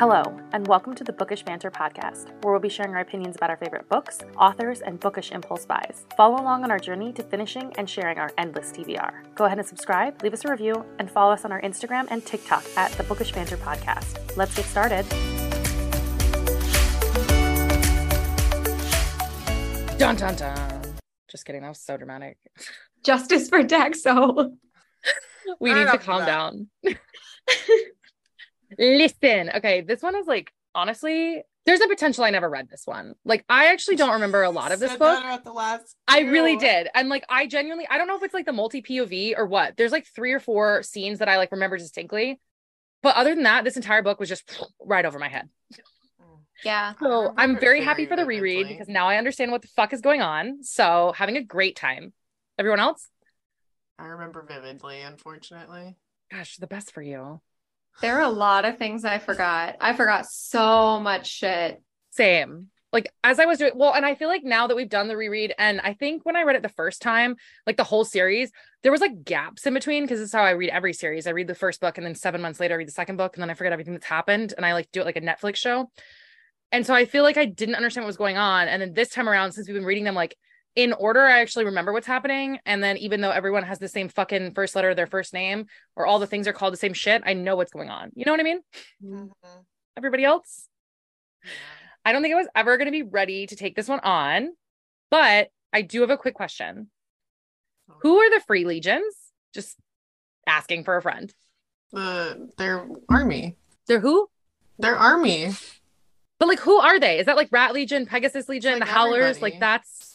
Hello, and welcome to the Bookish Banter podcast, where we'll be sharing our opinions about our favorite books, authors, and bookish impulse buys. Follow along on our journey to finishing and sharing our endless TBR. Go ahead and subscribe, leave us a review, and follow us on our Instagram and TikTok at the Bookish Banter podcast. Let's get started. Dun dun dun. Just kidding. That was so dramatic. Justice for Daxo. We need to calm that. down. Listen. Okay, this one is like honestly, there's a potential I never read this one. Like I actually don't remember a lot of this book. the last I really did. And like I genuinely I don't know if it's like the multi POV or what. There's like three or four scenes that I like remember distinctly. But other than that, this entire book was just right over my head. Yeah. So I'm very happy for the reread because now I understand what the fuck is going on. So having a great time. Everyone else? I remember vividly, unfortunately. Gosh, the best for you. There are a lot of things I forgot. I forgot so much shit. Same. Like as I was doing well, and I feel like now that we've done the reread, and I think when I read it the first time, like the whole series, there was like gaps in between because this is how I read every series. I read the first book, and then seven months later, I read the second book, and then I forget everything that's happened, and I like do it like a Netflix show. And so I feel like I didn't understand what was going on. And then this time around, since we've been reading them like in order, I actually remember what's happening. And then even though everyone has the same fucking first letter of their first name, or all the things are called the same shit, I know what's going on. You know what I mean? Mhm. Everybody else? I don't think I was ever going to be ready to take this one on, but I do have a quick question. Who are the Free Legions? Just asking for a friend. The their army. They're who? Their army. But like, who are they? Is that like Rat Legion, Pegasus Legion, like the Howlers? everybody. Like that's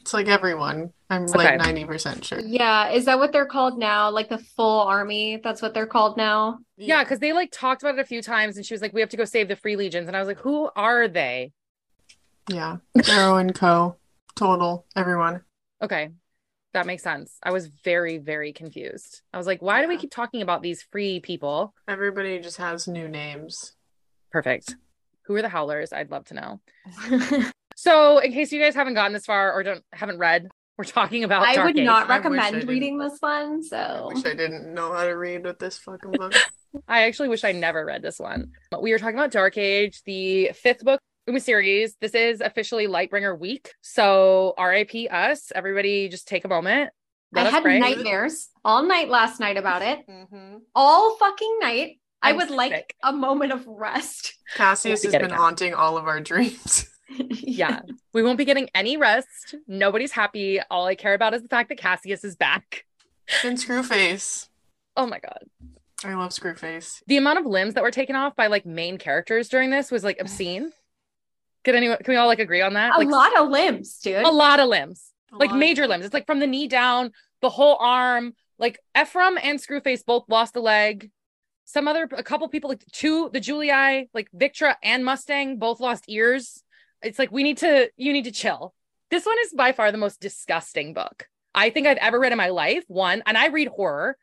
It's like everyone. I'm Okay. like 90% sure. Yeah. Is that what they're called now? Like the full army? That's what they're called now? yeah, because they like talked about it a few times, and she was like, "We have to go save the Free Legions," and I was like, "Who are they?" Yeah. Arrow and Co. Total. Everyone. Okay, that makes sense. I was very, very confused. I was like, "Why do we keep talking about these free people?" Everybody just has new names. Perfect. Who are the Howlers? I'd love to know. So, in case you guys haven't gotten this far or don't haven't read, we're talking about I Dark would Age. not I I recommend reading this one. I So wish I didn't know how to read with this fucking book. I actually wish I never read this one. But we are talking about Dark Age, the fifth book in the series. This is officially Lightbringer week. So, RIP us. Everybody, just take a moment. Let I had pray. nightmares all night last night about it. hmm All fucking night. I I'm would like a moment of rest. Cassius has been haunting all of our dreams. Yeah, we won't be getting any rest. Nobody's happy. All I care about is the fact that Cassius is back. and Screwface. Oh my God. I love Screwface. the amount of limbs that were taken off by like main characters during this was like obscene. Can anyone can we all like agree on that? A like lot of limbs, dude. a lot of limbs. A Like lot of major them. limbs. It's like from the knee down, the whole arm. Like Ephraim and Screwface both lost a leg. Some other a couple people like two, the Julii, like Victra and Mustang both lost ears. It's like we need to you need to chill. This one is by far the most disgusting book I think I've ever read in my life. One, and I read horror.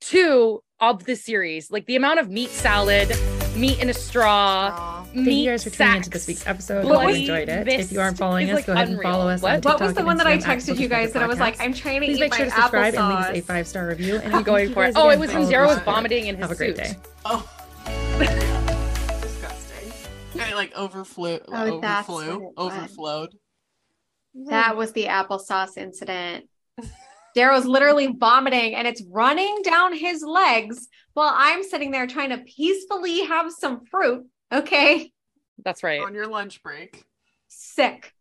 Two of the series, like the amount of meat salad, meat in a straw, Aw. meat Thank you guys for tuning into this week's episode. Bloody Hope you enjoyed it. If you aren't following us, like, go ahead and follow us What? on What was the one that I texted you guys that I was like, I'm trying to Please eat make my sure to subscribe and leave us a five star review. And I'm going thank for you it. guys Oh, it was for when all Zara was vomiting in his Have a great suit. day. Oh. Disgusting. And it like overflew, Oh, that's what overflew, it was. overflowed. That was the applesauce incident. Darrow's literally vomiting and it's running down his legs while I'm sitting there trying to peacefully have some fruit. Okay. That's right. On your lunch break. Sick.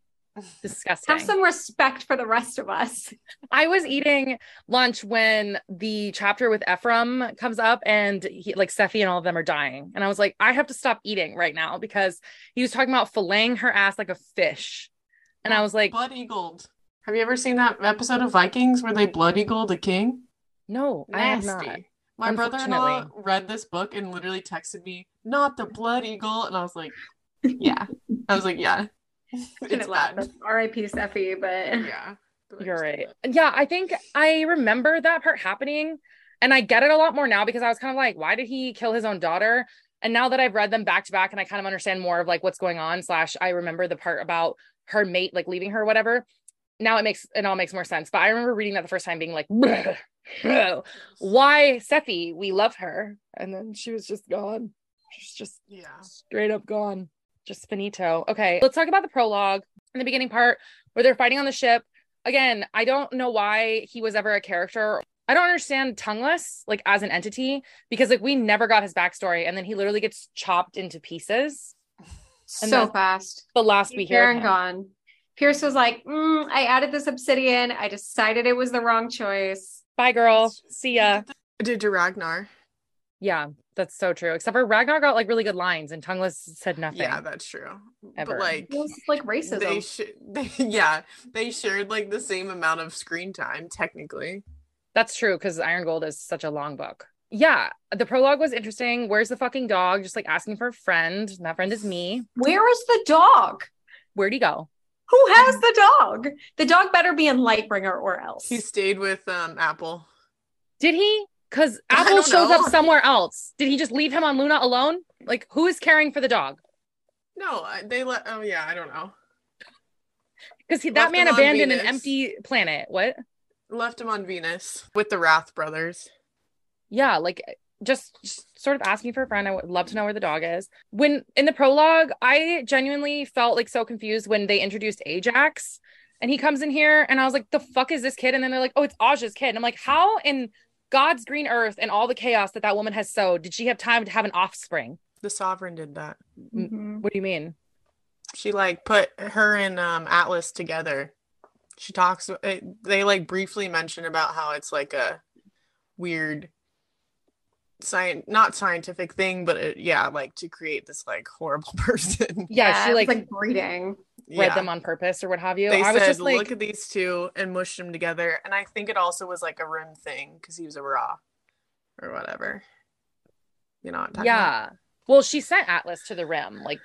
Disgusting. Have some respect for the rest of us. I was eating lunch when the chapter with Ephraim comes up and he, like Sephi and all of them are dying. And I was like, I have to stop eating right now because he was talking about filleting her ass like a fish. And I was like, Blood eagled. Have you ever seen that episode of Vikings where they blood eagled a king? no, I have not. My brother-in-law read this book and literally texted me, "Not the blood eagle," and I was like, "Yeah." I was like, "Yeah." It's Shouldn't bad. R.I.P. Sephi, but Yeah. You're right. Yeah, I think I remember that part happening. And I get it a lot more now because I was kind of like, why did he kill his own daughter? And now that I've read them back to back and I kind of understand more of like what's going on, slash, I remember the part about her mate like leaving her or whatever. Now it makes it all makes more sense. But I remember reading that the first time being like, why Sephi? We love her. And then she was just gone. She's just Yeah. straight up gone. Just finito. Okay, let's talk about the prologue in the beginning part where they're fighting on the ship. Again, I don't know why he was ever a character. I don't understand tongueless like as an entity because like we never got his backstory and then he literally gets chopped into pieces. And so fast. The last we hear and him. gone. Pierce was like, mm, I added this obsidian. I decided it was the wrong choice. Bye girl. See ya. Did to Ragnar. Yeah, that's so true. Except for Ragnar got like really good lines and tongueless said nothing. Yeah, that's true. Ever. But like It was like racism. they should they, yeah, they shared like the same amount of screen time technically. That's true because Iron Gold is such a long book. Yeah, the prologue was interesting. Where's the fucking dog? Just like asking for a friend. And that friend is me. Where is the dog? Where'd he go? Who has the dog? The dog better be in Lightbringer or else. He stayed with um Apple. Did he? Because Apple shows know. up somewhere else. Did he just leave him on Luna alone? Like, who is caring for the dog? No, they let oh yeah, I don't know. Because that man abandoned an empty planet. What? Left him on Venus with the Rath brothers. Yeah, like just, just sort of asking for a friend. I would love to know where the dog is. When in the prologue, I genuinely felt like so confused when they introduced Ajax and he comes in here and I was like, the fuck is this kid? And then they're like, oh, it's Aja's kid. And I'm like, how in God's green earth and all the chaos that that woman has sowed did she have time to have an offspring? The sovereign did that. Mhm. What do you mean? She like put her and um Atlas together. She talks they like briefly mention about how it's like a weird science not scientific thing but it, yeah like to create this like horrible person Yeah, she like, like breeding. Read yeah. them on purpose or what have you. they I was said just like, look at these two and mushed them together and i think it also was like a rim thing because he was a Raa or whatever you know what I'm talking about? yeah. Well, she sent Atlas to the rim, like,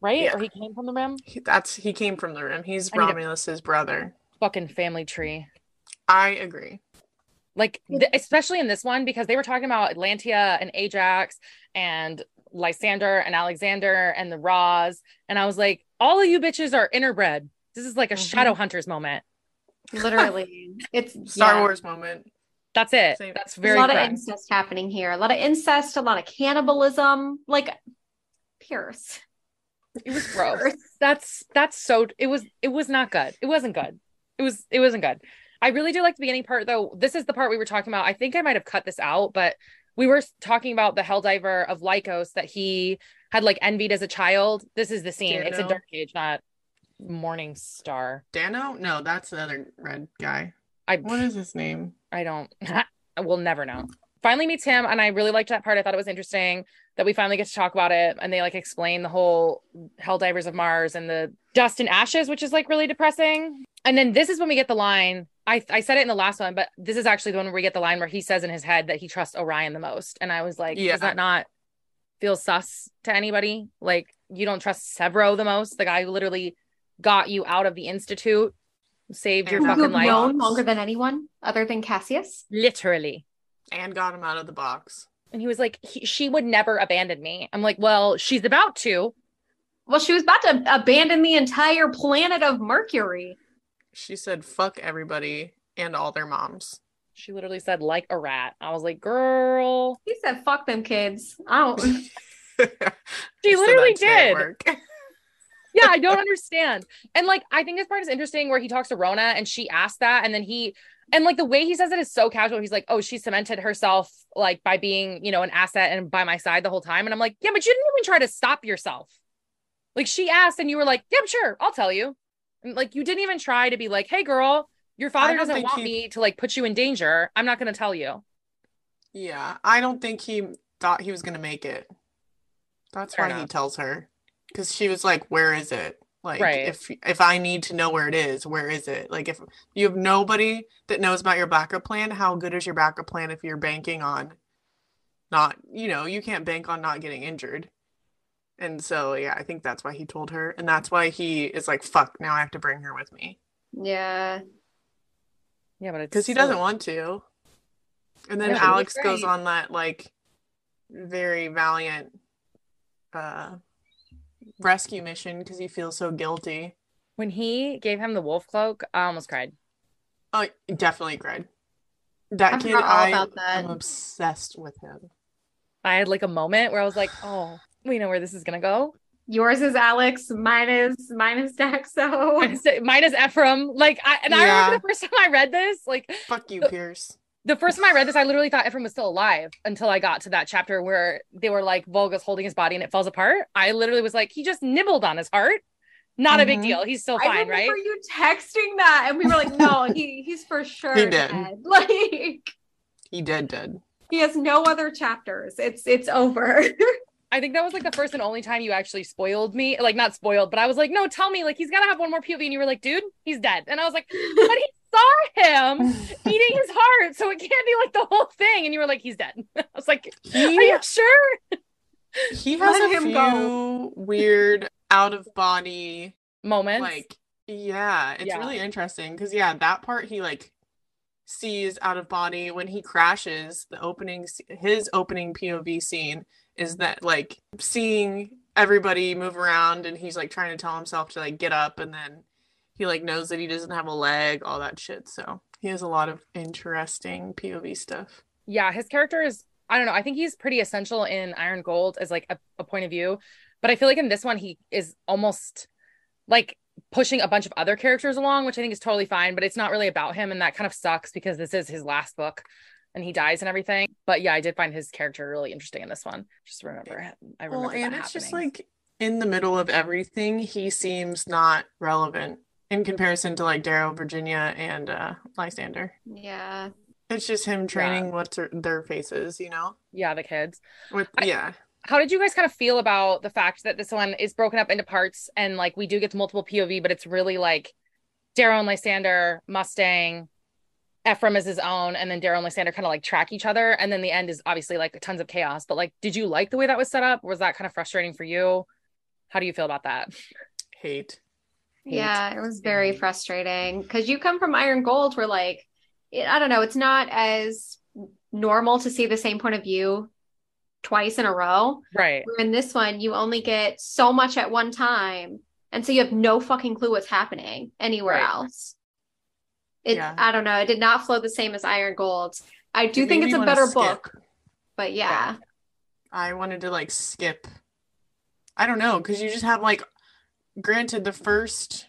right? Yeah. Or he came from the rim? He- that's he came from the rim he's I need to- romulus's brother Fucking family tree. i agree like th- especially in this one because they were talking about Atlantia and Ajax and Lysander and Alexander and the Raas and I was like all of you bitches are interbred. This is like a Mhm. shadow hunters moment. Literally. it's star yeah. wars moment That's it. Same. That's There's very a lot correct. of incest happening here. A lot of incest, a lot of cannibalism. Like Pierce. it was gross. Pierce. That's that's so it was it was not good. It wasn't good. It was it wasn't good. I really do like the beginning part though. This is the part we were talking about. I think I might have cut this out, but we were talking about the Helldiver of Lykos that he had like envied as a child. This is the scene. It's a Dark Age, not Morning Star. dano no that's another red guy I what is his name I don't we'll never know. Finally meets him and I really liked that part. I thought it was interesting that we finally get to talk about it and they like explain the whole hell divers of Mars and the dust and ashes, which is like really depressing. And then this is when we get the line. I I said it in the last one, but this is actually the one where we get the line where he says in his head that he trusts Orion the most. And I was like, Yeah. does that not feel sus to anybody? Like you don't trust Sevro the most, the guy who literally got you out of the institute, saved your And Who fucking have life. known longer than anyone other than Cassius. Literally. And got him out of the box And he was like, he, she would never abandon me. I'm like, well, she's about to. Well, she was about to abandon the entire planet of Mercury. she said fuck everybody and all their moms She literally said, like a rat. I was like, girl. He said, "Fuck them kids." I don't. She literally did. Yeah, I don't understand. And like, I think this part is interesting where he talks to Rona and she asked that. And then he, and like the way he says it is so casual. He's like, oh, she cemented herself like by being, you know, an asset and by my side the whole time. And I'm like, yeah, but you didn't even try to stop yourself. Like she asked and you were like, yeah, sure, I'll tell you. And like, you didn't even try to be like, hey, girl, your father doesn't want he- me to like put you in danger. I'm not going to tell you. Yeah, I don't think he thought he was gonna make it. That's Fair why he tells her, because she was like, "Where is it? Like, Right. if if I need to know where it is, where is it? Like, if you have nobody that knows about your backup plan, how good is your backup plan if you're banking on not, you know, you can't bank on not getting injured." And so, yeah, I think that's why he told her, and that's why he is like, "Fuck, now I have to bring her with me," Yeah. Yeah, but it's because he doesn't want to. And then Yeah, Alex goes on that like very valiant uh rescue mission because he feels so guilty. When he gave him the wolf cloak, I almost cried. Oh, definitely cried. That I kid, all I about that. am obsessed with him. I had like a moment where I was like, oh, we know where this is gonna go. Yours is Alex, mine is mine is Daxo. Mine is, mine is Ephraim. Like, I and I remember the first time I read this, like Fuck you, Pierce. The first time I read this, I literally thought Ephraim was still alive until I got to that chapter where they were like Volga's holding his body and it falls apart. I literally was like, he just nibbled on his heart. Not a big Mhm. deal. He's still I fine, right? remember you texting that, and we were like, "No, he he's for sure He did. dead. Like He dead dead. he has no other chapters. It's it's over." I think that was like the first and only time you actually spoiled me. Like not spoiled, but I was like, no, tell me, like he's gotta have one more POV. And you were like, dude, he's dead. And I was like, but he saw him eating his heart, so it can't be like the whole thing. And you were like, he's dead. I was like, are you sure? he has Let a few go. weird out of body Moments. like yeah it's Yeah. really interesting because yeah that part he like sees out of body when he crashes the opening his opening pov scene is that like seeing everybody move around and he's like trying to tell himself to like get up and then he like knows that he doesn't have a leg all that shit so he has a lot of interesting pov stuff yeah, his character is I don't know. I think he's pretty essential in Iron Gold as like a, a point of view. But I feel like in this one he is almost like pushing a bunch of other characters along, which I think is totally fine, but it's not really about him and that kind of sucks because this is his last book and he dies and everything. But yeah, I did find his character really interesting in this one. Just remember I remember well and it's just like in the middle of everything he seems not relevant in comparison to like Darrow, Virginia, and uh Lysander. yeah. It's just him training what's their, faces, you know? yeah, the kids. With I- yeah. How did you guys kind of feel about the fact that this one is broken up into parts and like we do get to multiple POV, but it's really like Darrow and Lysander, Mustang, Ephraim is his own, and then Darrow and Lysander kind of like track each other. And then the end is obviously like tons of chaos. But like, did you like the way that was set up? Was that kind of frustrating for you? How do you feel about that? Hate. Yeah, it was very frustrating because you come from Iron Gold, where like, it, I don't know, it's not as normal to see the same point of view twice in a row. Right. Where in this one, you only get so much at one time, and so you have no fucking clue what's happening anywhere Right. else. It, Yeah. I don't know, it did not flow the same as Iron Gold. I do It think it's a better book, but yeah. I wanted to like skip. I don't know, because you just have like granted the first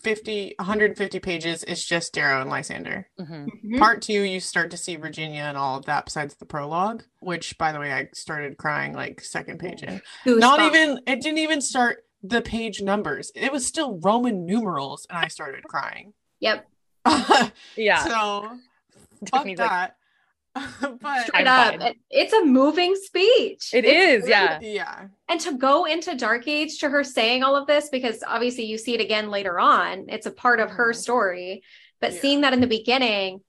50 150 pages is just Darrow and Lysander. Mhm. Mhm. Part two, you start to see Virginia and all of that besides the prologue, which by the way, I started crying like second page in. Not Goosebumps. even it didn't even start the page numbers. It was still Roman numerals and I started crying. Yep. Yeah. so fuck Tiffany's like, that. but Straight I'm up. fine. It's a moving speech. It It's is, yeah. yeah. And to go into Dark Age to her saying all of this, because obviously you see it again later on, it's a part of her Mhm. story. But Yeah. seeing that in the beginning,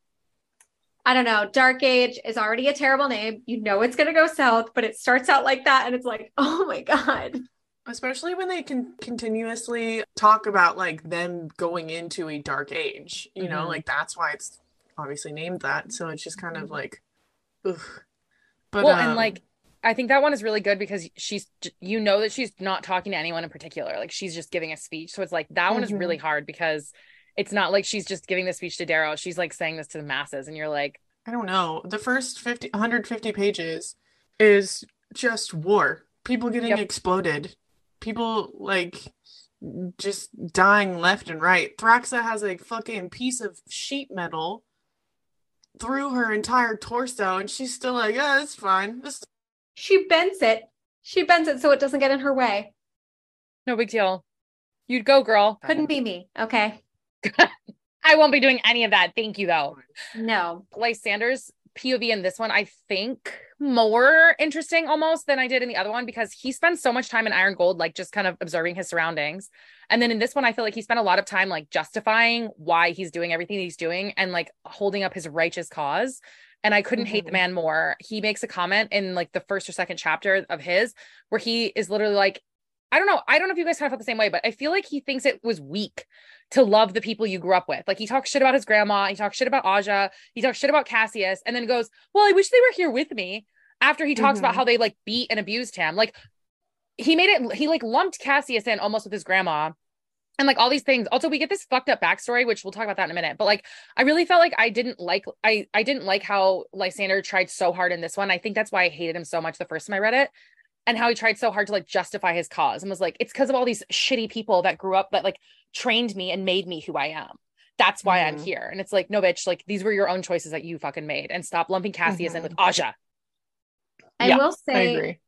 I don't know, Dark Age is already a terrible name. You know it's going to go south, but it starts out like that. And it's like, oh my God. Especially when they can continuously talk about like them going into a dark age. You know, Mhm. like that's why it's obviously named that. So it's just kind of like ugh. But well, um, and like, I think that one is really good because she's, you know, that she's not talking to anyone in particular. Like, she's just giving a speech. So it's like that one is Mhm. really hard because it's not like she's just giving the speech to Darrow. She's like saying this to the masses, and you're like, I don't know. The first 50 150 pages is just war. People getting Yep. exploded. People like just dying left and right. Thraxa has a fucking piece of sheet metal through her entire torso and she's still like, "Yeah, it's fine. This She bends it. She bends it so it doesn't get in her way. no big deal. You'd go, girl. Couldn't be me. Okay. I won't be doing any of that. Thank you, though. No. Lysander's POV in this one, I think more interesting almost than I did in the other one because he spends so much time in Iron Gold, like just kind of observing his surroundings. And then in this one, I feel like he spent a lot of time like justifying why he's doing everything he's doing and like holding up his righteous cause. And I couldn't hate the Mhm. man more. He makes a comment in like the first or second chapter of his where he is literally like, I don't know. I don't know if you guys kind of felt the same way, but I feel like he thinks it was weak to love the people you grew up with. Like he talks shit about his grandma, he talks shit about Aja, he talks shit about Cassius, and then goes, Well, I wish they were here with me. After he talks about Mhm. how they like beat and abused him. Like he made it, he like lumped Cassius in almost with his grandma. and like all these things. Also, we get this fucked up backstory, which we'll talk about that in a minute. But like, I really felt like I didn't like I I didn't like how Lysander tried so hard in this one. I think that's why I hated him so much the first time I read it, and how he tried so hard to like justify his cause and was like, it's because of all these shitty people that grew up that like trained me and made me who I am. That's why I'm Mhm. here. And it's like, no, bitch, like these were your own choices that you fucking made, and stop lumping Cassius in with Aja. I Yeah, will I say agree.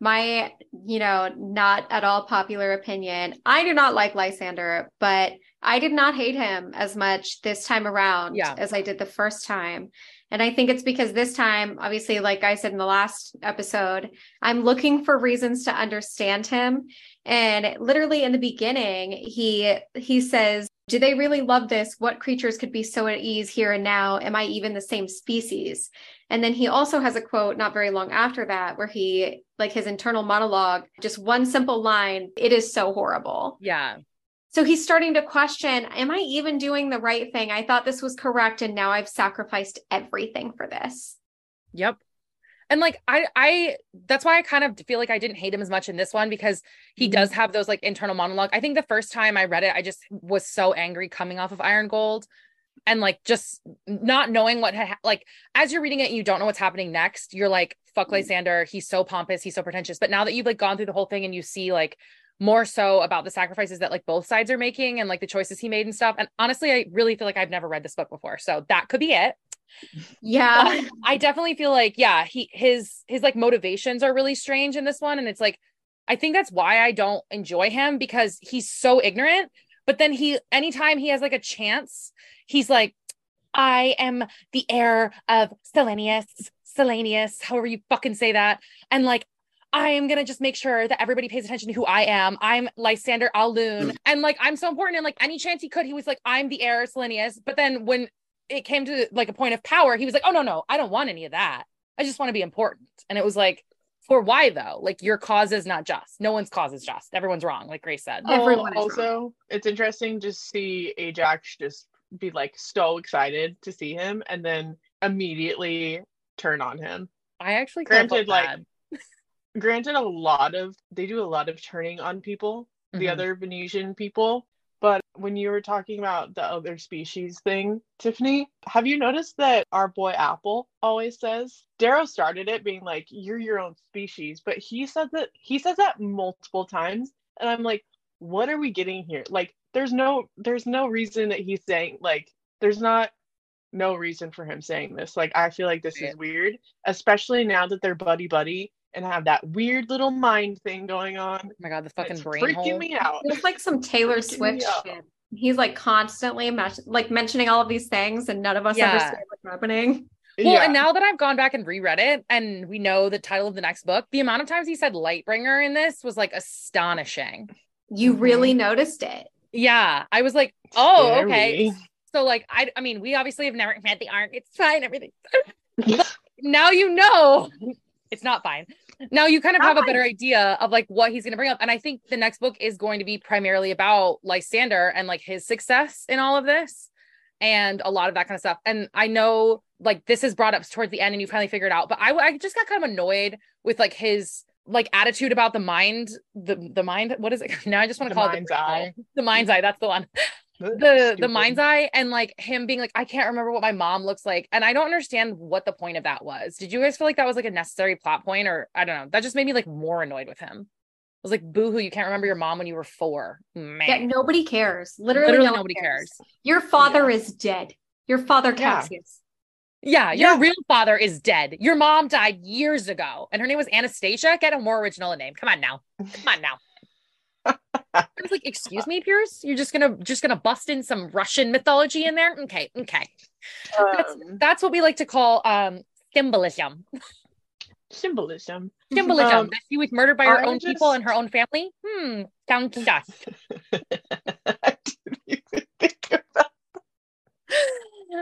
my, you know, not at all popular opinion. I do not like Lysander, but I did not hate him as much this time around Yeah. as I did the first time. And I think it's because this time, obviously, like I said in the last episode, I'm looking for reasons to understand him. And literally in the beginning, he he says, Do they really love this? What creatures could be so at ease here and now? Am I even the same species? And then he also has a quote not very long after that where he, like his internal monologue, just one simple line, it is so horrible. Yeah. So he's starting to question, am I even doing the right thing? I thought this was correct and now I've sacrificed everything for this. Yep. And like I I that's why I kind of feel like I didn't hate him as much in this one because he Mhm. does have those like internal monologue. I think the first time I read it, I just was so angry coming off of Iron Gold and like just not knowing what had ha- like as you're reading it and you don't know what's happening next, you're like fuck Lysander, he's so pompous, he's so pretentious. But now that you've like gone through the whole thing and you see like more so about the sacrifices that like both sides are making and like the choices he made and stuff. And honestly, I really feel like I've never read this book before. So that could be it. Yeah. But I definitely feel like yeah, he his his like motivations are really strange in this one and it's like I think that's why I don't enjoy him because he's so ignorant, but then he anytime he has like a chance, he's like I am the heir of Silenius, Silenius, however you fucking say that. And like I am gonna just make sure that everybody pays attention to who I am. I'm Lysander au Lune. Mm. And like I'm so important. And like any chance he could, he was like, I'm the heir of Silenius. But then when it came to like a point of power, he was like, Oh no, no, I don't want any of that. I just want to be important. And it was like, for why though? Like your cause is not just. No one's cause is just. Everyone's wrong, like Grace said. Oh, Everyone is oh, wrong. also, it's interesting to see Ajax just be like so excited to see him and then immediately turn on him. I actually Granted, like bad. Granted, a lot of they do a lot of turning on people, the Mhm. other Venetian people. But when you were talking about the other species thing, Tiffany, have you noticed that our boy Apple always says Darrow started it being like, You're your own species, but he said that he says that multiple times. And I'm like, what are we getting here? Like, there's no there's no reason that he's saying like there's not no reason for him saying this. Like, I feel like this is weird, especially now that they're buddy buddy and have that weird little mind thing going on. Oh my god, the fucking It's brain freaking hole. me out. It's like some Taylor Freaking Swift shit. He's like constantly men- like mentioning all of these things and none of us Yeah. understand what's happening. Well, Yeah. and now that I've gone back and reread it and we know the title of the next book, the amount of times he said Lightbringer in this was like astonishing. You Mhm. really noticed it. Yeah. I was like, oh, okay. So like I I mean, we obviously have never met the arc. It's fine, everything. now you know it's not fine. Now you kind of Not have a better idea of like what he's gonna bring up. And I think the next book is going to be primarily about Lysander and like his success in all of this and a lot of that kind of stuff. And I know like this is brought up towards the end and you finally figured it out, but I, I just got kind of annoyed with like his like attitude about the mind, the the mind, what is it? Now I just want to The call it the, mind's eye. the mind's eye. That's the one the the mind's eye and like him being like i can't remember what my mom looks like and i don't understand what the point of that was did you guys feel like that was like a necessary plot point or i don't know that just made me like more annoyed with him i was like boo-hoo you can't remember your mom when you were four man Yeah, nobody cares. Literally, literally no nobody cares. Your father is dead. Your father Yeah. Cassius. yeah your Yeah. real father is dead your mom died years ago and her name was anastasia get a more original name come on now come on now I was like, excuse me, Pierce. You're just gonna just gonna bust in some Russian mythology in there? Okay, okay. That's, Um, that's what we like to call um symbolism. symbolism. Symbolism. Um, that she was murdered by her I own people and her own family. Hmm. Sounds sus. I didn't even think of that.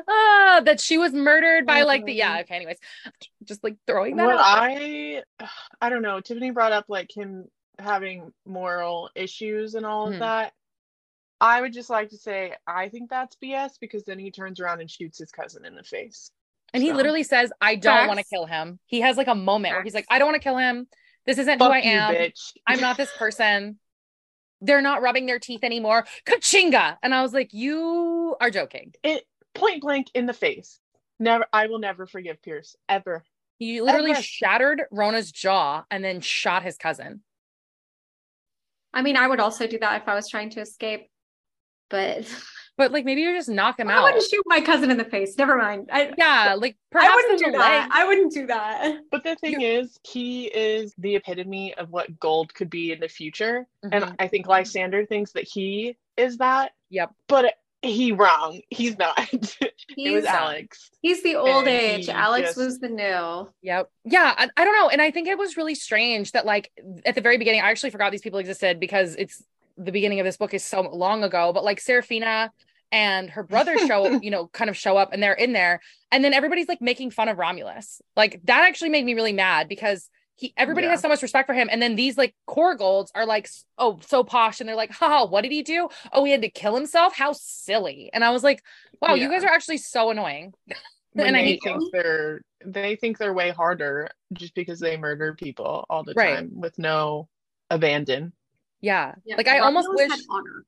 ah, that she was murdered by like the yeah. Mhm. Okay. Anyways, just like throwing that. Out. I I don't know. Tiffany brought up like him having moral issues and all of Mhm. that. I would just like to say I think that's BS because then he turns around and shoots his cousin in the face. and he literally says, "I don't want to kill him." He has like a moment where he's like, "I don't want to kill him. This isn't who I you, am. bitch. I'm not this person." they're not rubbing their teeth anymore. Kachinga. And I was like, you are joking. It point blank in the face. Never I will never forgive Pierce ever. He literally Ever. shattered Rona's jaw and then shot his cousin. I mean, I would also do that if I was trying to escape, but But like maybe you just knock him I out. I wouldn't shoot my cousin in the face. Never mind. I, Yeah, like I wouldn't do that. leg. I wouldn't do that. But the thing is, he is the epitome of what gold could be in the future. Mhm. And I think Lysander thinks that he is that, Yep. but he wrong. He's not. it He's, was Alex. he's the old And age. Alex just- was the new. Yep. Yeah. I, I don't know. And I think it was really strange that, like, at the very beginning, I actually forgot these people existed because it's the beginning of this book is so long ago. But like, Seraphina and her brother show, you know, kind of show up and they're in there. And then everybody's like making fun of Romulus. Like, that actually made me really mad because he, everybody Yeah. has so much respect for him. And then these like core golds are like, oh, so posh. And they're like, haha, what did he do? Oh, he had to kill himself. How silly. And I was like, wow, you guys are actually so annoying. When and I they hate think they're they think they're way harder just because they murder people all the Right. time with no abandon. Yeah. Yeah, Like, I almost wish. honor.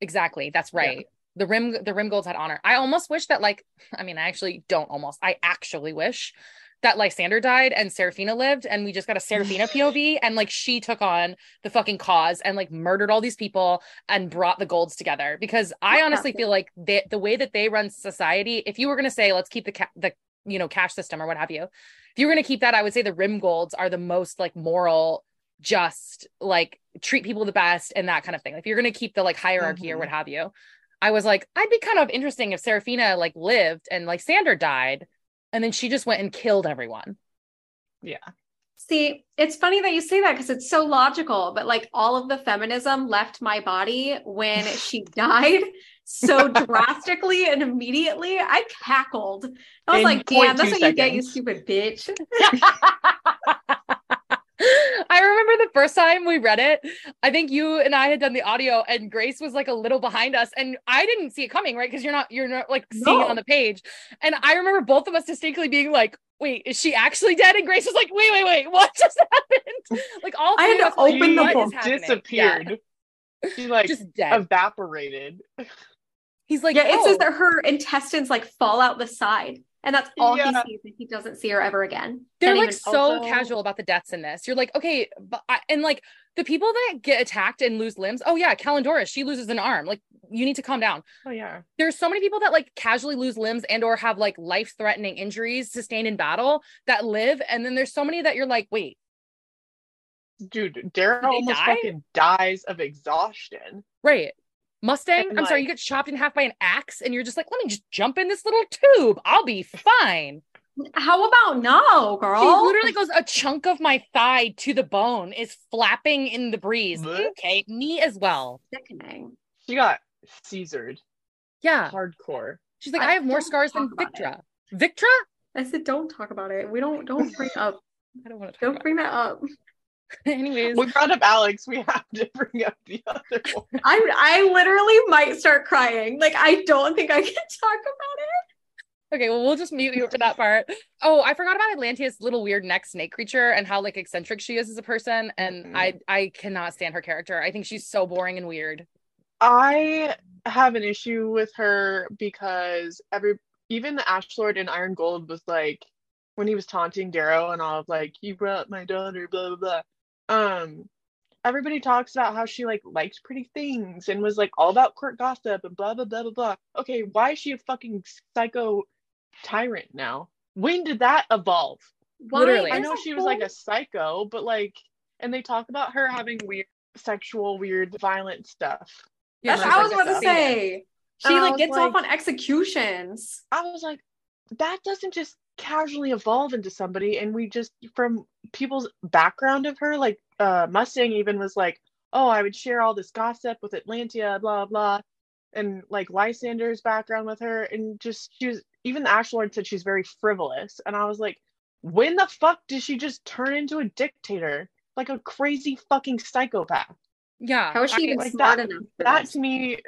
Exactly. That's Yeah. right. The rim the rim golds had honor. I almost wish that like I mean I actually don't almost. I actually wish that Lysander died and Seraphina lived and we just got a Seraphina POV and like she took on the fucking cause and like murdered all these people and brought the golds together because I honestly feel like they, the way that they run society if you were going to say let's keep the ca- the you know cash system or what have you if you were going to keep that I would say the rim golds are the most like moral just like treat people the best and that kind of thing. Like if you're gonna keep the like hierarchy or Mhm. what have you. I was like, I'd be kind of interesting if Seraphina like lived and like Sander died, and then she just went and killed everyone. Yeah. See, it's funny that you say that because it's so logical, but like all of the feminism left my body when she died so drastically and immediately. I cackled. I was In like, damn, that's what you get, you seconds. stupid bitch. I remember the first time we read it. I think you and I had done the audio, and Grace was like a little behind us, and I didn't see it coming, right? Because you're not you're not like seeing it on the page. And I remember both of us distinctly being like, "Wait, is she actually dead?" And Grace was like, "Wait, wait, wait, what just happened?" Like all I had to us like, open the book. is happening?" disappeared. She like just dead. evaporated. He's like, yeah, it says "Oh." that her intestines like fall out the side, and that's all Yeah. he sees, and he doesn't see her ever again. They're Can't like so also- casual about the deaths in this. You're like, okay, but I, and like the people that get attacked and lose limbs. Oh yeah, Kalindora, she loses an arm. Like you need to calm down. Oh yeah. There's so many people that like casually lose limbs and or have like life threatening injuries sustained in battle that live, and then there's so many that you're like, wait, Dude, Dara they almost die? fucking dies of exhaustion. right. Mustang, And, I'm sorry, you get chopped in half by an axe, and you're just like, let me just jump in this little tube. I'll be fine. How about no, girl? He literally goes, a chunk of my thigh to the bone is flapping in the breeze. Blech. Okay, me as well. sickening. She got Caesared. Yeah. Hardcore. She's like, I I have more scars than talk about Victra. Victra? I said, don't talk about it. We don't don't bring up. I don't want to talk Don't about bring that up. Anyways, We brought up Alex. We have to bring up the other one. I I literally might start crying. Like I don't think I can talk about it. okay, well, we'll just mute you for that part. Oh, I forgot about Atlantea's little weird neck snake creature and how like eccentric she is as a person. And Mhm. I I cannot stand her character. I think she's so boring and weird. I have an issue with her because every even the Ash Lord in Iron Gold was like when he was taunting Darrow and all of like you brought my daughter blah blah blah. Um everybody talks about how she like liked pretty things and was like all about court gossip and blah blah blah blah blah. Okay, why is she a fucking psycho tyrant now? When did that evolve? Why? Literally. I know a she was like a psycho, but like and they talk about her having weird sexual weird violent stuff. That's what I was like about to say. She And I like gets off on executions. I was like, that doesn't just casually evolve into somebody. And we just, from people's background of her, like uh, Mustang even was like, oh, I would share all this gossip with Atlantia, blah, blah. And like Lysander's background with her. And just, she was, even the Ash Lord said she's very frivolous. And I was like, when the fuck did she just turn into a dictator? Like a crazy fucking psychopath. Yeah. How is she I- even like smart that- enough? That this? to me,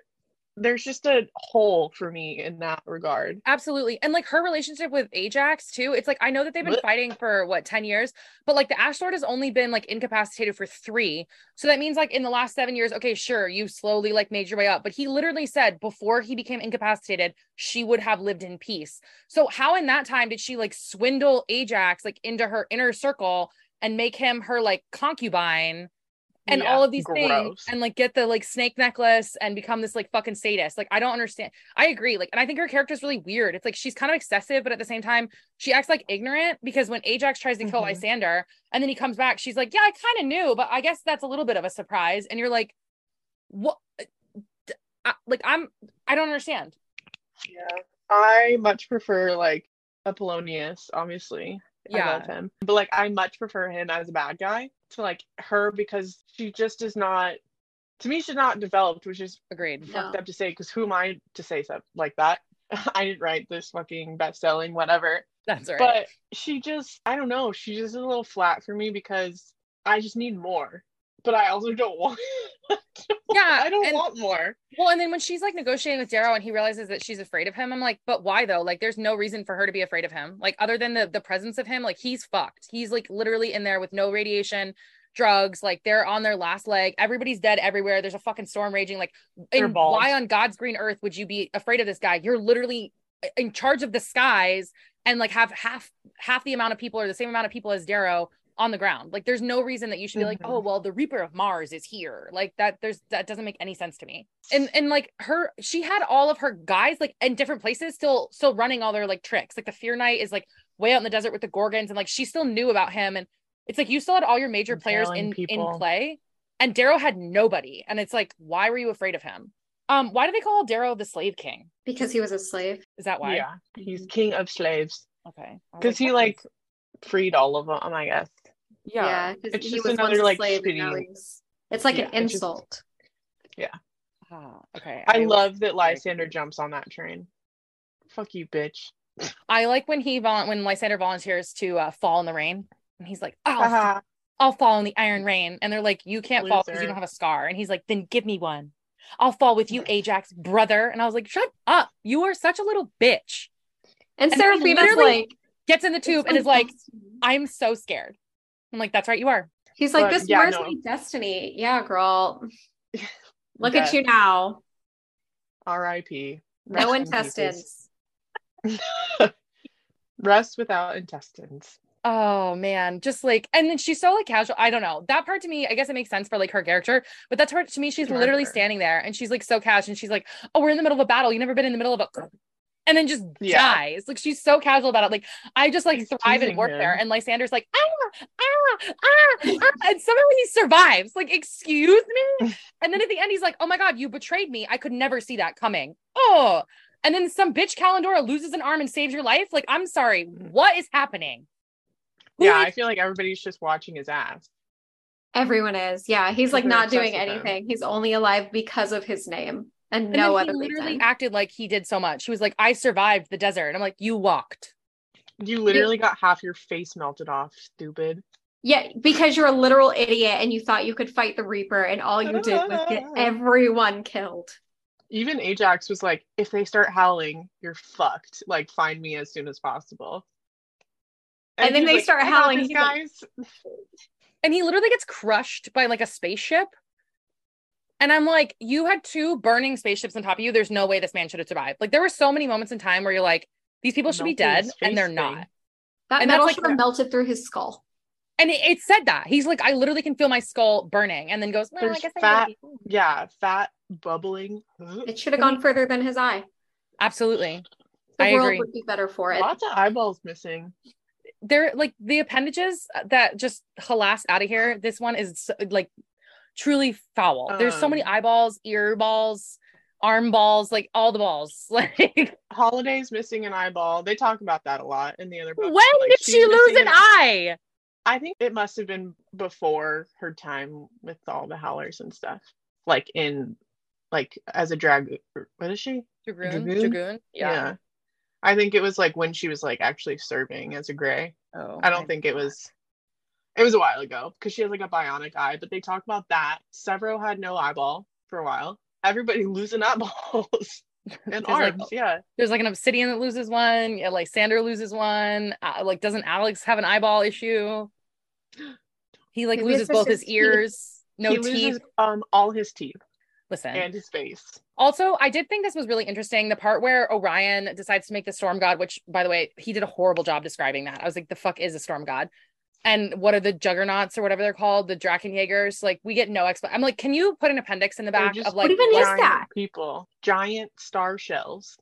there's just a hole for me in that regard. Absolutely. And like her relationship with Ajax too. It's like I know that they've been Blech. fighting for what 10 years, but like the Ash Lord has only been like incapacitated for 3. So that means like in the last 7 years, okay, sure, you slowly like made your way up, but he literally said before he became incapacitated, she would have lived in peace. So how in that time did she like swindle Ajax like into her inner circle and make him her like concubine? And Yeah, all of these things and like get the like snake necklace and become this like fucking sadist. Like I don't understand. I agree. Like, and I think her character is really weird. It's like she's kind of excessive, but at the same time, she acts like ignorant because when Ajax tries to kill Mhm. Lysander and then he comes back, she's like, Yeah, I kind of knew, but I guess that's a little bit of a surprise. And you're like, What? D- I- Like, I'm, I don't understand. Yeah. I much prefer like Apollonius, obviously. I Yeah. love him. But like I much prefer him as a bad guy to like her because she just is not to me she's not developed, which is Agreed. No. fucked up to say because who am I to say stuff like that? I didn't write this fucking best selling, whatever. That's right. But she just I don't know, she's just a little flat for me because I just need more. But I also don't want yeah. I don't and- want more. Well, and then when she's like negotiating with Darrow and he realizes that she's afraid of him, I'm like, but why though? Like, there's no reason for her to be afraid of him. Like, other than the the presence of him, like he's fucked. He's like literally in there with no radiation, drugs. Like they're on their last leg. Everybody's dead everywhere. There's a fucking storm raging. Like, and why on God's green earth would you be afraid of this guy? You're literally in charge of the skies and like have half half the amount of people or the same amount of people as Darrow on the ground. Like there's no reason that you should be like, Mhm. oh well, the Reaper of Mars is here. Like that there's that doesn't make any sense to me. And and like her she had all of her guys like in different places still still running all their like tricks. Like the Fear Knight is like way out in the desert with the Gorgons and like she still knew about him and it's like you still had all your major players in people. in play and Darrow had nobody. And it's like why were you afraid of him? Um why do they call Darrow the slave king? because he was a slave. Is that why? Yeah. He's king of slaves. Okay. I was Because he like freed all of them, I guess. Yeah. Yeah, 'cause It's he just was another, once like, slave shitty- It's like an Yeah, it's just- insult. Ah, okay. I, was- love that Lysander jumps on that train. Fuck you, bitch. I like when he vol- when Lysander volunteers to uh, fall in the rain, and he's like, "I'll Haha. I'll fall in the iron rain," and they're like, "You can't fall because you don't have a scar," and he's like, "Then give me one. I'll fall with you, Ajax, brother." And I was like, "Shut up! You are such a little bitch." And, And then Seraphina's like, Gets in the tube and is like, "I'm so scared." I'm like, "That's right, you are." he's like, But, this yeah, where's no. my destiny? Yeah, girl. Look Death. at you now. R.I.P. No Rest in intestines. Rest without intestines. Oh man, just like, and then she's so like casual. I don't know that part to me. I guess it makes sense for like her character, but that part to me, she's literally standing there and she's like so casual, and she's like, "Oh, we're in the middle of a battle. You never been in the middle of a," and then just Yeah. dies. Like she's so casual about it. Like I just like She's thrive and work warfare, him. and Lysander's like, ah, ah, ah, ah, and somehow he survives. Like, excuse me. And then at the end, he's like, "Oh my god, you betrayed me. I could never see that coming." Oh. And then some bitch Kalindora loses an arm and saves your life. Like, I'm sorry, what is happening? Who Yeah, is- I feel like everybody's just watching his ass. Everyone is. Yeah, he's like They're not doing with him. anything. He's only alive because of his name and, And no then other he literally reason. acted like he did so much. He was like, I survived the desert. I'm like, you walked. You literally got half your face melted off, stupid. Yeah, because you're a literal idiot and you thought you could fight the Reaper, and all you did was get everyone killed. Even Ajax was like, if they start howling, you're fucked. Like, find me as soon as possible. And then they like, start howling, this, he's like- guys. And he literally gets crushed by like a spaceship. And I'm like, you had two burning spaceships on top of you. There's no way this man should have survived. Like, there were so many moments in time where you're like, these people should be dead, and they're face not. thing. That And that's metal like should have melted through his skull. And it, it said that. He's like, I literally can feel my skull burning. And then goes, well, I There's guess fat- did. Yeah, fat, bubbling. It should have gone mm-hmm. further than his eye. Absolutely. The I world agree. would be better for it. Lots of eyeballs missing. they're like the appendages that just halas out of here. This one is like truly foul. There's so many Um, eyeballs, ear balls, arm balls, like all the balls. Like Holiday's missing an eyeball. They talk about that a lot in the other books. when Like, did she lose missing an eye? I think it must have been before her time with all the howlers and stuff. Like in, like as a drag. What is she? Dragoon. Dragoon? Dragoon. Yeah. I think it was like when she was like actually serving as a gray. Oh, I don't think it was. It was a while ago because she has like a bionic eye, but they talk about that. Sevro had no eyeball for a while. everybody losing eyeballs and There's, like, yeah. There's like an obsidian that loses one. Yeah, like Sander loses one. Uh, like, doesn't Alex have an eyeball issue? He like He loses both his his teeth. ears, no he teeth. loses um all his teeth Listen, and his face. Also, I did think this was really interesting. The part where Orion decides to make the storm god, which by the way, he did a horrible job describing that. I was like, the fuck is a storm god? And what are the juggernauts or whatever they're called? The Drakenjägers? Like, we get no explanation. I'm like, can you put an appendix in the back just of like What even is giant that? People, giant star shells.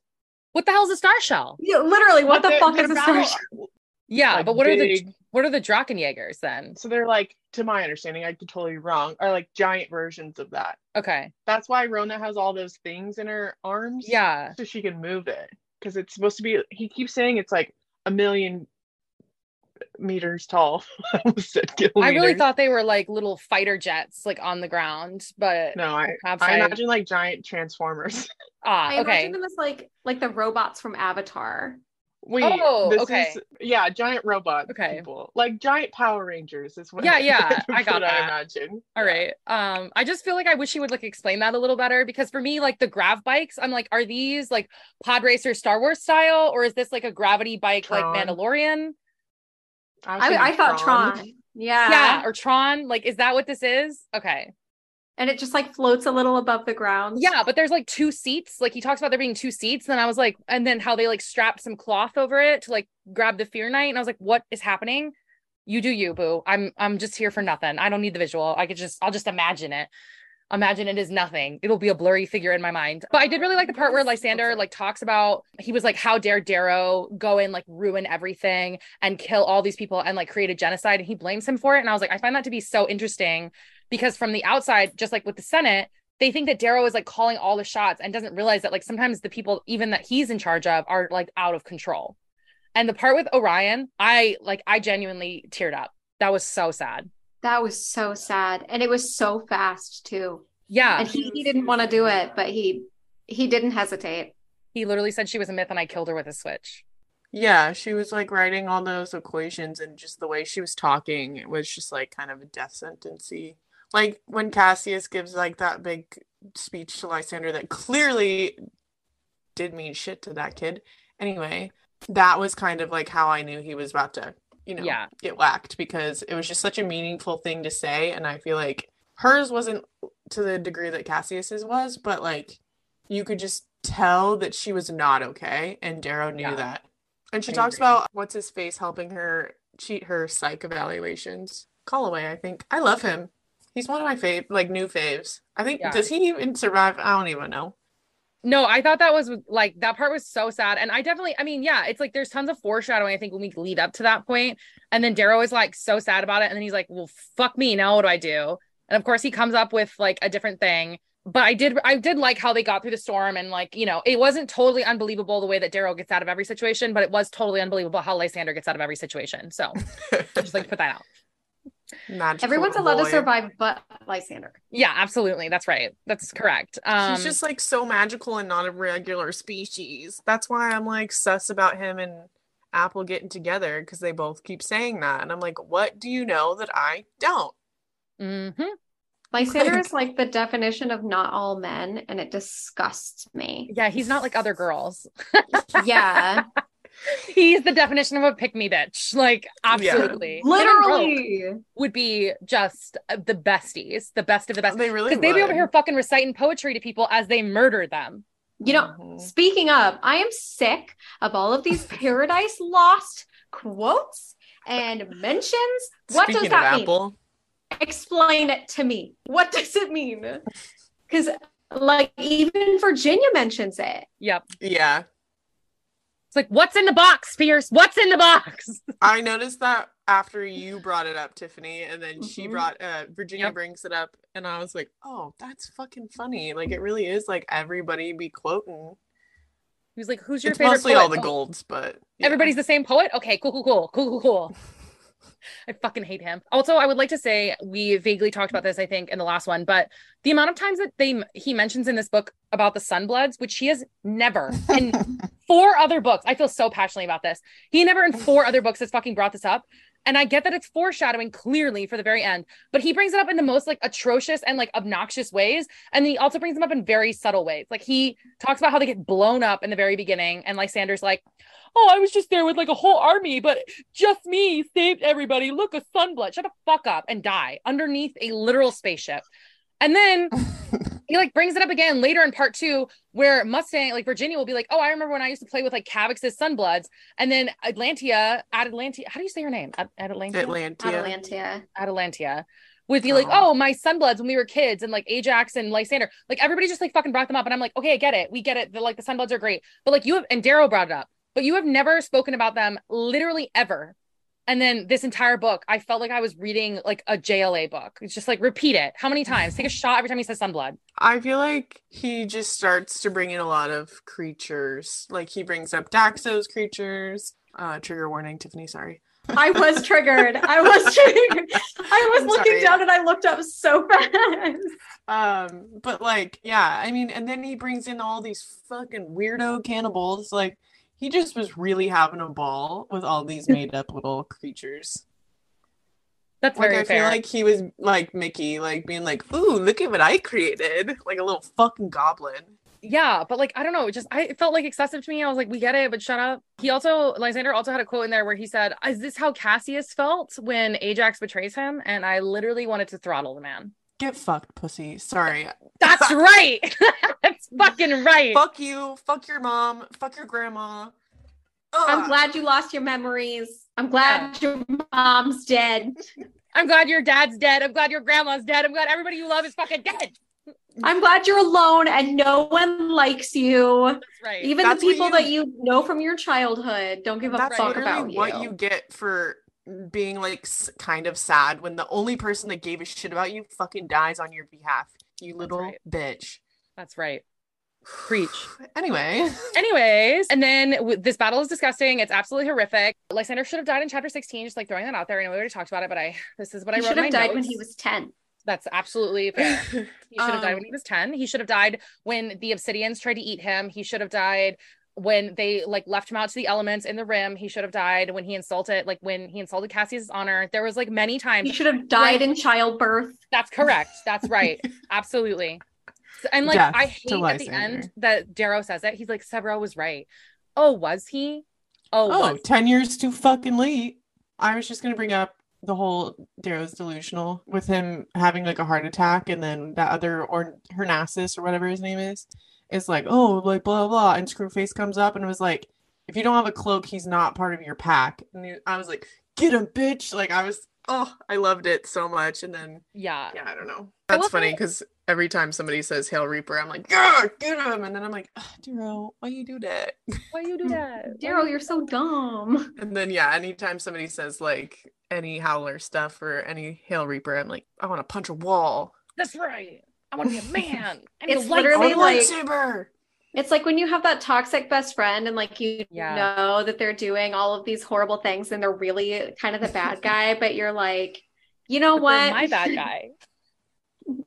what the hell is a star shell? Yeah, literally, what But the fuck is a star? shell? Yeah, like, but what are the what are the Drakenjägers then? So they're like, to my understanding, I could totally be wrong, are like giant versions of that. Okay, That's why Rona has all those things in her arms. yeah, So she can move it. Because it's supposed to be, he keeps saying it's like a million meters tall. I almost said I really thought they were like little fighter jets, like on the ground, but No, I, perhaps I I, imagine like giant transformers. ah, I okay, imagine them as like like the robots from Avatar. Wait, Oh, this okay. is yeah, giant robot Okay. people. Like giant Power Rangers is what Yeah, yeah, I got what that. I imagine. All right. Um, I just feel like I wish he would like explain that a little better because for me, like the grav bikes, I'm like, are these like pod racer Star Wars style, or is this like a gravity bike Tron. like Mandalorian? Was I, I thought Tron. Yeah. Yeah, or Tron. Like, is that what this is? Okay. And it just like floats a little above the ground. Yeah, but there's like two seats. Like he talks about there being two seats. And then I was like, and then how they like strapped some cloth over it to like grab the fear night. And I was like, what is happening? You do you, boo. I'm I'm just here for nothing. I don't need the visual. I could just I'll just imagine it. Imagine it is nothing. It'll be a blurry figure in my mind. But I did really like the part where Lysander like talks about he was like, How dare Darrow go and like ruin everything and kill all these people and like create a genocide? And he blames him for it. And I was like, I find that to be so interesting because from the outside, just like with the Senate, they think that Darrow is like calling all the shots and doesn't realize that like sometimes the people even that he's in charge of are like out of control. And the part with Orion, I like I genuinely teared up. That was so sad. That was so sad. And it was so fast too. Yeah. And he, he didn't want to do it, but he he didn't hesitate. He literally said she was a myth and I killed her with a switch. Yeah, she was like writing all those equations and just the way she was talking it was just like kind of a death sentency. Like when Cassius gives like that big speech to Lysander that clearly did mean shit to that kid. Anyway, that was kind of like how I knew he was about to, you know, Yeah. get whacked because it was just such a meaningful thing to say and I feel like hers wasn't to the degree that Cassius's was, but like you could just tell that she was not okay and Darrow knew Yeah. that. And she I talks agree. about what's his face helping her cheat her psych evaluations. Colloway, I think. I love him. He's one of my fave like new faves. I think Yeah. does he even survive? I don't even know. No, I thought that was like that part was so sad. And I definitely, I mean, yeah, it's like there's tons of foreshadowing, I think, when we lead up to that point. And then Darrow is like so sad about it. And then he's like, well, fuck me. Now what do I do? And of course he comes up with like a different thing. But I did I did like how they got through the storm and like, you know, it wasn't totally unbelievable the way that Darrow gets out of every situation, but it was totally unbelievable how Lysander gets out of every situation. So just like put that out. Magical Everyone's allowed to survive but Lysander. Yeah, absolutely. That's right. That's correct. Um He's just like so magical and not a regular species. That's why I'm like sus about him and Apple getting together because they both keep saying that. And I'm like, what do you know that I don't? mhm. Lysander Like- is like the definition of not all men, and it disgusts me. yeah, he's not like other girls. Yeah, He's the definition of a pick me bitch. Like, absolutely. Him and Roque literally. would be just the besties, the best of the best. They really Because they'd be over here fucking reciting poetry to people as they murder them. You know, Mhm. speaking of, I am sick of all of these Paradise Lost quotes and mentions. What Speaking does that mean? Apple, Explain it to me. What does it mean? Because, like, even Virginia mentions it. Yep. yeah. Like, what's in the box, Pierce? What's in the box? I noticed that after you brought it up, Tiffany, and then she Mhm. brought uh Virginia Yep. brings it up, and I was like, oh, that's fucking funny. Like it really is like everybody be quoting. He was like, who's your It's favorite mostly poet? all the Oh, golds, but yeah. Everybody's the same poet? Okay, cool, cool, cool, cool, cool, cool. I fucking hate him. Also, I would like to say we vaguely talked about this, I think, in the last one, but the amount of times that they he mentions in this book about the Sunbloods, which he has never in four other books. I feel so passionately about this. He never in four other books has fucking brought this up. And I get that it's foreshadowing clearly for the very end, but he brings it up in the most like atrocious and like obnoxious ways. And he also brings them up in very subtle ways. Like he talks about how they get blown up in the very beginning. And Lysander's like, oh, I was just there with like a whole army, but just me saved everybody. Look, a sunblood. Shut the fuck up and die underneath a literal spaceship. And then he like brings it up again later in part two, where Mustang, like Virginia, will be like, "Oh, I remember when I used to play with like Kavax's Sunbloods," and then Atlantia, Atlantia, how do you say your name? At- Atlantia, Atlantia. Atalantia. Atalantia, would be like, Oh. "Oh, my Sunbloods when we were kids," and like Ajax and Lysander, like everybody just like fucking brought them up, and I'm like, "Okay, I get it, we get it. The like the Sunbloods are great," but like you have and Darrow brought it up, but you have never spoken about them literally ever. And then this entire book, I felt like I was reading like a JLA book. It's just like repeat it. How many times? Take a shot every time he says Sunblood. I feel like he just starts to bring in a lot of creatures. Like he brings up Daxo's creatures. Uh, trigger warning, Tiffany. Sorry. I was triggered. I was triggered. I was I'm looking sorry. down and I looked up so fast. Um, but like, yeah, I mean, and then he brings in all these fucking weirdo cannibals. Like, he just was really having a ball with all these made up little creatures. That's Like, very I fair. feel like he was like Mickey, like being like, "Ooh, look at what I created!" Like a little fucking goblin. yeah, but like I don't know, it just I it felt like excessive to me. I was like, we get it, but shut up. He also Lysander also had a quote in there where he said, "Is this how Cassius felt when Ajax betrays him?" And I literally wanted to throttle the man. Get fucked, pussy. Sorry. That's right. That's fucking right. Fuck you. Fuck your mom. Fuck your grandma. I'm glad you lost your memories. I'm glad your mom's dead. I'm glad your dad's dead. I'm glad your grandma's dead. I'm glad everybody you love is fucking dead. I'm glad you're alone and no one likes you. That's right. Even That's the people you- that you know from your childhood don't give a That's fuck literally about you. what you get for being like kind of sad when the only person that gave a shit about you fucking dies on your behalf. You little right. bitch. That's right. Preach. Anyway, Anyways, and then w- this battle is disgusting. It's absolutely horrific. Lysander should have died in chapter 16, just like throwing that out there. I know we already talked about it, but I this is what he I wrote. should have my died when he was 10. That's absolutely fair. He should have died Um, when he was 10. He should have died when the obsidians tried to eat him. He should have died when they like left him out to the elements in the rim. He should have died when he insulted, like when he insulted Cassius' honor. There was like many times He should have died in childbirth. That's correct. That's right. Absolutely. So- And like Death I hate at the end that Darrow says it. He's like, Sevro was right. Oh, was he? Oh, oh, was 10 years too fucking late. I was just gonna bring up the whole Darrow's delusional with him having like a heart attack and then that other or Harnassus or whatever his name is is like, oh, like blah blah, and Screwface comes up and was like, if you don't have a cloak, he's not part of your pack. And he- I was like, get him, bitch! Like I was, oh, I loved it so much. And then yeah. yeah, I don't know. That's funny because every time somebody says Hail Reaper, I'm like, yeah, get him, and then I'm like, ah, "Ugh, Darrow, why you do that? Why you do that? Darrow, you're so dumb. And then yeah, anytime somebody says like any Howler stuff or any Hail Reaper, I'm like, I want to punch a wall. That's right. I want to be a man. I need It's a literally like- lightsaber. It's like when you have that toxic best friend and like you Yeah. know that they're doing all of these horrible things and they're really kind of the bad guy, but you're like, you know But what? My bad guy.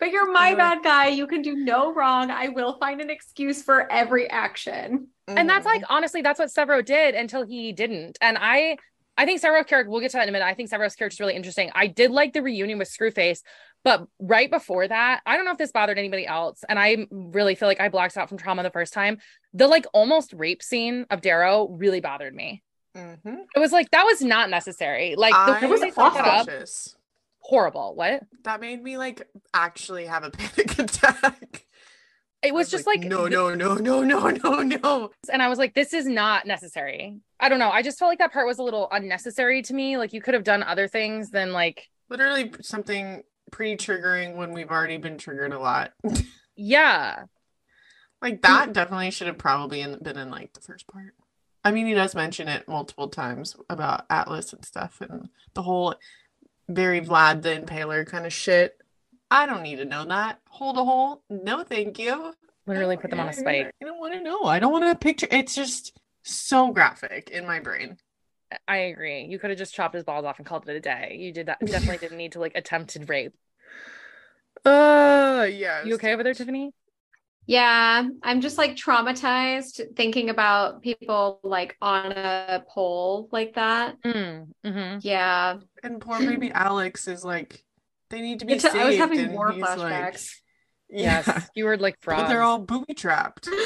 But you're my bad guy. You can do no wrong. I will find an excuse for every action. And that's like Mm-hmm. honestly, that's what Sevro did until he didn't. And I I think Sevro's character, we'll get to that in a minute. I think Sevro's character is really interesting. I did like the reunion with Screwface, but right before that, I don't know if this bothered anybody else. And I really feel like I blocked out from trauma the first time. The like almost rape scene of Darrow really bothered me. Mhm. It was like that was not necessary. Like the I fucked up, horrible. What? That made me like actually have a panic attack. It I was just like, no, th- no, no, no, no, no, no. and I was like, this is not necessary. I don't know. I just felt like that part was a little unnecessary to me. Like you could have done other things than like, Literally something pretty triggering when we've already been triggered a lot. yeah, Like that definitely should have probably in, been in like the first part. I mean, he does mention it multiple times about Atlas and stuff and the whole very Vlad the Impaler kind of shit. I don't need to know that. Hold a hole. No, thank you. literally put them on a spike. I don't want to know. I don't want to picture. It's just so graphic in my brain. I agree. You could have just chopped his balls off and called it a day. You did that. Definitely didn't need to like attempted rape. Uh, yeah. You okay over there. Tiffany? Yeah, I'm just like traumatized thinking about people like on a pole like that. Mm, mhm. Yeah. And poor baby Alex is like, they need to be It's- saved. I was having more war he's like- flashbacks. yeah, Yes, you were like but frogs. they're all booby trapped.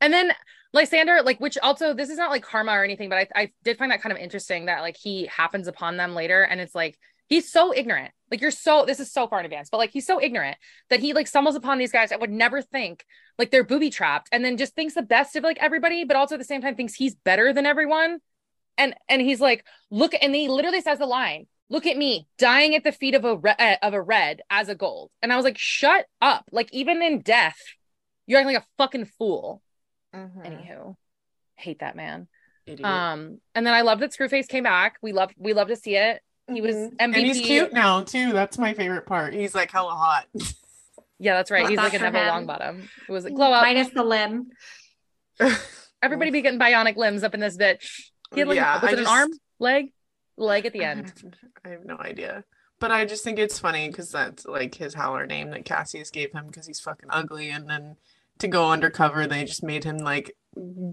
And then Lysander, like, which also this is not like karma or anything, but I, I did find that kind of interesting that like he happens upon them later, and it's like he's so ignorant. Like you're so this is so far in advance, but like he's so ignorant that he like stumbles upon these guys that would never think like they're booby trapped, and then just thinks the best of like everybody, but also at the same time thinks he's better than everyone. And and he's like, look, and he literally says the line, "Look at me, dying at the feet of a re- uh, of a red as a gold." And I was like, shut up! Like even in death, you're acting like a fucking fool. Mhm. Anywho, hate that man. Idiot. Um, and then I love that Screwface came back. We love we love to see it. He was. MVP. And he's cute now too. That's my favorite part. He's like hella hot. Yeah, that's right. Love He's like a for Neville him. Longbottom. It was like glow up. Minus the limb. Everybody be getting bionic limbs up in this bitch. He had like Yeah, was I it an arm, leg, leg at the end. I have no idea. But I just think it's funny because that's like his howler name that Cassius gave him because he's fucking ugly. And then to go undercover, they just made him like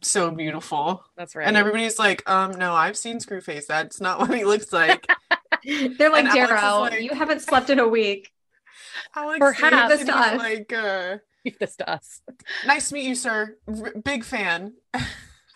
so beautiful. That's right. And everybody's like, um, no, I've seen Screwface. That's not what he looks like. They're like, And Darrow, like- you haven't slept in a week. Alex Perhaps. This to us. like, uh, Leave this to us. nice to meet you, sir. R- big fan.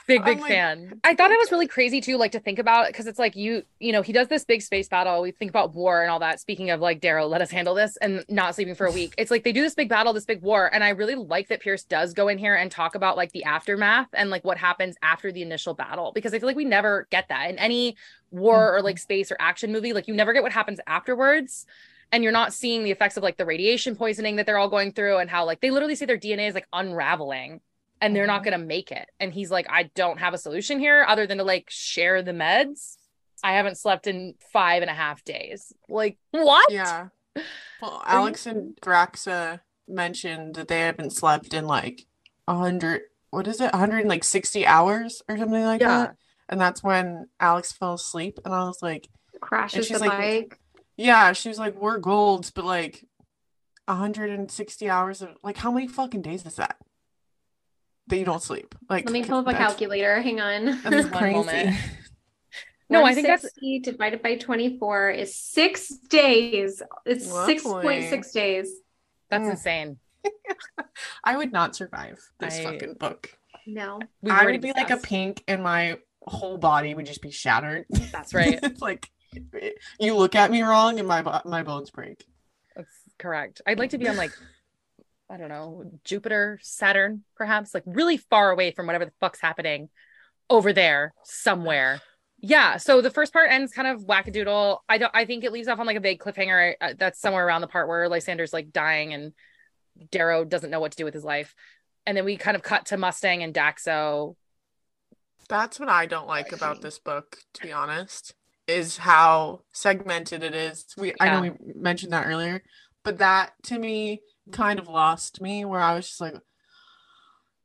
Big big fan. I thought it was really crazy too, like to think about because it's like you, you know, he does this big space battle. We think about war and all that. Speaking of like Darrow let us handle this and not sleeping for a week. It's like they do this big battle, this big war, and I really like that Pierce does go in here and talk about like the aftermath and like what happens after the initial battle because I feel like we never get that in any war or like mm-hmm. space or action movie. Like you never get what happens afterwards. And you're not seeing the effects of like the radiation poisoning that they're all going through and how like they literally say their DNA is like unraveling and they're not going to make it. And he's like, I don't have a solution here other than to like share the meds. I haven't slept in five and a half days. Like, what? Yeah. Well, you- Alex and Thraxa mentioned that they haven't slept in like a hundred. What is it? 160 hours or something like Yeah. that. And that's when Alex fell asleep, and I was like, Crashes she's the like- bike. "Yeah." She was like, "We're golds," but like 160 hours of like, how many fucking days is that? That you don't sleep? Like, Let me pull up a calculator. Hang on. That's One crazy. moment. No, I think that's 160 divided by 24 is six days. It's Lovely. 6.6 days. that's Mm. insane. I would not survive this I- fucking book. No. We've I would be like a pink, and my whole body would just be shattered. That's right. it's like you look at me wrong, and my my bones break. That's correct. I'd like to be on like, I don't know, Jupiter, Saturn, perhaps, like really far away from whatever the fuck's happening over there somewhere. Yeah. So the first part ends kind of wackadoodle. I don't. I think it leaves off on like a big cliffhanger. Uh, that's somewhere around the part where Lysander's like dying and Darrow doesn't know what to do with his life. And then we kind of cut to Mustang and Daxo. That's what I don't like about this book, to be honest, is how segmented it is. We I know we mentioned that earlier, but that to me kind of lost me where I was just like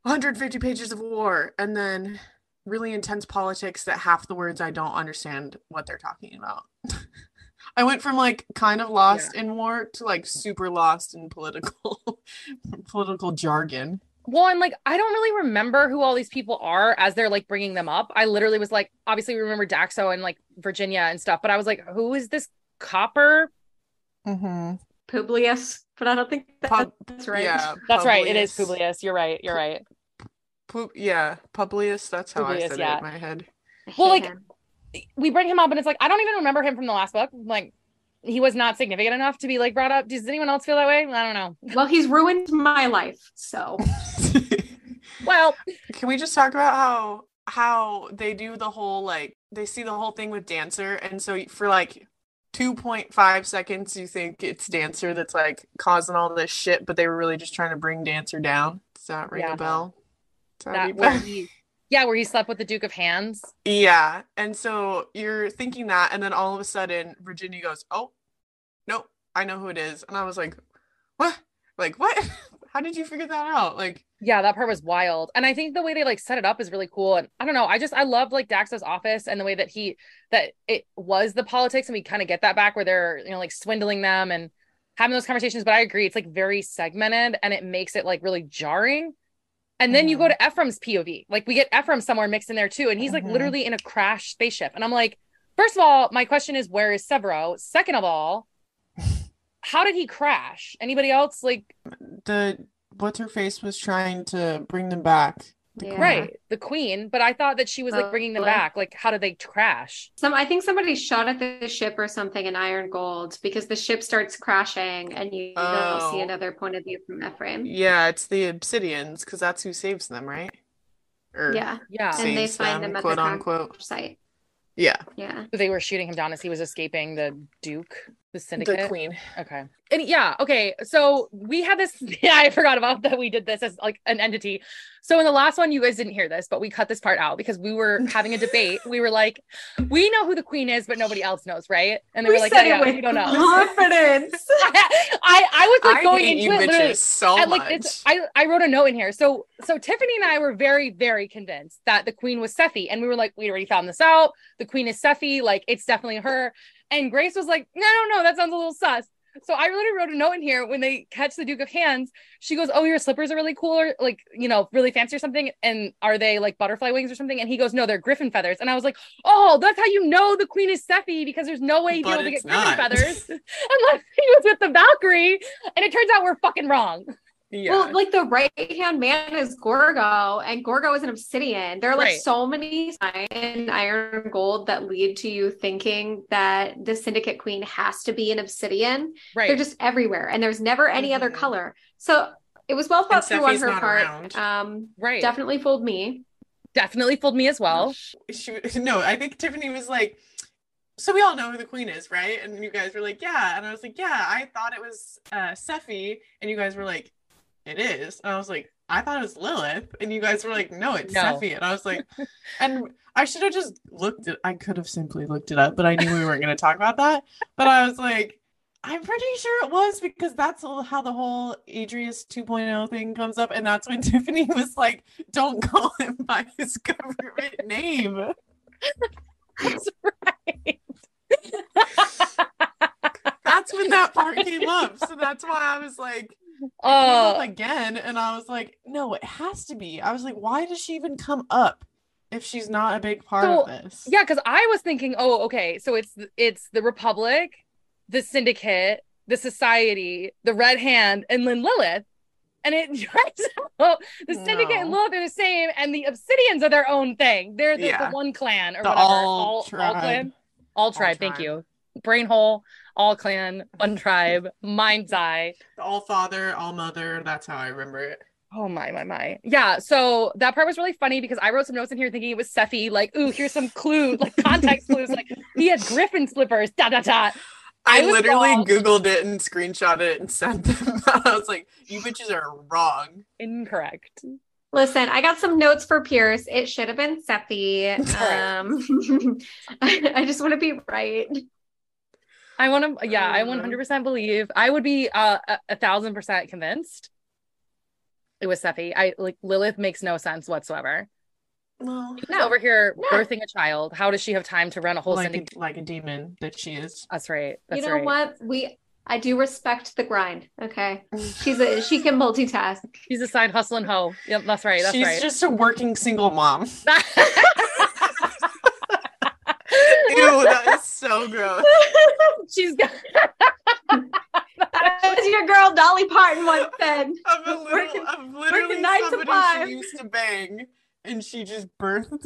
150 pages of war and then really intense politics that half the words I don't understand what they're talking about. I went from like kind of lost in war to like super lost in political political jargon. Well, and like I don't really remember who all these people are as they're like bringing them up. I literally was like, obviously we remember Daxo and like Virginia and stuff, but I was like, who is this copper? Mm-hmm. Publius, but I don't think Pub- that's right. Yeah, That's right. It is Publius. Publius. You're right. You're right. Pu- yeah, Publius. That's how Publius, I said yeah. it in my head. Well, like- We bring him up and it's like, I don't even remember him from the last book. Like he was not significant enough to be like brought up. Does anyone else feel that way? I don't know. well, he's ruined my life. So Well, Can we just talk about how how they do the whole like they see the whole thing with Dancer, and so for like. 2.5 seconds you think it's dancer that's like causing all this shit but they were really just trying to bring dancer down does that ring Yeah. a bell that where he, yeah, where he slept with the Duke of Hands. Yeah. And so you're thinking that, and then all of a sudden Virginia goes, Oh, nope, I know who it is. And I was like, What? Like, what? How did you figure that out? Like, Yeah, that part was wild. And I think the way they like set it up is really cool. And I don't know, I just I love like Daxo's office and the way that he that it was the politics and we kind of get that back where they're, you know, like swindling them and having those conversations. But I agree, it's like very segmented and it makes it like really jarring. And then you go to Ephraim's POV. Like we get Ephraim somewhere mixed in there too. And he's like Mhm. literally in a crash spaceship. And I'm like, first of all, my question is where is Sevro? Second of all, how did he crash? Anybody else like The what's her face was trying to bring them back. The Yeah. right the queen? But I thought that she was like bringing them Totally. back. Like how did they crash? Some I think somebody shot at the ship or something in Iron Gold because the ship starts crashing and you don't see Oh. another point of view from Ephraim. Yeah, it's the Obsidians because that's who saves them, right? Or Yeah. Yeah, And they find them, them at quote the unquote. site. Yeah, Yeah. they were shooting him down as he was escaping the Duke, the syndicate. the queen. Okay. And yeah, okay. So we had this. Yeah, I forgot about that. We did this as like an entity. So in the last one, you guys didn't hear this, but we cut this part out because we were having a debate. We were like, we know who the queen is, but nobody else knows, right? And they were like, yeah, yeah, we don't know. confidence. I I was like I going hate into you it literally. bitches so and, like much. it's, I I wrote a note in here. So so Tiffany and I were very very convinced that the queen was Sephi, and we were like, we already found this out. The queen is Sephi, like it's definitely her. And Grace was like, no, no, no, that sounds a little sus. So I literally wrote a note in here when they catch the Duke of Hands. She goes, "Oh, your slippers are really cool, or like you know, really fancy or something. And are they like butterfly wings or something?" And he goes, "No, they're griffin feathers." And I was like, "Oh, that's how you know the queen is Sephi because there's no way he'd be able to get it's griffin feathers unless he was with the Valkyrie." And it turns out we're fucking wrong. Yeah. Well, like the right hand man is Gorgo, and Gorgo is an obsidian. There are like Right. so many signs in Iron and Gold that lead to you thinking that the Syndicate Queen has to be an obsidian. Right. They're just everywhere, and there's never any other Mhm. color. So it was well thought through on her part. Um, right. definitely fooled me. Definitely fooled me as well. she no, I think Tiffany was like, so we all know who the queen is, right? And you guys were like, yeah, and I was like, yeah, I thought it was uh Sephi, and you guys were like, it is, and I was like, I thought it was Lilith, and you guys were like, no, it's No. Sephi, and I was like, and I should have just looked it. I could have simply looked it up, but I knew we weren't going to talk about that. But I was like, I'm pretty sure it was because that's how the whole Adrius 2.0 thing comes up, and that's when Tiffany was like, "Don't call him by his government name." That's right. That's when that part came up. So that's why I was like, Uh, up again, and I was like, no, it has to be. I was like, why does she even come up if she's not a big part So, of this? yeah, because I was thinking, oh, okay, so it's it's the Republic, the Syndicate, the Society, the Red Hand, and then Lilith. And it turns out the Syndicate and Lilith are the same, and the Obsidians are their own thing. They're the, the one clan or The whatever. all all tribe. clan. All tribe. Thank tribe. you. Brain hole. All clan. One tribe. Mind's eye. All father, all mother. That's how I remember it. Oh my my my. Yeah, so that part was really funny because I wrote some notes in here thinking it was Sephi, like, ooh, here's some clue, like context clues, like he had griffin slippers, da da da. I I, literally wrong. Googled it and screenshot it and sent them. I was like, you bitches are wrong. Incorrect. Listen, I got some notes for Pierce. It should have been Sephi. Um, I, I just want to be right. I want to, yeah, I Mhm. 100% believe. I would be uh, a, a thousand percent convinced it was Sephi. I like Lilith makes no sense whatsoever. Well, She's No. over here No. birthing a child. How does she have time to run a whole like syndicate? a, like a demon that she is. That's right. That's you know right. what? We I do respect the grind. Okay. She's a she can multitask. She's a side hustle and hoe. Yep, that's right. That's She's right. just a working single mom. Ew, that is so gross. She's got As your girl Dolly Parton once said. I'm a little, Working- I'm literally working nine to somebody five. she used to bang, and she just birthed.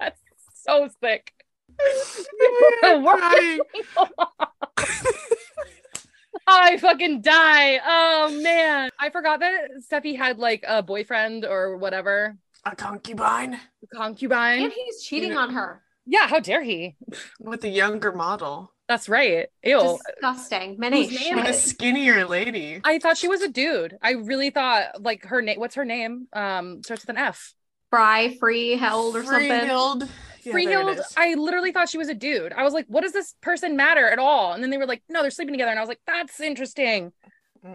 that's so sick. I'm crying. I fucking die. Oh man. I forgot that Sephi had like a boyfriend or whatever. A concubine Concubine. And he's cheating You- on her. Yeah, how dare he? with a younger model, That's right. Ew. Disgusting. Many Whose name with a skinnier lady. I thought she was a dude. I really thought like her name what's her name? Um starts with an F. Fry, free, held, or something. Freehild. Yeah, there Freehild. I literally thought she was a dude. I was like, what does this person matter at all? And then they were like, no, they're sleeping together. And I was like, that's interesting.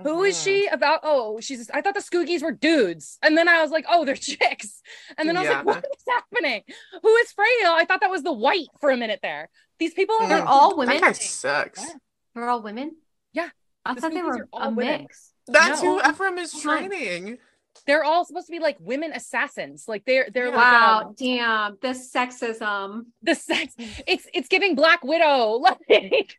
Who is Mhm. she about? Oh, she's. I thought the Scoogies were dudes, and then I was like, oh, they're chicks, and then I was Yeah. like, what is happening? Who is Freyhill? I thought that was the white for a minute there. These people are They're Mm. all That women. guy sucks. They're all women? Yeah. I The thought they were all a women. mix. That's No. who Ephraim is training. They're all supposed to be like women assassins. Like they're they're Yeah. like Wow, um, damn, the sexism. the sex. It's it's giving Black Widow. Like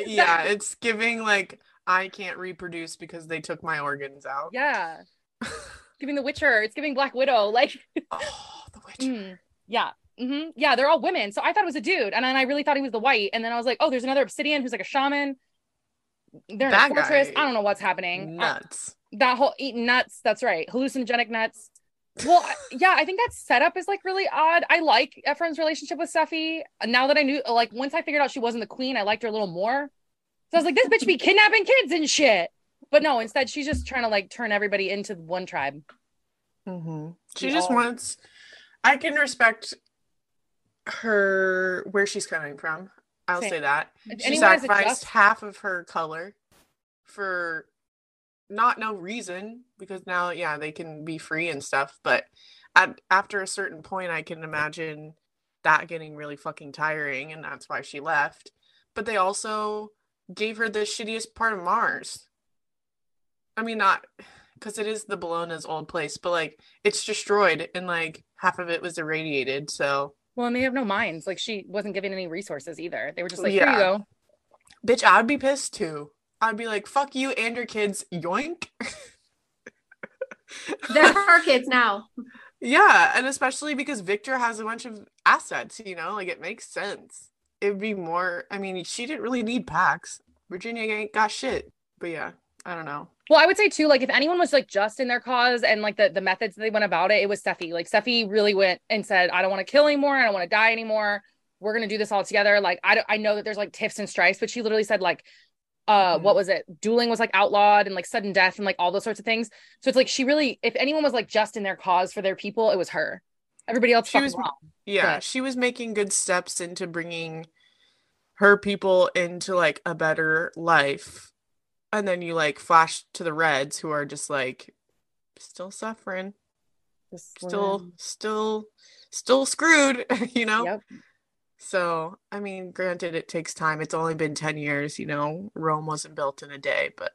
Yeah, it's giving like I can't reproduce because they took my organs out. yeah, giving The Witcher. It's giving Black Widow. Like Oh, the Witcher. mm, yeah. hmm Yeah, they're all women. So I thought it was a dude, and then I really thought he was the white. And then I was like, oh, there's another Obsidian who's like a shaman. They're in That a fortress. I don't know what's happening. Uh, Nuts. that whole eating nuts. That's right, hallucinogenic nuts. Well, yeah, I think that setup is like really odd. I like Ephraim's relationship with Sephi. Now that I knew, like, once I figured out she wasn't the queen, I liked her a little more. So I was like, this bitch be kidnapping kids and shit. But no, instead she's just trying to like turn everybody into one tribe. hmm She We just all- wants. I can respect her where she's coming from. I'll Same. say that If she anyone has a sacrificed just- half of her color for not no reason because now yeah they can be free and stuff but at after a certain point i can imagine that getting really fucking tiring and that's why she left but they also gave her the shittiest part of mars i mean not because it is the Bellona's old place but like it's destroyed and like half of it was irradiated so Well, and they have no minds. Like she wasn't given any resources either. They were just like, Yeah. here you go. bitch i'd be pissed too i'd be like fuck you and your kids yoink They're our kids now. Yeah, and especially because Victra has a bunch of assets, you know, like it makes sense. It'd be more, I mean, she didn't really need packs. Virginia ain't got shit. But yeah, I don't know. Well, I would say too, like if anyone was like just in their cause and like the, the methods they went about it, it was Sephi. Like Sephi really went and said, I don't want to kill anymore. I don't want to die anymore. We're to do this all together. Like, I, I know that there's like tiffs and strifes, but she literally said like, uh, Mhm. what was it? Dueling was like outlawed and like sudden death and like all those sorts of things. So it's like, she really, if anyone was like just in their cause for their people, it was her. Everybody else She was- wrong. Yeah, But- she was making good steps into bringing her people into like a better life. And then you like flash to the Reds who are just like still suffering, still, still, still screwed, you know? Yep. So, I mean, granted, it takes time. It's only been 10 years, you know, Rome wasn't built in a day, but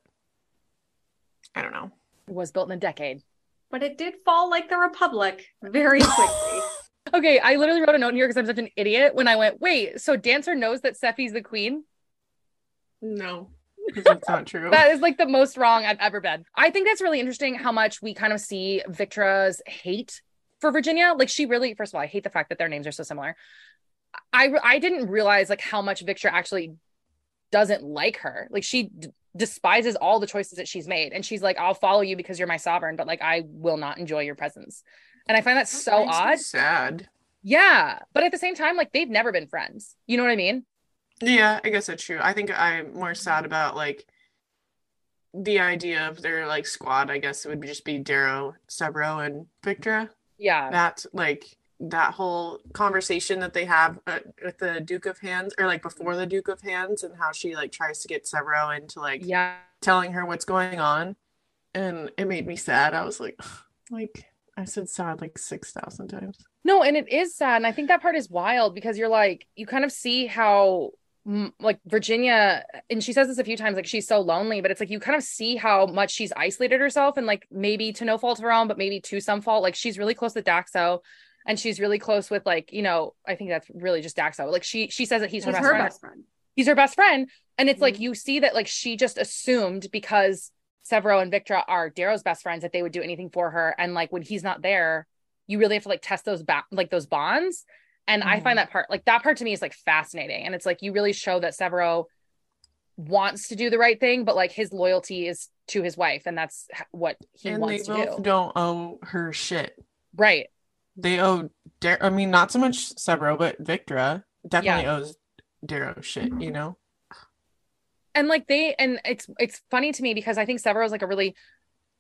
I don't know. It was built in a decade. But it did fall like the Republic very quickly. Okay, I literally wrote a note here because I'm such an idiot when I went, wait, so Dancer knows that Sephi's the queen? No, that's not true. That is like the most wrong I've ever been. I think that's really interesting how much we kind of see Victra's hate for Virginia. Like she really, first of all, I hate the fact that their names are so similar. I I didn't realize like how much Victra actually doesn't like her. Like she d- despises all the choices that she's made, and she's like, "I'll follow you because you're my sovereign, but like I will not enjoy your presence." And I find that so odd. Sad. Yeah, but at the same time, like they've never been friends. You know what I mean? Yeah, I guess that's true. I think I'm more sad about like the idea of their like squad. I guess it would just be Darrow, Sevro, and Victra. Yeah. That's like that whole conversation that they have uh, with the Duke of Hands, or like before the Duke of Hands, and how she like tries to get Sevro into like Yeah. telling her what's going on, and it made me sad. I was like, like I said sad like six thousand times. No, and it is sad. And I think that part is wild because you're like, you kind of see how, like, Virginia, and she says this a few times, like, she's so lonely, but it's like you kind of see how much she's isolated herself and, like, maybe to no fault of her own, but maybe to some fault. Like, she's really close with Daxo and she's really close with, like, you know, I think that's really just Daxo. Like, she, she says that he's her, best, her friend. best friend. He's her best friend. And it's like, Mhm. you see that, like, she just assumed because Sevro and Victra are Darrow's best friends that they would do anything for her. And, like, when he's not there, you really have to like test those back like those bonds and i Mhm. find that part like that part to me is like fascinating and it's like you really show that sevro wants to do the right thing but like his loyalty is to his wife and that's what he and wants to do don't owe her shit. right They owe Dar- I mean, not so much Sevro, but Victra definitely owes Darrow shit. You know. And like they and it's it's funny to me because i think sevro is like a really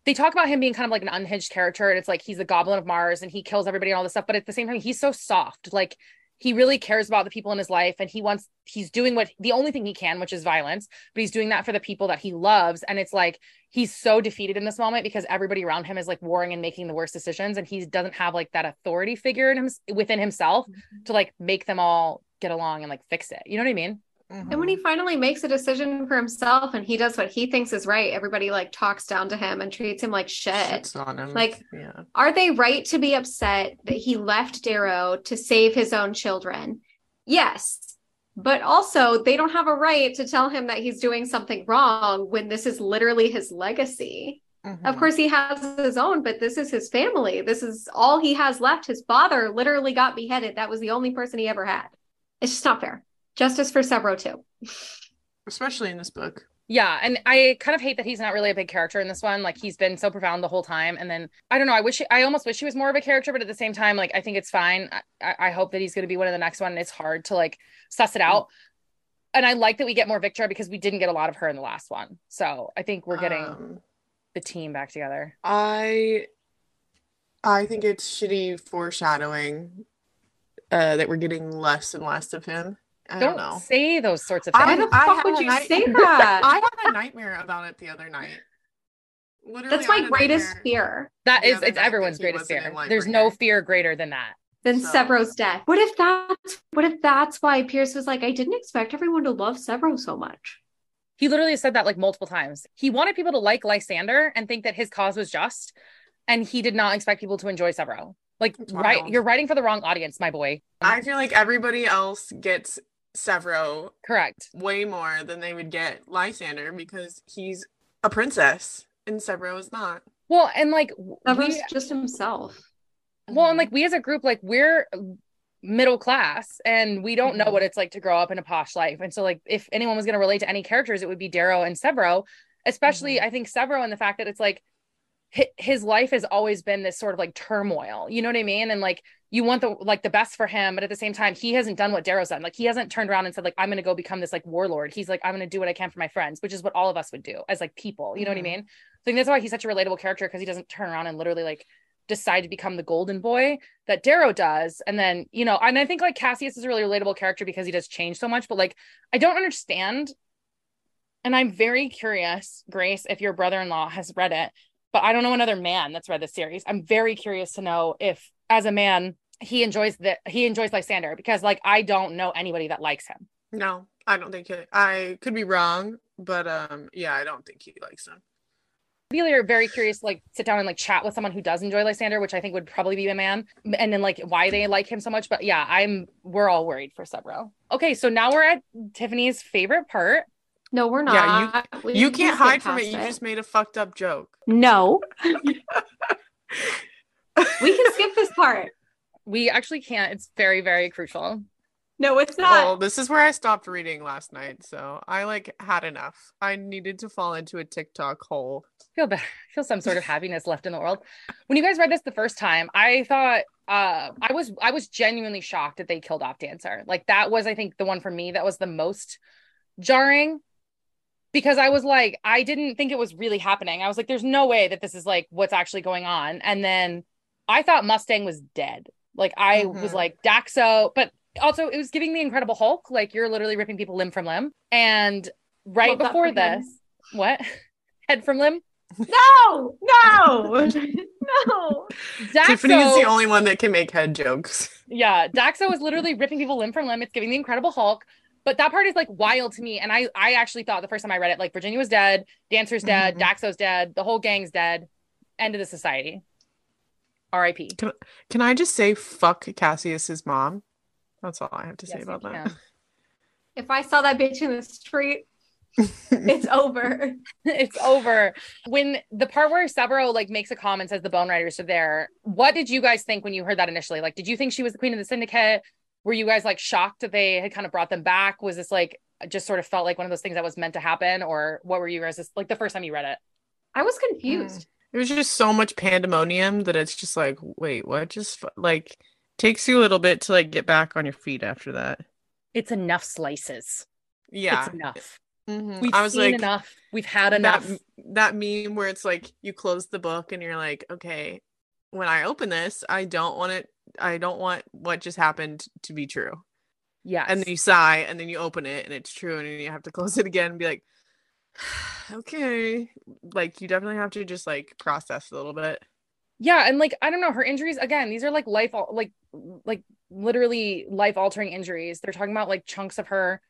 they talk about him being kind of like an unhinged character and it's like he's the goblin of mars and he kills everybody and all this stuff but at the same time he's so soft. Like he really cares about the people in his life and he wants he's doing what the only thing he can which is violence but he's doing that for the people that he loves and it's like he's so defeated in this moment because everybody around him is like warring and making the worst decisions and he doesn't have like that authority figure in him within himself mm-hmm. to like make them all get along and like fix it. You know what i mean And when he finally makes a decision for himself and he does what he thinks is right, everybody like talks down to him and treats him like shit. Him. Like- yeah. Are they right to be upset that he left Darrow to save his own children? Yes. But also, they don't have a right to tell him that he's doing something wrong when this is literally his legacy. Of Mhm. course, he has his own, but this is his family. This is all he has left. His father literally got beheaded. That was the only person he ever had. It's just not fair. Justice for Sevro, too. especially in this book. Yeah, and I kind of hate that he's not really a big character in this one. Like he's been so profound the whole time, and then I don't know. I wish I almost wish he was more of a character, but at the same time, like I think it's fine. I, I hope that he's going to be one of the next one. It's hard to like suss it out, and I like that we get more Victra because we didn't get a lot of her in the last one. So I think we're getting Um, the team back together. I I think it's shitty foreshadowing uh that we're getting less and less of him. I don't, know. say those sorts of I- things. Why the I fuck would a you night- say that? I had a nightmare about it the other night. Literally, That's my greatest nightmare. fear. that the is other it's everyone's greatest fear. There's no Lightbringer. fear greater than that. than So- Sevro's death. What if that's what if that's why Pierce was like, I didn't expect everyone to love Sevro so much. He literally said that like multiple times. He wanted people to like Lysander and think that his cause was just, and he did not expect people to enjoy Sevro. Like, It's right, you're writing for the wrong audience, my boy. I feel like everybody else gets Sevro Correct. way more than they would get Lysander because he's a princess and Sevro is not. Well, and like, Sevro's we, just himself. well, and like we as a group, like we're middle class and we don't know Mhm. what it's like to grow up in a posh life. And so, like, if anyone was going to relate to any characters, it would be Darrow and Sevro. Especially, I think Sevro and the fact that it's like hi- his life has always been this sort of like turmoil. You know what I mean? And like you want the like the best for him, but at the same time, he hasn't done what Darrow's done. Like he hasn't turned around and said like I'm going to go become this like warlord. He's like I'm going to do what I can for my friends, which is what all of us would do as like people. You know Mhm. what I mean? So I think that's why he's such a relatable character because he doesn't turn around and literally like decide to become the golden boy that Darrow does. And then, you know, and I think like Cassius is a really relatable character because he does change so much, but like I don't understand. And I'm very curious, Grace, if your brother-in-law has read it, but I don't know another man that's read the series. I'm very curious to know if as a man he enjoys the he enjoys Lysander because like I don't know anybody that likes him. No, I don't think he, I could be wrong, but um, yeah, I don't think he likes him. really are very curious, like sit down and like chat with someone who does enjoy Lysander, which I think would probably be a man, and then like why they like him so much. But yeah, I'm we're all worried for Sevro. Okay, so now we're at Tiffany's favorite part. No, we're not. Yeah, We You can can't hide from it. past You just made a fucked up joke. No. we can skip this part. We actually can't. It's very, very crucial. No, it's Well, not. this is where I stopped reading last night, so I like had enough. I needed to fall into a TikTok hole. feel better feel some sort of happiness left in the world when you guys read this the first time i thought uh i was i was genuinely shocked that they killed off dancer like that was i think the one for me that was the most jarring because i was like i didn't think it was really happening i was like there's no way that this is like what's actually going on and then i thought mustang was dead like i was Mhm. like daxo but also it was giving the incredible hulk like you're literally ripping people limb from limb and right Love before for him. this what head from limb No, no, no. Daxo, Tiffany is the only one that can make head jokes. yeah, Daxo is literally ripping people limb from limb. It's giving the Incredible Hulk, but that part is like wild to me. And I, I actually thought the first time I read it, like Virginia was dead, Dancer's dead, Mhm. Daxo's dead, the whole gang's dead, end of the society. R.I.P. Can I just say fuck Cassius's mom? That's all I have to say about that. can. If I saw that bitch in the street, it's over. it's over. When the part where Sevro like makes a comment says the Bone Riders are there, what did you guys think when you heard that initially? Like, did you think she was the queen of the syndicate? Were you guys like shocked that they had kind of brought them back? Was this like just sort of felt like one of those things that was meant to happen, or what were you guys just like the first time you read it? I was confused. It was just so much pandemonium that it's just like, wait, what? Just like takes you a little bit to like get back on your feet after that. It's enough slices. Yeah. It's enough. Mhm. We've I was seen like enough. We've had that enough. that meme where it's like you close the book and you're like, okay, when I open this, I don't want it. I don't want what just happened to be true. Yeah. And then you sigh, and then you open it, and it's true, and then you have to close it again and be like, okay, like you definitely have to just like process a little bit. yeah, and like I don't know, her injuries again. These are like life, like like literally life altering injuries. They're talking about like chunks of her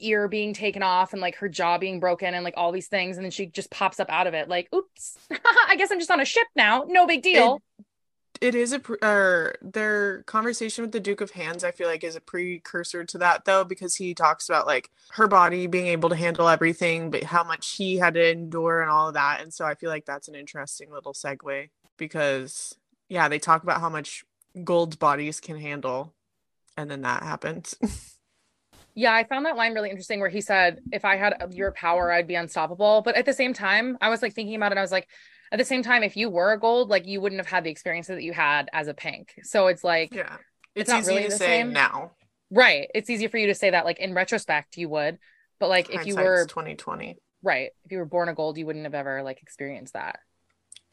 ear being taken off and like her jaw being broken and like all these things and then she just pops up out of it like oops i guess i'm just on a ship now no big deal It is a pr- or their conversation with the Duke of Hands. I feel like is a precursor to that though, because he talks about like her body being able to handle everything, but how much he had to endure and all of that. And so I feel like that's an interesting little segue because yeah, they talk about how much gold bodies can handle, and then that happens. Yeah, I found that line really interesting where he said, if I had your power, I'd be unstoppable. But at the same time, I was like thinking about it. I was like, at the same time, if you were a gold, like you wouldn't have had the experiences that you had as a pink. So it's like, yeah, It's it's, not really to the say same. now. right. It's easier for you to say that, like in retrospect, you would. But like if you were, 2020. right, if you were born a gold, you wouldn't have ever like experienced that.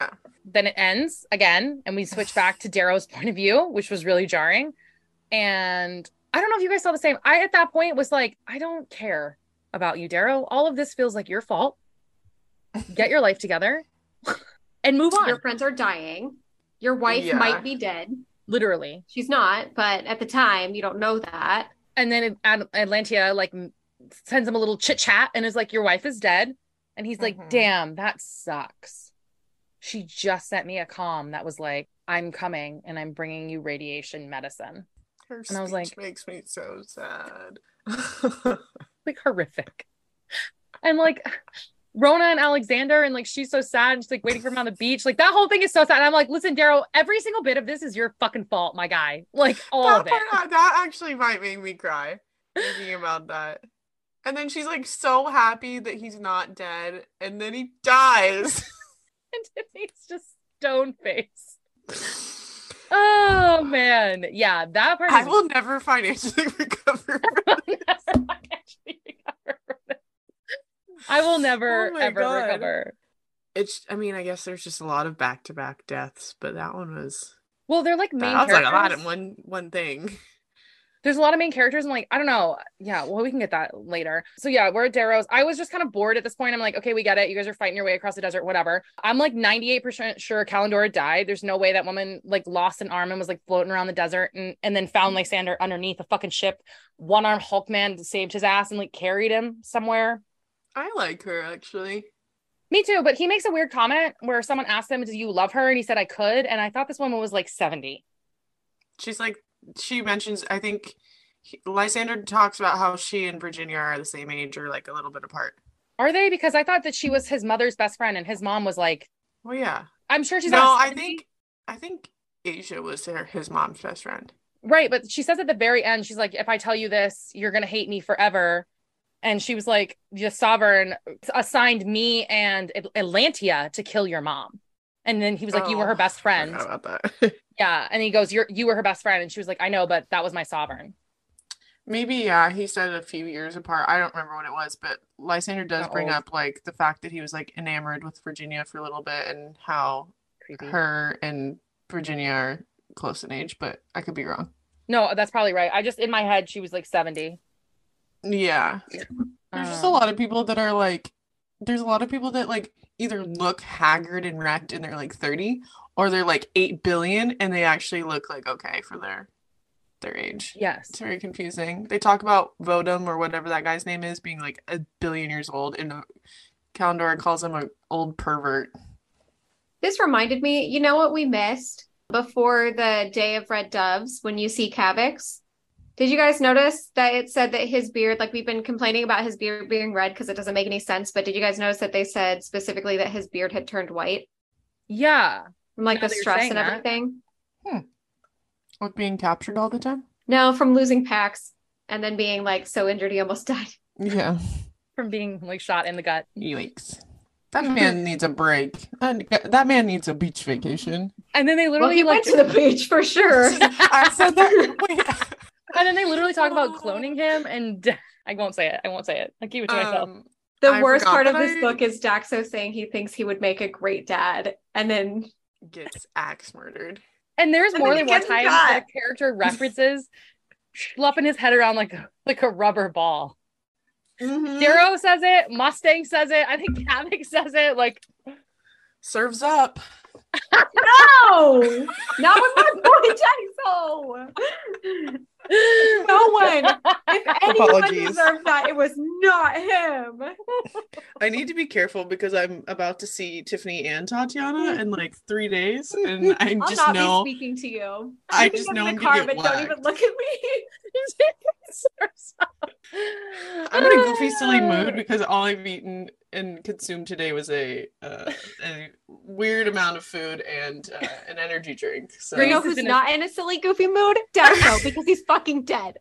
Yeah. Then it ends again, and we switch back to Darrow's point of view, which was really jarring. And I don't know if you guys saw the same. I at that point was like, I don't care about you, Darrow. All of this feels like your fault. Get your life together and move on. Your friends are dying. Your wife Yeah. might be dead. Literally. She's not, but at the time, you don't know that. And then Ad- Atlantia like sends him a little chit chat and is like, Your wife is dead. And he's like, Mhm. Damn, that sucks. She just sent me a calm that was like, I'm coming and I'm bringing you radiation medicine. Her And I was speech like- makes me so sad. like horrific. And like Rhonna and Alexandar, and like she's so sad, and she's like waiting for him on the beach. Like that whole thing is so sad. And I'm like, listen, Darrow, every single bit of this is your fucking fault, my guy. Like all that, of it. part- uh, that actually might make me cry thinking about that. And then she's like so happy that he's not dead, and then he dies. And Tiffany's just stone face. Oh man. Yeah, that part I is will never financially recover. actually recover from this. I will never Oh ever God. recover. it's. I mean, I guess there's just a lot of back-to-back deaths, but that one was. Well, they're like main That was like characters. a lot in one one thing. there's a lot of main characters. I'm like, I don't know. Yeah, well, we can get that later. So yeah, we're at Darrow's. I was just kind of bored at this point. I'm like, okay, we get it. You guys are fighting your way across the desert, whatever. I'm like 98% sure Kalindora died. There's no way that woman like lost an arm and was like floating around the desert and, and then found Lysander underneath a fucking ship. One arm Hulk man saved his ass and like carried him somewhere. I like her actually. Me too, but he makes a weird comment where someone asked him, Do you love her? And he said, I could. And I thought this woman was like 70. She's like she mentions. I think he, Lysander talks about how she and Virginia are the same age or like a little bit apart. Are they? Because I thought that she was his mother's best friend and his mom was like, Well, yeah. I'm sure she's no, I think I think Aja was her, his mom's best friend. Right, but she says at the very end, she's like, "If I tell you this, you're gonna hate me forever." And she was like, "The sovereign assigned me and Atlantia to kill your mom." And then he was like, "You were her Oh, best friend." Forgot about that. Yeah, and he goes, "You're you were her best friend," and she was like, "I know, but that was my sovereign." Maybe yeah, he said a few years apart. I don't remember what it was, but Lysander does bring old? up like the fact that he was like enamored with Virginia for a little bit and how Creepy. her and Virginia are close in age, but I could be wrong. No, that's probably right. I just in my head she was like 70. Yeah. There's just a Um, lot of people that are like there's a lot of people that like either look haggard and wrecked and they're like 30 or they're like 8 billion and they actually look like okay for their their age. Yes. It's very confusing. They talk about Vodum or whatever that guy's name is being like a billion years old and Kalendor calls him an old pervert. This reminded me, you know what we missed before the Day of Red Doves when you see Kavax? Did you guys notice that it said that his beard, like we've been complaining about his beard being red because it doesn't make any sense, but did you guys notice that they said specifically that his beard had turned white Yeah. from like the stress and that. everything? Hmm. With being captured all the time? No, from losing Pax and then being like so injured he almost died. Yeah. From being like shot in the gut. Yikes. That man needs a break. That, that man needs a beach vacation. And then they Well, literally he like went to the beach for sure. I said that. Wait. And then they literally talk about cloning him and I won't say it. I won't say it. I'll keep it to myself. Um, The I worst part of that this I- book is Daxo saying he thinks he would make a great dad. And then gets axe murdered. And there's And more than one time that a character references schlupping his head around like a, like a rubber ball. Mm-hmm. Darrow says it, Mustang says it, I think Kavax says it. Like, Serves up. No, not with my boy Daxo. No one. If Anyone Apologies. deserved that. It was not him. I need to be careful because I'm about to see Tiffany and Tatyana in like three days, and I I'll just not know be speaking to you. I You just get know in I'm the car, get but don't even look at me. I'm in a goofy, silly mood because all I've eaten and consumed today was a uh, a weird amount of food and uh, an energy drink. So, You know Grace is who's not in a silly, goofy mood? Daxo, because he's fucking dead.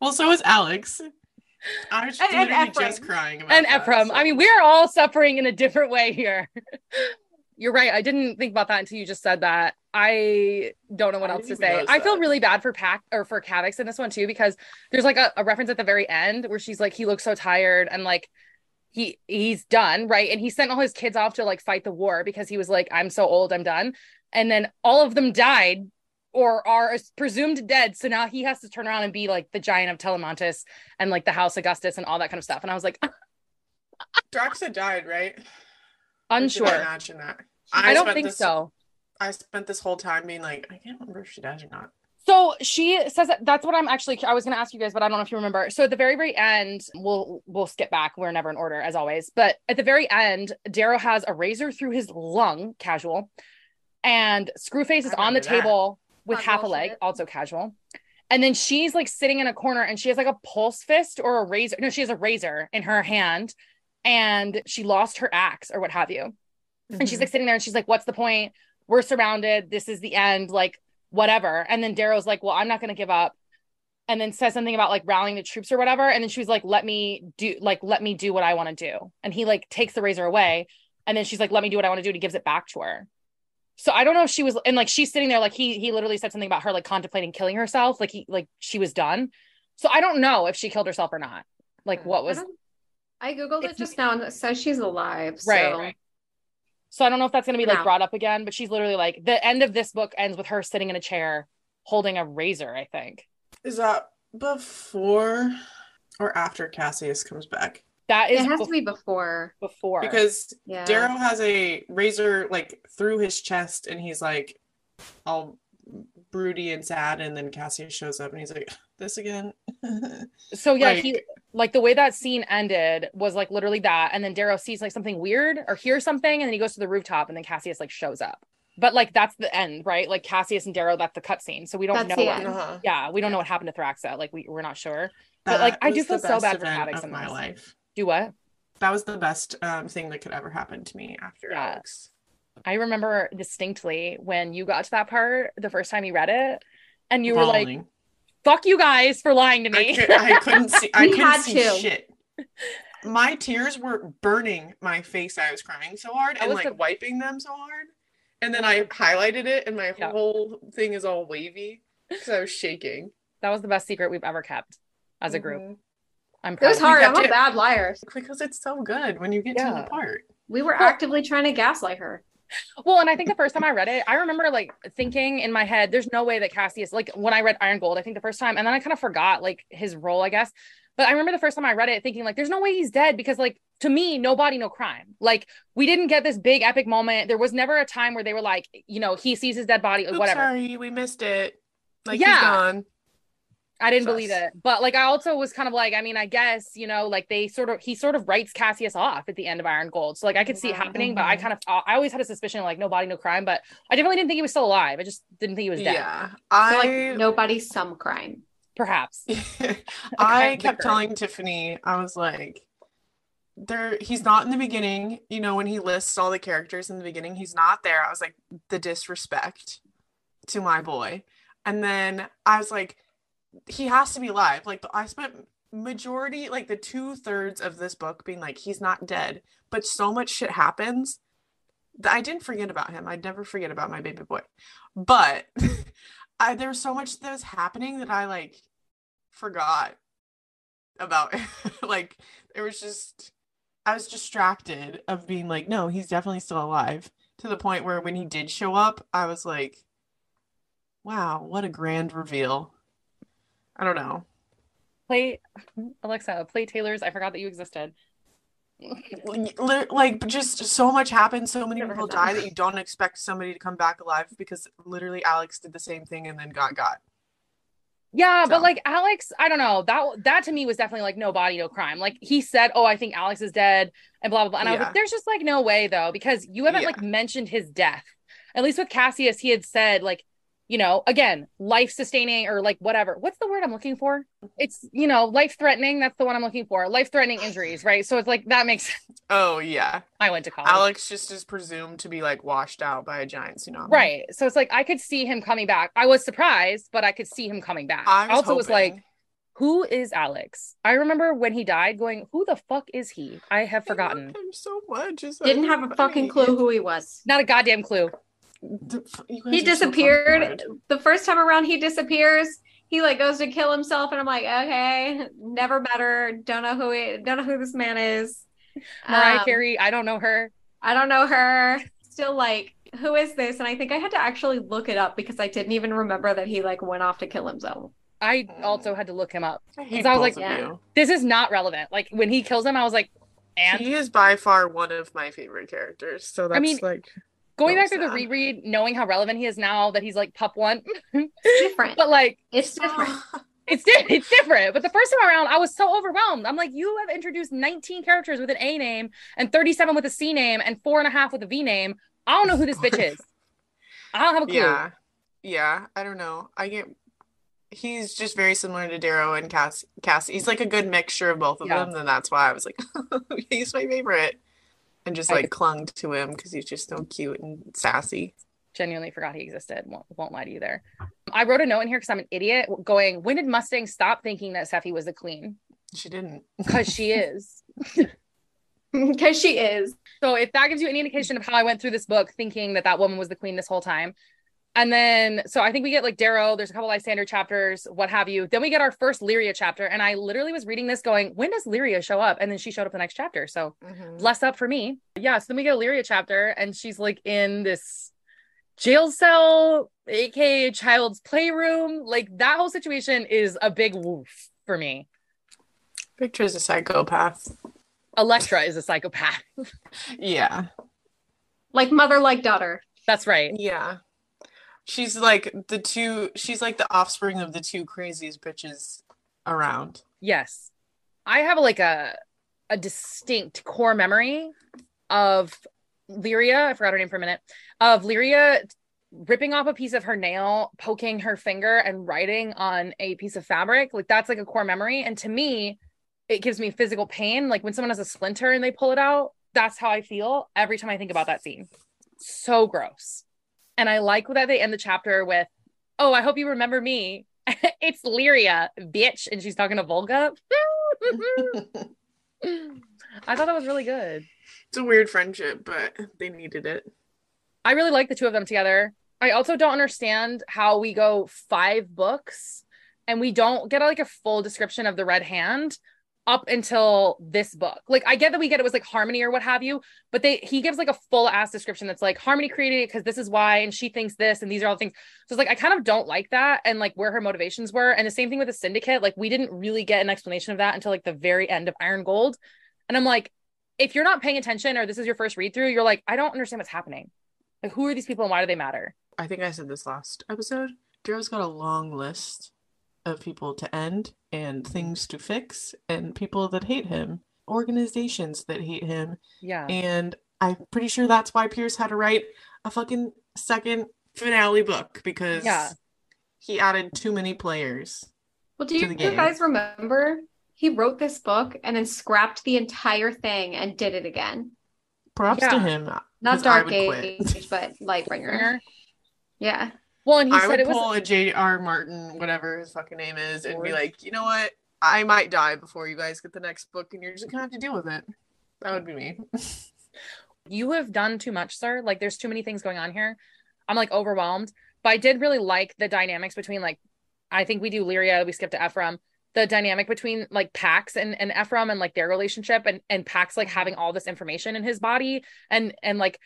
well, so is Alex. I was And- and literally Ephraim. just crying about and that, Ephraim. so- I mean, we're all suffering in a different way here. You're right. I didn't think about that until you just said that. I don't know what I else to say. I feel that. really bad for Pack or for Kavax in this one too, because there's like a, a reference at the very end where she's like, he looks so tired and like he he's done, right? And he sent all his kids off to like fight the war because he was like, I'm so old, I'm done. And then all of them died or are presumed dead. So now he has to turn around and be like the giant of Telemanus and like the House Augustus and all that kind of stuff. And I was like, Thraxa died, right? Did I unsure. imagine that. I, don't think this- so. I spent this whole time being like, I can't remember if she dies or not. So she says that that's what I'm actually I was going to ask you guys but I don't know if you remember. So at the very very end we'll we'll skip back. We're never in order as always. But at the very end Darrow has a razor through his lung, casual. And Screwface is on the that. table with half a leg, also casual. And then she's like sitting in a corner and she has like a pulse fist or a razor. No, she has a razor in her hand and she lost her axe or what have you. And Mm-hmm. she's like sitting there and she's like, What's the point? We're surrounded. This is the end. Like, whatever. And then Darrow's like, Well, I'm not going to give up. And then says something about like rallying the troops or whatever. And then she was like, Let me do, like, let me do what I want to do. And he like takes the razor away. And then she's like, Let me do what I want to do. And he gives it back to her. So I don't know if she was, and like she's sitting there, like he he literally said something about her like contemplating killing herself, like he like she was done. So I don't know if she killed herself or not. Like what was don't- I googled it just now and it says she's alive. Right, so- right. So I don't know if that's going to be like No. brought up again, but she's literally like the end of this book ends with her sitting in a chair holding a razor, I think. Is that before or after Cassius comes back? That is It has bef- to be before. before. Because Yeah. Darrow has a razor like through his chest and he's like all broody and sad and then Cassius shows up and he's like, This again? so yeah, like- he like the way that scene ended was like literally that and then Darrow sees like something weird or hears something and then he goes to the rooftop and then Cassius like shows up. But like that's the end, right? Like Cassius and Darrow that's the cutscene. So we don't That's know what. Uh-huh. yeah, we don't know what happened to Thraxa. Like we we're not sure. But, like, I do feel so bad for Maddox in my this. life. Do what? That was the best um, thing that could ever happen to me after Yeah. Alex. I remember distinctly when you got to that part the first time you read it, and you were like, "Fuck you guys for lying to I, me." could, I couldn't see. I We couldn't had see to. shit. My tears were burning my face. I was crying so hard and like the- wiping them so hard. And then I highlighted it, and my Yeah. whole thing is all wavy because I was shaking. that was the best secret we've ever kept as a group. Mhm. I'm It was hard. I'm a it. bad liar. Because it's so good when you get to the part. We were Well- actively trying to gaslight her. Well, and I think the first time I read it, I remember like thinking in my head, "There's no way that Cassius." Like when I read Iron Gold, I think the first time, and then I kind of forgot like his role, I guess. But I remember the first time I read it, thinking like, "There's no way he's dead," because like to me, no body, no crime. Like we didn't get this big epic moment. There was never a time where they were like, you know, he sees his dead body, Oops, whatever. sorry, we missed it. Like Yeah. he's gone. I didn't Sus. believe it. But like I also was kind of like, I mean, I guess, you know, like they sort of he sort of writes Cassius off at the end of Iron Gold. So like I could see it Mhm. happening, but I Mhm. kind of I always had a suspicion like no body, no crime, but I definitely didn't think he was still alive. I just didn't think he was dead. Yeah, So, I like nobody, some crime. Perhaps. I kept telling Tiffany, I was like, there he's not in the beginning, you know, when he lists all the characters in the beginning, he's not there. I was like, the disrespect to my boy. And then I was like, he has to be alive. Like I spent majority, like the two thirds of this book being like, he's not dead, but so much shit happens that I didn't forget about him. I'd never forget about my baby boy. But I there was so much that was happening that I like forgot about like it was just I was distracted of being like, no, he's definitely still alive. To the point where when he did show up, I was like, wow, what a grand reveal. I don't know. Play Alexa, play Taylor's. I forgot that you existed. Like just so much happened, so many people die that you don't expect somebody to come back alive because literally Alex did the same thing and then got got. Yeah, So- but like Alex, I don't know. That that to me was definitely like no body, no crime. Like he said, "Oh, I think Alex is dead," and blah blah blah. And I was like, "There's just like no way though, because you haven't Yeah. like mentioned his death. At least with Cassius, he had said like, you know, again, life sustaining or like whatever. What's the word I'm looking for? It's you know, life threatening. That's the one I'm looking for. Life threatening injuries, right? So it's like that makes. sense. Oh yeah. I went to college. Alex just is presumed to be like washed out by a giant tsunami. Right. So it's like I could see him coming back. I was surprised, but I could see him coming back. I was also was like, who is Alex? I remember when he died going, who the fuck is he? I have forgotten. I love forgotten. him so much. It's Didn't have a fucking clue who he was. Not a goddamn clue. The- you guys He are so disappeared. the first time around, he disappears. He like goes to kill himself, and I'm like, okay, never met her. Don't know who he. Don't know who this man is. Mariah Um, Carey, I don't know her. I don't know her. Still like, who is this? And I think I had to actually look it up because I didn't even remember that he like went off to kill himself. I also had to look him up. I I was like, yeah. This is not relevant. Like when he kills him, I was like, and He is by far one of my favorite characters. So that's mean, like going so back through the reread, knowing how relevant he is now that he's like pup one, different. but like it's different. it's di- it's different. But the first time around, I was so overwhelmed. I'm like, you have introduced 19 characters with an A name and 37 with a C name and four and a half with a V name. I don't know who this bitch is. I don't have a clue. Yeah. Yeah. I don't know. I get he's just very similar to Darrow and Cass Cass. He's like a good mixture of both of Yeah. them. And that's why I was like, he's my favorite. And just like could- clung to him because he's just so cute and sassy. Genuinely forgot he existed. Won't, won't lie to you there. I wrote a note in here because I'm an idiot. Going, when did Mustang stop thinking that Sephi was the queen? She didn't. Because she is. Because she is. So if that gives you any indication of how I went through this book thinking that that woman was the queen this whole time. And then, so I think we get like Darrow, there's a couple Lysander chapters, what have you. Then we get our first Lyria chapter. And I literally was reading this going, when does Lyria show up? And then she showed up the next chapter. So Mhm. bless up for me. Yeah. So then we get a Lyria chapter and she's like in this jail cell, aka child's playroom. Like that whole situation is a big woof for me. Victra's a psychopath. Electra is a psychopath. Yeah. Like mother, like daughter. That's right. Yeah. She's like the two she's like the offspring of the two craziest bitches around. Yes. I have like a a distinct core memory of Lyria, I forgot her name for a minute, of Lyria ripping off a piece of her nail, poking her finger and writing on a piece of fabric. Like that's like a core memory and to me it gives me physical pain like when someone has a splinter and they pull it out, that's how I feel every time I think about that scene. So gross. And I like that they end the chapter with, "Oh, I hope you remember me. it's Lyria, bitch," and she's talking to Volga. I thought that was really good. It's a weird friendship, but they needed it. I really like the two of them together. I also don't understand how we go five books and we don't get like a full description of the Red Hand up until this book. Like I get that we get it was like Harmony or what have you, but they he gives like a full ass description that's like Harmony created it because this is why and she thinks this and these are all the things. So it's like I kind of don't like that and like where her motivations were. And the same thing with the syndicate. Like we didn't really get an explanation of that until like the very end of Iron Gold. And I'm like, if you're not paying attention or this is your first read through, you're like, I don't understand what's happening. Like, who are these people and why do they matter? I think I said this last episode. Darrow's got a long list of people to end and things to fix and people that hate him, organizations that hate him. Yeah. And I'm pretty sure that's why Pierce had to write a fucking second finale book because Yeah. he added too many players. Well, do to you guys remember? He wrote this book and then scrapped the entire thing and did it again. Props to him. Not Dark would quit. Age, but Lightbringer. Bringer. Yeah. Well, and he I said would it was pull a J.R. Martin, whatever his fucking name is, and be like, you know what? I might die before you guys get the next book, and you're just gonna have to deal with it. That would be me. you have done too much, sir. Like, there's too many things going on here. I'm like overwhelmed. But I did really like the dynamics between like, I think we do Lyria, we skip to Ephraim. The dynamic between like Pax and, and Ephraim and like their relationship and and Pax like having all this information in his body and and like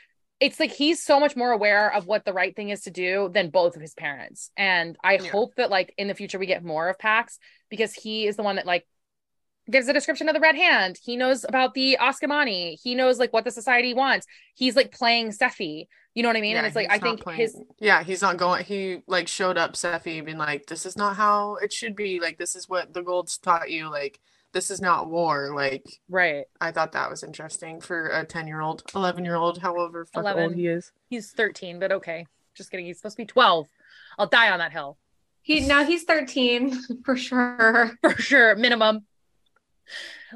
it's like he's so much more aware of what the right thing is to do than both of his parents. And I Yeah. hope that like in the future we get more of Pax because he is the one that like gives a description of the red hand. He knows about the Ascomanni. He knows like what the society wants. He's like playing Sephi. You know what I mean? and it's like I think playing- his yeah he's not going he like showed up Sephi being like this is not how it should be like this is what the golds taught you like this is not war like right. I thought that was interesting for a 10 year old 11 year old however fuck 11. old he is He's 13, but okay. Just kidding. He's supposed to be 12. I'll die on that hill He now he's 13 for sure. for sure, minimum.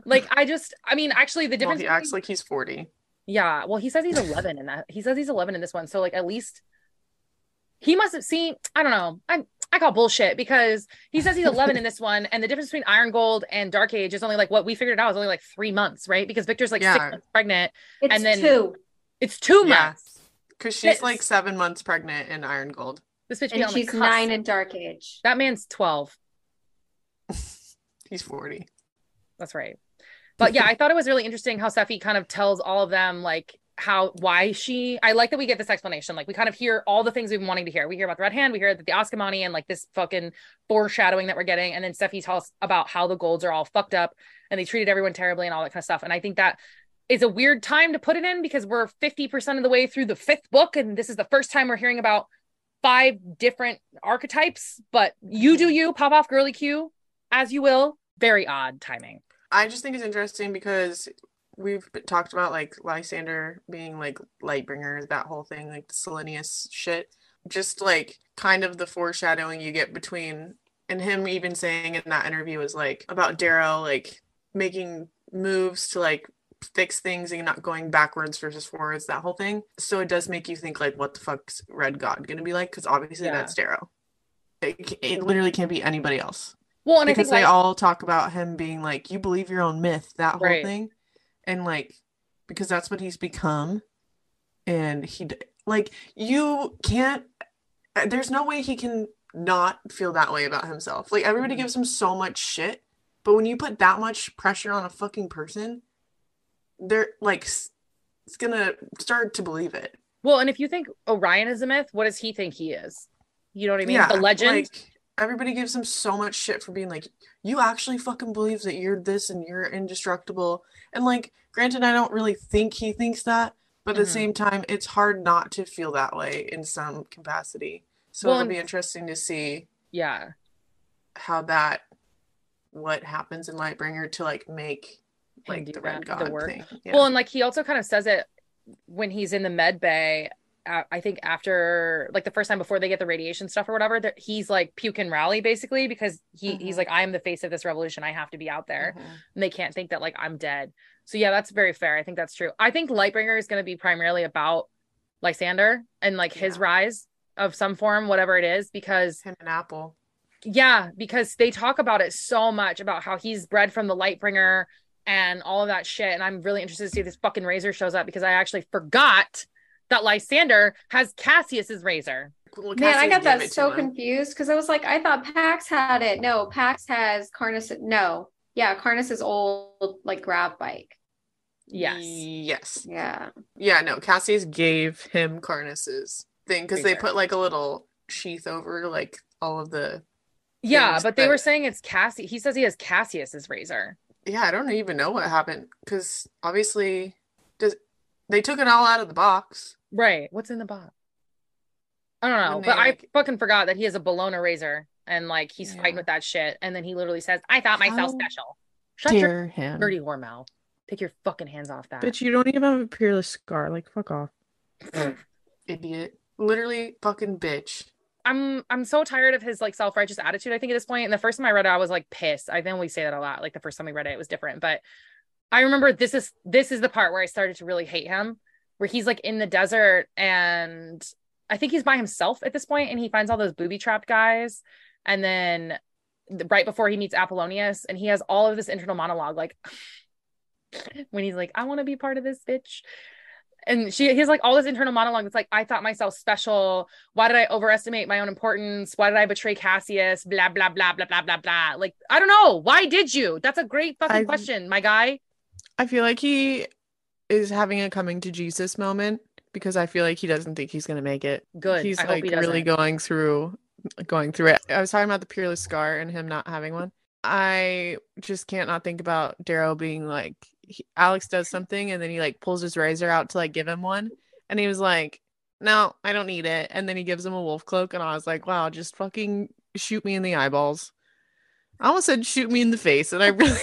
Like I just, I mean, actually, the well, difference. he between- acts like he's 40 Yeah, well, he says he's 11 in that. He says he's 11 in this one. So like at least he must have seen, I don't know. I I call bullshit because he says he's 11 in this one and the difference between Iron Gold and Dark Age is only like what we figured out is only like 3 months, right? Because Victra's like 6 months pregnant. It's And then- two. It's 2 Yeah. months. because she's Yes. like seven months pregnant in Iron Gold This bitch be And on she's nine in Dark Age. That man's 12. he's 40 That's right. But yeah, I thought it was really interesting how Sephi kind of tells all of them like how why she I like that we get this explanation. Like we kind of hear all the things we've been wanting to hear. We hear about the red hand, we hear that the Ascomanni and like this fucking foreshadowing that we're getting. And then Sephi tells about how the golds are all fucked up and they treated everyone terribly and all that kind of stuff. And I think that is a weird time to put it in because we're 50% of the way through the fifth book, and this is the first time we're hearing about five different archetypes. But you do you, pop off girly Q, as you will. Very odd timing. I just think it's interesting because we've talked about like Lysander being like Lightbringer, that whole thing, like the Silenius shit. Just like kind of the foreshadowing you get between and him even saying in that interview was like about Darrow like making moves to like fix things and not going backwards versus forwards, that whole thing. So it does make you think like what the fuck's Red God gonna be like? Because obviously Yeah. that's Darrow. It, it literally can't be anybody else Well, and I because think they all talk about him being like you believe your own myth that whole Right. thing and like because that's what he's become and he like you can't uh, there's no way he can not feel that way about himself like everybody Mhm. gives him so much shit but when you put that much pressure on a fucking person they're like it's gonna start to believe it well, and if you think Orion is a myth, what does he think he is? You know what I mean? the legend. Like everybody gives him so much shit for being like, you actually fucking believe that you're this and you're indestructible. And like, granted, I don't really think he thinks that, but at Mhm. the same time, it's hard not to feel that way in some capacity. So Well, it'll be interesting to see yeah. how that what happens in Lightbringer to like make like the that, red the god work. thing. Yeah. Well, and like he also kind of says it when he's in the med bay. Uh, I think after like the first time before they get the radiation stuff or whatever, that he's like puke and rally basically because he he's Mhm. like I am the face of this revolution. I have to be out there, Mhm. and they can't think that like I'm dead. So yeah, that's very fair. I think that's true. I think Lightbringer is going to be primarily about Lysander and like his rise of some form, whatever it is, because him and Apple. yeah, because they talk about it so much about how he's bred from the Lightbringer and all of that shit. And I'm really interested to see if this fucking razor shows up because I actually forgot that Lysander has Cassius's razor. Well, Man, I got that gave it to so confused because I was like, I thought Pax had it. No, Pax has Karnus. No, yeah, Karnus's old like gravBike. Yes. Yes. Yeah, Yeah, no, Cassius gave him Karnus's thing because they put like a little sheath over like all of the. Yeah, Things but they were saying it's Cassie. He says he has Cassius's razor. Yeah, I don't even know what happened because obviously, does they took it all out of the box. Right. What's in the box? I don't know, but they, I fucking forgot that he has a Bellona razor and like he's Yeah. fighting with that shit. And then he literally says, I thought myself How special. Shut your Dare him. dirty whore mouth. Take your fucking hands off that. Bitch, you don't even have a peerless scar. Like, fuck off. Idiot, literally fucking bitch. I'm I'm so tired of his like self-righteous attitude. I think at this point, and the first time I read it, I was like pissed. I think we say that a lot. Like the first time we read it, it was different. But I remember this is this is the part where I started to really hate him, where he's like in the desert and I think he's by himself at this point, and he finds all those booby trapped guys, and then right before he meets Apollonius, and he has all of this internal monologue, like when he's like, "I want to be part of this bitch." And she, he has like all this internal monologue. It's like, I thought myself special why did I overestimate my own importance? Why did I betray Cassius? Blah blah blah blah blah blah blah. Like I don't know. Why did you? That's a great fucking I- question, my guy. I feel like he is having a coming to Jesus moment because I feel like he doesn't think he's gonna make it. Good. He's I like he really going through going through it. I was talking about the peerless scar and him not having one. I just can't not think about Darrow being like he, Alex does something and then he like pulls his razor out to like give him one and he was like no, I don't need it. And then he gives him a wolf cloak, and I was like, wow, just fucking shoot me in the eyeballs. I almost said shoot me in the face, and I really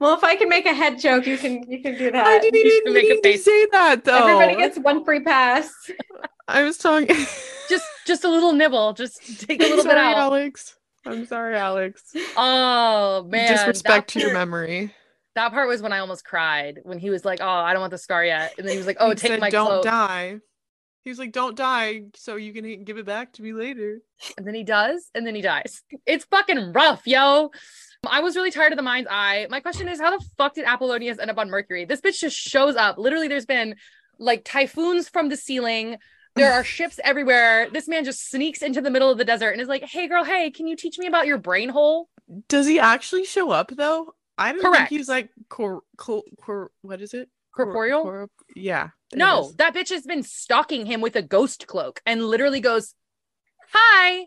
Well, if I can make a head joke, you can you can do that. I didn't even make a need to face. say that though. Everybody gets one free pass. I was talking. Just just a little nibble. Just take a little sorry, bit out. Alex. I'm sorry, Alex. Oh man. Disrespect to your memory. That part was when I almost cried when he was like, "Oh, I don't want the scar yet," and then he was like, "Oh, He take said, my don't cloak," die. He was like, "Don't die, so you can give it back to me later." and then he does, and then he dies. It's fucking rough, yo. I was really tired of the mind's eye. My question is, how the fuck did Apollonius end up on Mercury? This bitch just shows up. Literally, there's been like typhoons from the ceiling. There are ships everywhere. This man just sneaks into the middle of the desert and is like, "Hey, girl, hey, can you teach me about your brain hole?" Does he actually show up though? I don't Correct. think he's like cor- cor- cor- what is it? Cor- Corporeal? corp- yeah. No, that bitch has been stalking him with a ghost cloak and literally goes, Hi,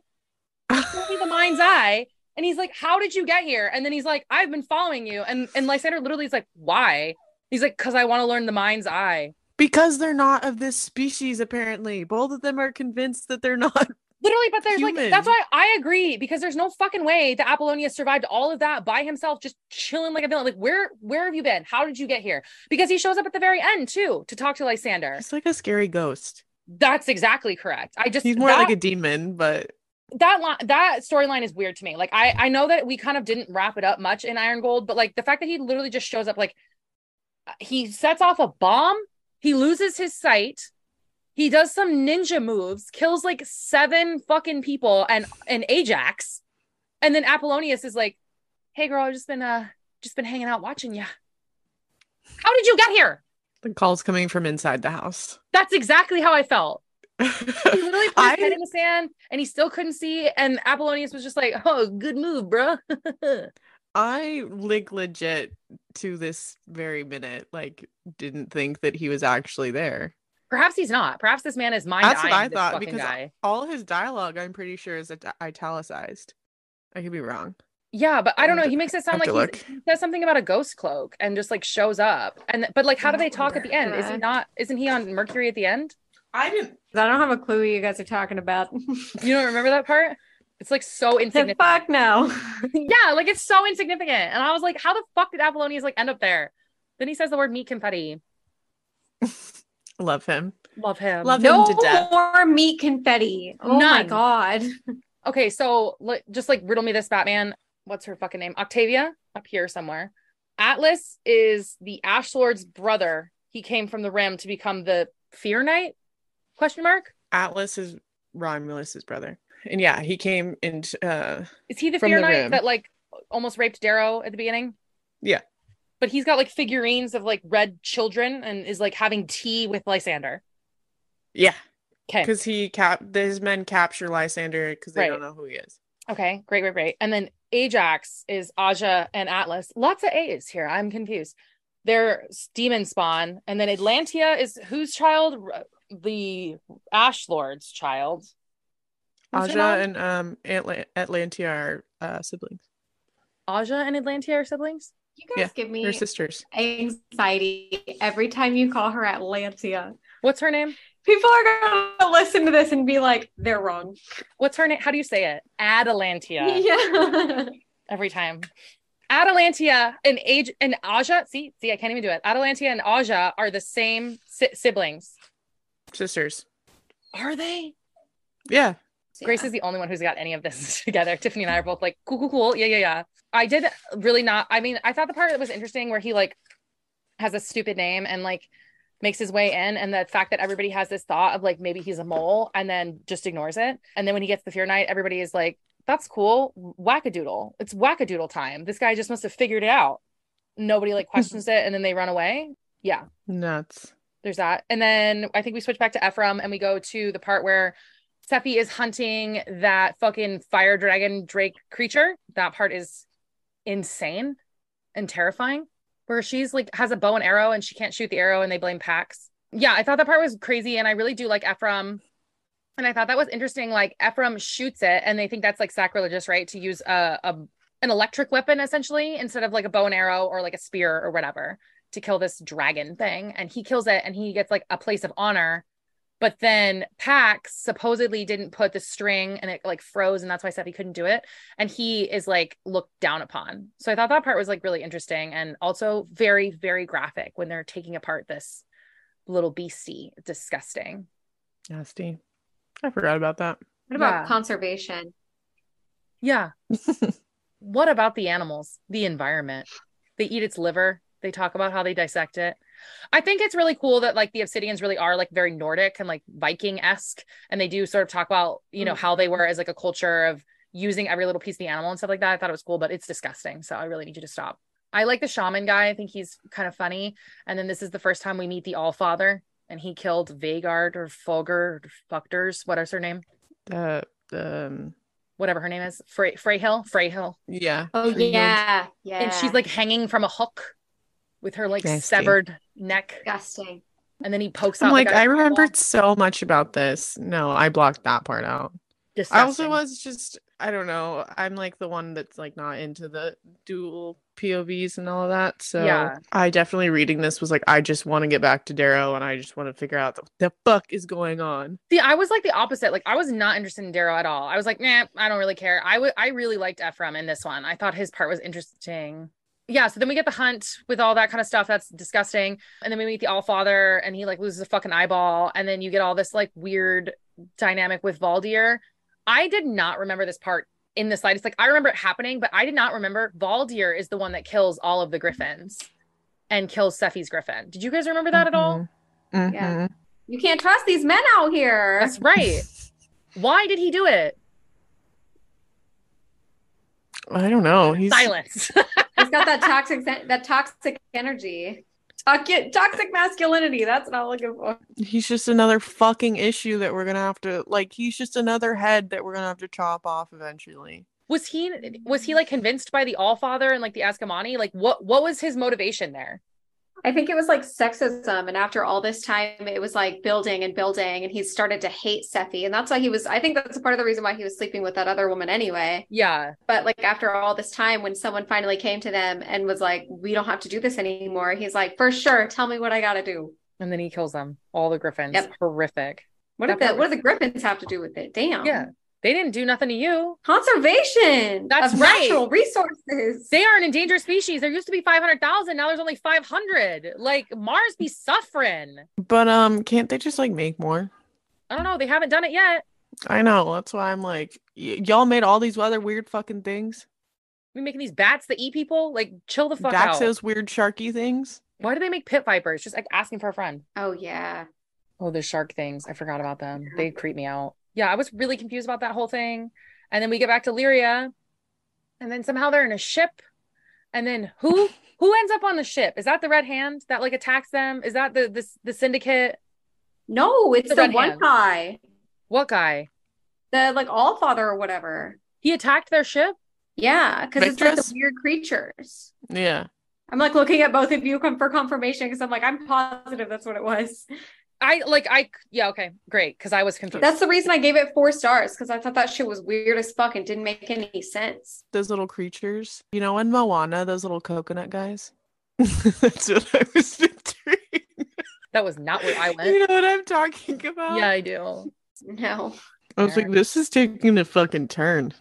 show me the mind's eye. And he's like, How did you get here? And then he's like, I've been following you. And and Lysander literally is like, Why? He's like, Because I want to learn the mind's eye. because they're not of this species. Apparently, both of them are convinced that they're not. Literally, but there's like that's why I agree because there's no fucking way that Apollonius survived all of that by himself, just chilling like a villain. Like, where where have you been? How did you get here? Because he shows up at the very end too to talk to Lysander. He's like a scary ghost. That's exactly correct. I just He's more that- like a demon, but that line that storyline is weird to me. Like I I know that we kind of didn't wrap it up much in Iron Gold, but like the fact that he literally just shows up like he sets off a bomb, he loses his sight, he does some ninja moves, kills like seven fucking people and and Ajax, and then Apollonius is like, "Hey girl, I've just been uh just been hanging out watching you. How did you get here?" the call's coming from inside the house. That's exactly how I felt. He literally put his head in the sand and he still couldn't see. And Apollonius was just like, oh, good move, bro. I like legit to this very minute like didn't think that he was actually there. Perhaps he's not. Perhaps this man is mind That's what I thought because guy. all his dialogue I'm pretty sure is it- italicized. I could be wrong. Yeah, but I don't know. He makes it sound like he says something about a ghost cloak and just like shows up. And but like, how do they talk at the end? Is he not? Isn't he on Mercury at the end? I didn't I don't have a clue what you guys are talking about. You don't remember that part? It's like so the insignificant. fuck no. yeah, like it's so insignificant. And I was like, how the fuck did Apollonius like end up there? Then he says the word meat confetti. love him. Love him. Love No him to death. more meat confetti. Oh my god. Okay, so just like riddle me this, Batman. What's her fucking name? Octavia, up here somewhere. Atlas is the Ash Lord's brother. He came from the Rim to become the Fear Knight? Question mark. Atlas is Romulus's brother. And yeah, he came into uh Is he the Fear the Knight Rim. that like almost raped Darrow at the beginning? Yeah. But he's got like figurines of like red children and is like having tea with Lysander. yeah, Okay. because he cap his men capture Lysander because they Right. don't know who he is. Okay, great, great, great. And then Ajax is Aja and Atlas. Lots of A's here. I'm confused. They're demon spawn. And then Atlantia is whose child? R- The Ash Lord's child. What's Aja and um Atla- Atlantia are uh, siblings. Aja and Atlantia are siblings. You guys Yeah, give me They're sisters. anxiety every time you call her Atlantia. What's her name? People are gonna listen to this and be like, they're wrong. What's her name? How do you say it? Adalantia. Yeah. Every time. Atalantia and Age and Aja. See, see, I can't even do it. Atalantia and Aja are the same si- siblings. Sisters. Are they? Yeah. Grace is the only one who's got any of this together. Tiffany and I are both like, cool, cool, cool. Yeah, yeah, yeah. I did really not. I mean, I thought the part that was interesting where he like has a stupid name and like makes his way in, and the fact that everybody has this thought of like maybe he's a mole and then just ignores it. And then when he gets the Fear Knight, everybody is like, that's cool. Wackadoodle. It's wackadoodle time. This guy just must have figured it out. Nobody like questions it and then they run away. Yeah Nuts. There's that. And then I think we switch back to Ephraim and we go to the part where Sephi is hunting that fucking fire dragon Drake creature. That part is insane and terrifying. Where she's like has a bow and arrow and she can't shoot the arrow and they blame Pax. Yeah, I thought that part was crazy and I really do like Ephraim. And I thought that was interesting. Like Ephraim shoots it and they think that's like sacrilegious, right? To use a, a an electric weapon essentially instead of like a bow and arrow or like a spear or whatever to kill this dragon thing and he kills it and he gets like a place of honor But then Pax supposedly didn't put the string and it like froze, and that's why Sephi couldn't do it. And he is like looked down upon. So I thought that part was like really interesting and also very, very graphic when they're taking apart this little beastie. Disgusting. Nasty. I forgot about that. What about Yeah. conservation? Yeah. what about the animals, the environment? They eat its liver. They talk about how they dissect it. I think it's really cool that like the Obsidians really are like very Nordic and like Viking esque, and they do sort of talk about you know how they were as like a culture of using every little piece of the animal and stuff like that. I thought it was cool, but it's disgusting. So I really need you to stop. I like the shaman guy. I think he's kind of funny. And then this is the first time we meet the All Father, and he killed Vagard or Fulger or Fuckters. What is her name? The the um, Whatever her name is. Frey Freyhill. Freyhill. yeah. Oh yeah, yeah. and she's like hanging from a hook with her like Nasty. severed neck disgusting. and then he pokes I'm out like, I remembered so much about this. No, I blocked that part out. Disgusting. I also was just I don't know. I'm like the one that's like not into the dual POVs and all of that. So Yeah. I definitely reading this was like I just want to get back to Darrow and I just want to figure out what the fuck is going on. See, I was like the opposite. Like I was not interested in Darrow at all. I was like, nah, I don't really care. I would I really liked Ephraim in this one. I thought his part was interesting. Yeah, so then we get the hunt with all that kind of stuff. That's disgusting. And then we meet the All Father and he like loses a fucking eyeball. And then you get all this like weird dynamic with Valdir. I did not remember this part in the slightest. Like I remember it happening, but I did not remember Valdir is the one that kills all of the griffins and kills Sephi's griffin. Did you guys remember that at all? Mhm. Yeah. Mhm. You can't trust these men out here. That's right. Why did he do it? I don't know. He's Silence. He's got that toxic that toxic energy. Toxic, toxic masculinity. That's what I'm looking for. he's just another fucking issue that we're gonna have to like he's just another head that we're gonna have to chop off eventually. was he was he like convinced by the All Father and like the Ascomanni? Like what what was his motivation there? I think it was like sexism, and after all this time, it was like building and building, and he started to hate Sephi, and that's why he was. I think that's part of the reason why he was sleeping with that other woman anyway. Yeah. But like after all this time, when someone finally came to them and was like, "We don't have to do this anymore," he's like, "For sure, tell me what I got to do." And then he kills them. All the griffins. Yep. Horrific. What That the what do the Griffins have to do with it? Damn. Yeah. They didn't do nothing to you. Conservation. That's of right. Natural resources. They are an endangered species. There used to be 500,000. Now there's only 500. Like Mars be suffering. But um can't they just like make more? I don't know. They haven't done it yet. I know. That's why I'm like y- y'all made all these other weird fucking things. We making these bats that eat people. Like chill the fuck out. those weird sharky things. Why do they make pit vipers? Just like asking for a friend. Oh yeah. Oh, the shark things. I forgot about them. They creep me out. Yeah, I was really confused about that whole thing. And then we get back to Lyria, and then somehow they're in a ship. And then who who ends up on the ship? Is that the red hand that like attacks them? Is that the this the syndicate? No, it's The the, one hand. guy, What guy? the like all father or whatever. He attacked their ship? Yeah, because it's like the weird creatures. Yeah. I'm like looking at both of you com- for confirmation because I'm like I'm positive that's what it was. I like I yeah, okay, great. Cause I was confused. That's the reason I gave it four stars because I thought that shit was weird as fuck and didn't make any sense. Those little creatures. You know, in Moana, those little coconut guys. That's what I was picturing. that was not where I went. you know what I'm talking about? Yeah, I do. No, I was like, this is taking a fucking turn.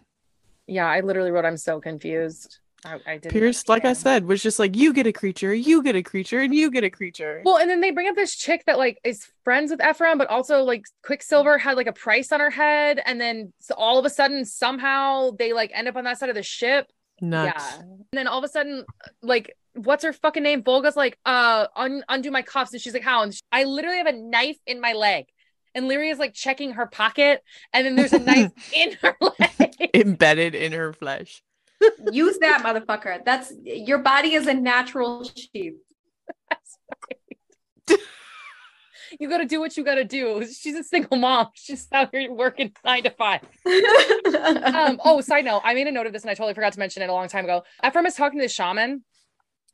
Yeah, I literally wrote I'm so confused. I, I didn't Pierce, like I said, was just like, you get a creature, you get a creature, and you get a creature. Well, and then they bring up this chick that like is friends with Ephraim, but also like Quicksilver had like a price on her head, and then so all of a sudden somehow they like end up on that side of the ship. Nuts. Yeah, and then all of a sudden, like what's her fucking name? Volga's like, uh, un- undo my cuffs, and she's like, how? And she- I literally have a knife in my leg, and Leary is like checking her pocket, and then there's a knife in her leg. Embedded in her flesh. Use that motherfucker. That's your body is a natural sheath. you got to do what you got to do. She's a single mom. She's out here working nine to five. um, oh, side note, I made a note of this and I totally forgot to mention it a long time ago. Ephraim is talking to the shaman,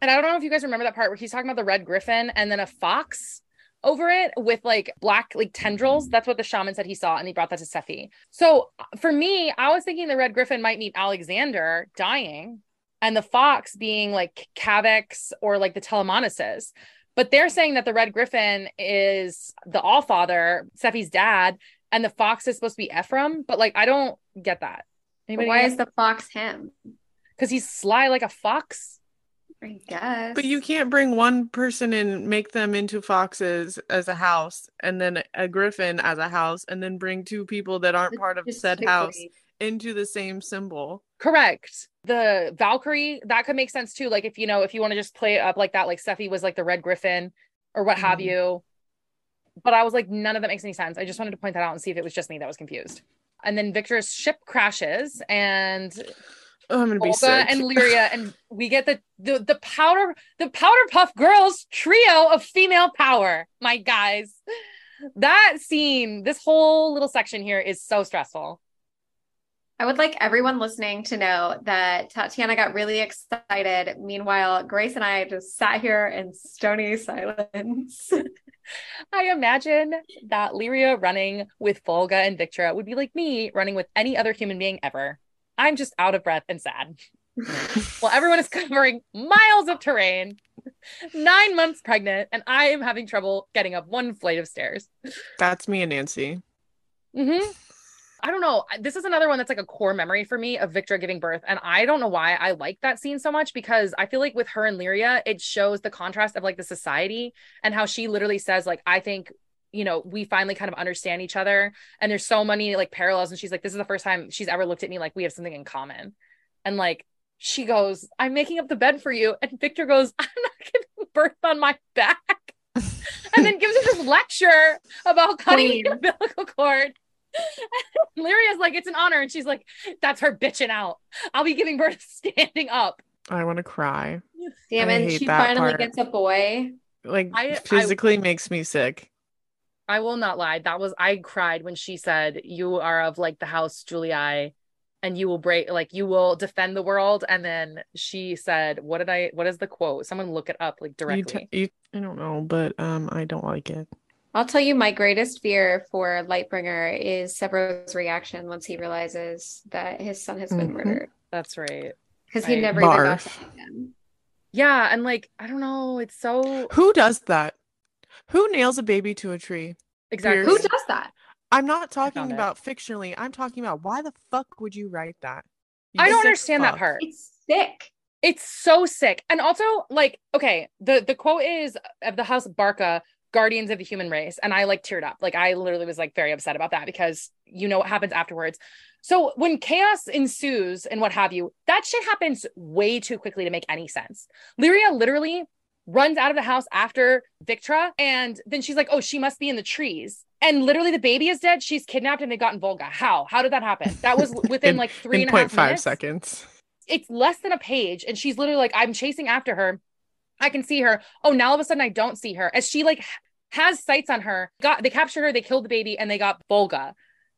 and I don't know if you guys remember that part where he's talking about the red griffin and then a fox over it with like black like tendrils. That's what the shaman said he saw, and he brought that to Sephi. So uh, for me, I was thinking the red griffin might meet Alexandar dying, and the fox being like Kavax or like the Telemanuses. But they're saying that the Red Griffin is the All Father, Sephi's dad, and the fox is supposed to be Ephraim. But like, I don't get that. Why is the fox him? Because he's sly like a fox. I guess. But you can't bring one person and make them into foxes as a house, and then a griffin as a house, and then bring two people that aren't part of said house into the same symbol. Correct. The Valkyrie, that could make sense too. Like if you know, if you want to just play it up like that, like Sephi was like the red griffin or what have Mhm. you. But I was like, none of that makes any sense. I just wanted to point that out and see if it was just me that was confused. And then Victra's ship crashes and Oh, I'm gonna be Olga sick. and Lyria, and we get the, the the powder the powder puff girls trio of female power. My guys, that scene, this whole little section here is so stressful. I would like everyone listening to know that Tatyana got really excited. Meanwhile, Grace and I just sat here in stony silence. I imagine that Lyria running with Volga and Victra would be like me running with any other human being ever. I'm just out of breath and sad. While everyone is covering miles of terrain, nine months pregnant, and I am having trouble getting up one flight of stairs. That's me and Nancy. hmm I don't know. This is another one that's like a core memory for me of Victra giving birth. And I don't know why I like that scene so much because I feel like with her and Lyria, it shows the contrast of like the society and how she literally says, like, I think, you know, we finally kind of understand each other. And there's so many like parallels. And she's like, this is the first time she's ever looked at me like we have something in common. And like, she goes, I'm making up the bed for you. And Victra goes, I'm not giving birth on my back. and then gives her this lecture about cutting Queen. the umbilical cord. Lyria's like, it's an honor. And she's like, that's her bitching out. I'll be giving birth standing up. I want to cry. Damn I it, she finally part. gets a boy. Like I- I- physically makes me sick. I will not lie. That was, I cried when she said, you are of like the house Julii and you will break, like, you will defend the world. And then she said, what did I, what is the quote? Someone look it up like You, directly. t- you, I don't know, but um, I don't like it. I'll tell you my greatest fear for Lightbringer is Sevro's reaction once he realizes that his son has been Mhm. murdered. That's right. Because he Right. never even got Barf. to meet him. Yeah. And like, I don't know. It's so Who does that? Who nails a baby to a tree? exactly. Who does that? I'm not talking found it. about fictionally. I'm talking about why the fuck would you write that? You I don't sick understand that part. It's sick. It's so sick. And also, like, okay, the the quote is of the House Barca, Guardians of the Human Race. And I like teared up. Like, I literally was like very upset about that because you know what happens afterwards. So when chaos ensues and what have you, that shit happens way too quickly to make any sense. Lyria literally runs out of the house after Victra, and then she's like, oh, she must be in the trees. And literally the baby is dead. She's kidnapped and they got in Volga. How? How did that happen? That was within In- like three in and a half 0.5 minutes seconds. it's less than a page and she's literally like i'm chasing after her i can see her oh now all of a sudden i don't see her as she like has sights on her got they captured her they killed the baby and they got volga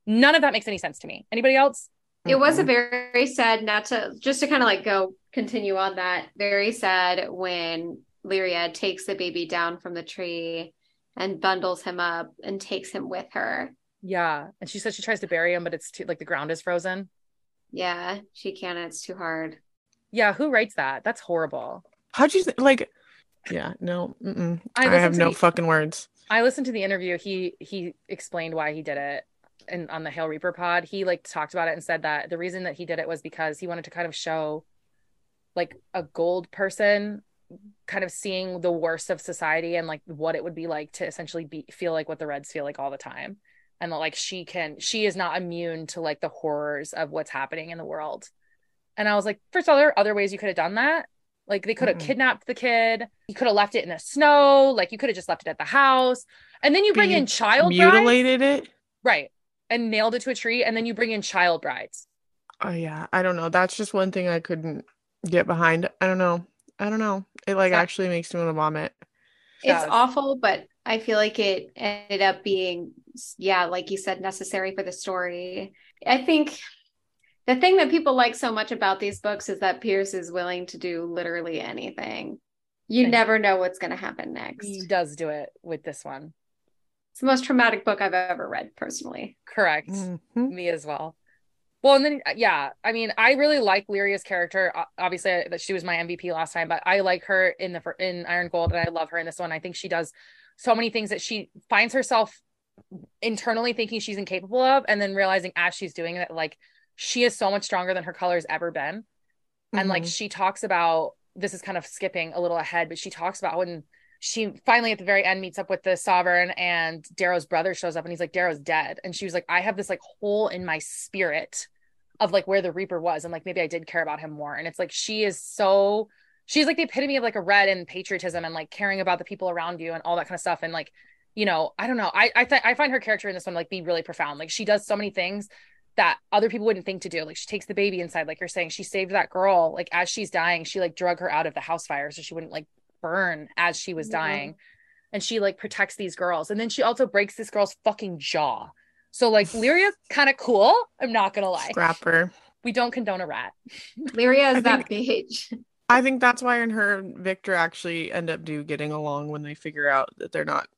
none of that makes any sense to me anybody else It was a Mm-mm. very sad, not to just to kind of like go continue on that, very sad when Lyria takes the baby down from the tree and bundles him up and takes him with her. yeah and she says she tries to bury him but it's too like the ground is frozen Yeah, she can't. It's too hard. yeah who writes that that's horrible How'd you th- like? Yeah, no, mm-mm. I I, have no the- fucking words. I listened to the interview. He he explained why he did it and on the Hail Reaper pod. He like talked about it and said that the reason that he did it was because he wanted to kind of show like a gold person kind of seeing the worst of society and like what it would be like to essentially be feel like what the Reds feel like all the time. And that like she can she is not immune to like the horrors of what's happening in the world. And I was like, first of all, there are other ways you could have done that. Like they could have Mhm. kidnapped the kid. You could have left it in the snow. Like you could have just left it at the house. And then you bring Be in child brides. Mutilated it. Right. And nailed it to a tree. And then you bring in child brides. Oh yeah, I don't know. That's just one thing I couldn't get behind. I don't know. I don't know. It like Yeah. actually makes me want to vomit. It's Does. awful, but I feel like it ended up being, yeah, like you said, necessary for the story. I think the thing that people like so much about these books is that Pierce is willing to do literally anything. You Thank- never know what's going to happen next. He does do it with this one. It's the most traumatic book I've ever read, personally. Correct. Mhm. Me as well. Well, and then yeah, I mean, I really like Lyria's character. Obviously, that she was my MVP last time, but I like her in the in Iron Gold, and I love her in this one. I think she does so many things that she finds herself internally thinking she's incapable of, and then realizing as she's doing it, like she is so much stronger than her color's ever been. Mm-hmm. And like mm-hmm. she talks about this is kind of skipping a little ahead, but she talks about when she finally at the very end meets up with the sovereign and Darrow's brother shows up and he's like, Darrow's dead. And she was like, I have this like hole in my spirit of like where the Reaper was. And like maybe I did care about him more. And it's like she is so she's like the epitome of like a red and patriotism and like caring about the people around you and all that kind of stuff. And like, you know, I don't know. I I th- I find her character in this one like be really profound. Like she does so many things that other people wouldn't think to do. Like she takes the baby inside, like you're saying, she saved that girl. Like as she's dying, she like drug her out of the house fire so she wouldn't like burn as she was dying. And she like protects these girls. And then she also breaks this girl's fucking jaw. So like lyria's kind of cool i'm not gonna lie. Scrapper we don't condone a rat. Lyria is that bitch. I think that's why in her Victra actually end up do getting along when they figure out that they're not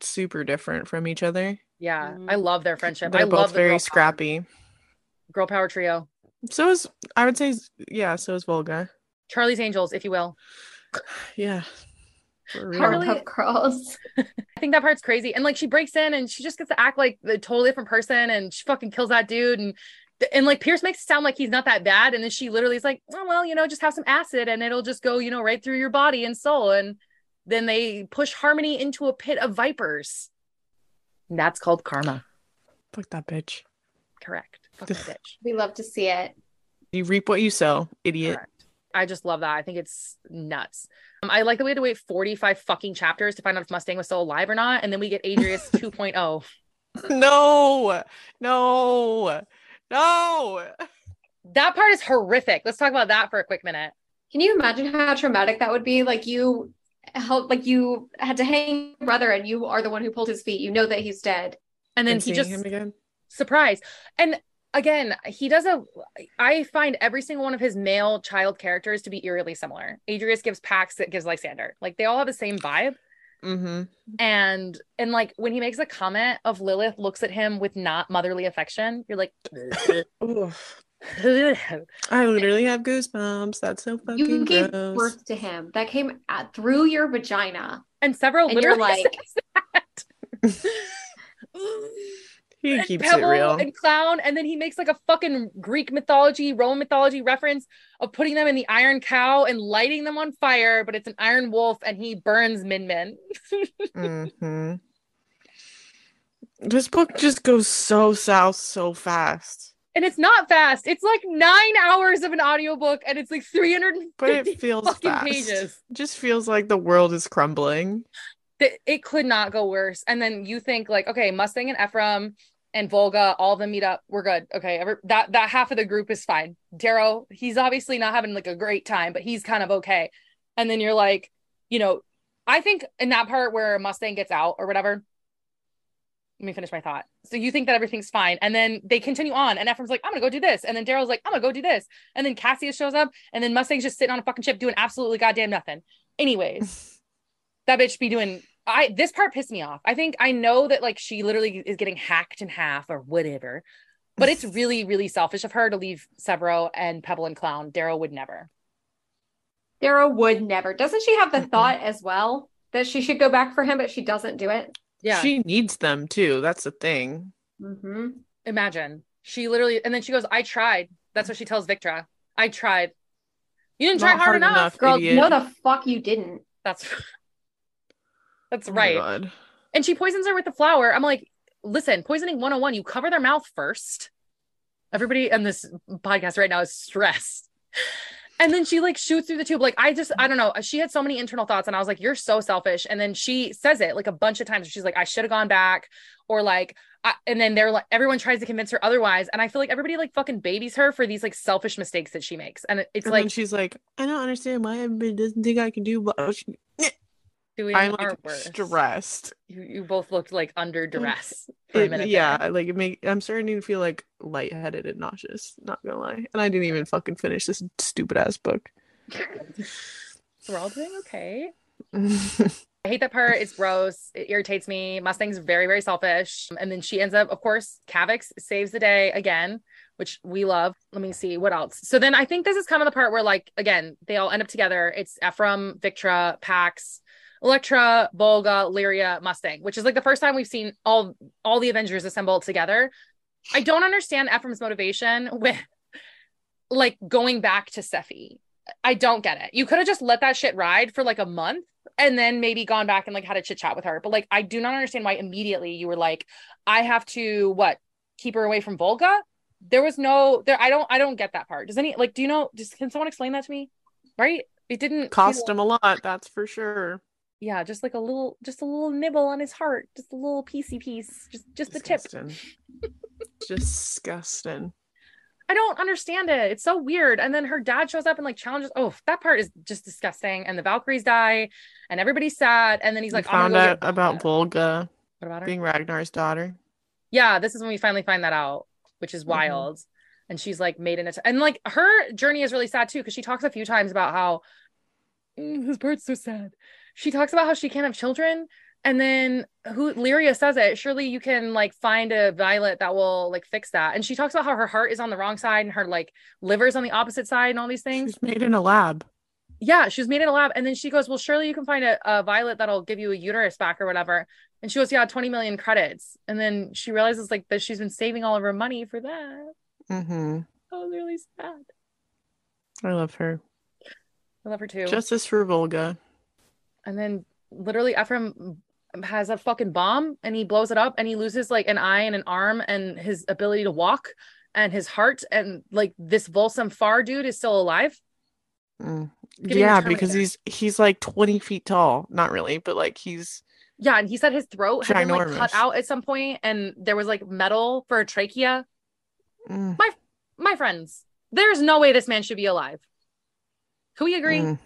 super different from each other. Yeah mm-hmm. i love their friendship. They're i both love very scrappy. Power. girl power trio. So is i would say yeah so is volga. Charlie's angels if you will yeah. Powerpuff Girls. I think that part's crazy. And like she breaks in and she just gets to act like a totally different person and she fucking kills that dude and and like Pierce makes it sound like he's not that bad. And then she literally is like, oh well, you know, just have some acid and it'll just go, you know, right through your body and soul. And then they push Harmony into a pit of vipers. And that's called karma. Fuck that bitch. Correct. Fuck that bitch. We love to see it. You reap what you sow, idiot. Correct. I just love that. I think it's nuts. Um, I like that we had to wait 45 fucking chapters to find out if Mustang was still alive or not. And then we get Adrius 2.0. No, no, no. That part is horrific. Let's talk about that for a quick minute. Can you imagine how traumatic that would be? Like you help, like you had to hang your brother and you are the one who pulled his feet. You know that he's dead. And then and he just him again. surprise. And again, he does a. I find every single one of his male child characters to be eerily similar. Adrius gives Pax that gives Lysander. Like they all have the same vibe. Mm-hmm. And and like when he makes a comment of Lilith looks at him with not motherly affection, you're like, I literally have goosebumps. That's so fucking you gave gross. birth to him. That came at, through your vagina, and several and literally like. He keeps Pebble it real. And clown, and then he makes like a fucking Greek mythology, Roman mythology reference of putting them in the iron cow and lighting them on fire, but it's an iron wolf, and he burns Min Min. mm-hmm. This book just goes so south so fast. And it's not fast. It's like nine hours of an audiobook and it's like 350 but it feels fucking fast. pages. It just feels like the world is crumbling. It could not go worse. And then you think like, okay, Mustang and Ephraim and Volga, all of them meet up. We're good. Okay. Every, that that half of the group is fine. Darrow, he's obviously not having like a great time, but he's kind of okay. And then you're like, you know, I think in that part where Mustang gets out or whatever. Let me finish my thought. So you think that everything's fine, and then they continue on, and Ephraim's like, "I'm gonna go do this," and then Darrow's like, "I'm gonna go do this," and then Cassius shows up, and then Mustang's just sitting on a fucking ship doing absolutely goddamn nothing. Anyways, that bitch be doing I this part pissed me off. I think I know that like she literally is getting hacked in half or whatever, but it's really really selfish of her to leave Sevro and Pebble and Clown. Darrow would never. Darrow would never. Doesn't she have the mm-hmm. thought as well that she should go back for him, but she doesn't do it? Yeah, she needs them too. That's the thing. Mm-hmm. Imagine she literally, and then she goes, "I tried." That's what she tells Victra. I tried. You didn't Not try hard, hard enough, enough, girl. Idiot. No, the fuck you didn't. That's that's oh right. And she poisons her with the flower. I'm like, listen, poisoning 101, you cover their mouth first. Everybody in this podcast right now is stressed. And then she like shoots through the tube. Like, I just, I don't know. She had so many internal thoughts, and I was like, you're so selfish. And then she says it like a bunch of times. She's like, I should have gone back, or like, I, and then they're like, everyone tries to convince her otherwise. And I feel like everybody like fucking babies her for these like selfish mistakes that she makes. And it's and like, she's like, I don't understand why everybody doesn't think I can do. But doing I'm like stressed. You, you both looked like under mm, duress it, Yeah, there. like it make I'm starting to feel like lightheaded and nauseous, not gonna lie. And I didn't even fucking finish this stupid ass book. We're all doing okay. I hate that part. It's gross. It irritates me. Mustang's very, very selfish. And then she ends up, of course, Kavax saves the day again which we love. Let me see what else. So then I think this is kind of the part where, like, again, they all end up together. It's Ephraim, Victra, Pax, Electra, Volga, Lyria, Mustang, which is like the first time we've seen all all the Avengers assembled together. I don't understand Ephraim's motivation with like going back to Sephi. I don't get it. You could have just let that shit ride for like a month and then maybe gone back and like had a chit chat with her. But like, I do not understand why immediately you were like, I have to what keep her away from Volga. There was no there. I don't. I don't get that part. Does any like? Do you know? Just can someone explain that to me? Right? It didn't cost him a lot. That's for sure. Yeah, just like a little, just a little nibble on his heart, just a little piecey piece, just just Disgusting. the tip. Disgusting. I don't understand it. It's so weird. And then her dad shows up and like challenges. Oh, that part is just disgusting. And the Valkyries die, and everybody's sad. And then he's like, found out about Volga. What about her? Being Ragnar's daughter. Yeah, this is when we finally find that out, which is mm-hmm. wild. Mm-hmm. And she's like made an attempt. And like her journey is really sad too, because she talks a few times about how mm, this part's so sad. She talks about how she can't have children and then who Lyria says it, surely you can like find a violet that will like fix that. And she talks about how her heart is on the wrong side and her like liver's on the opposite side and all these things. She's made in a lab. Yeah, she was made in a lab. And then she goes, Well, surely you can find a, a violet that'll give you a uterus back or whatever. And she goes, Yeah, 20 million credits. And then she realizes like that she's been saving all of her money for that. Mm-hmm. That was really sad. I love her. I love her too. Justice for Volga. And then literally Ephraim has a fucking bomb and he blows it up and he loses like an eye and an arm and his ability to walk and his heart and like this Volsung Fá dude is still alive. Mm. Yeah, because he's he's like 20 feet tall. Not really, but like he's yeah, and he said his throat had been like cut out at some point and there was like metal for a trachea. Mm. My my friends, there's no way this man should be alive. Can we agree? Mm.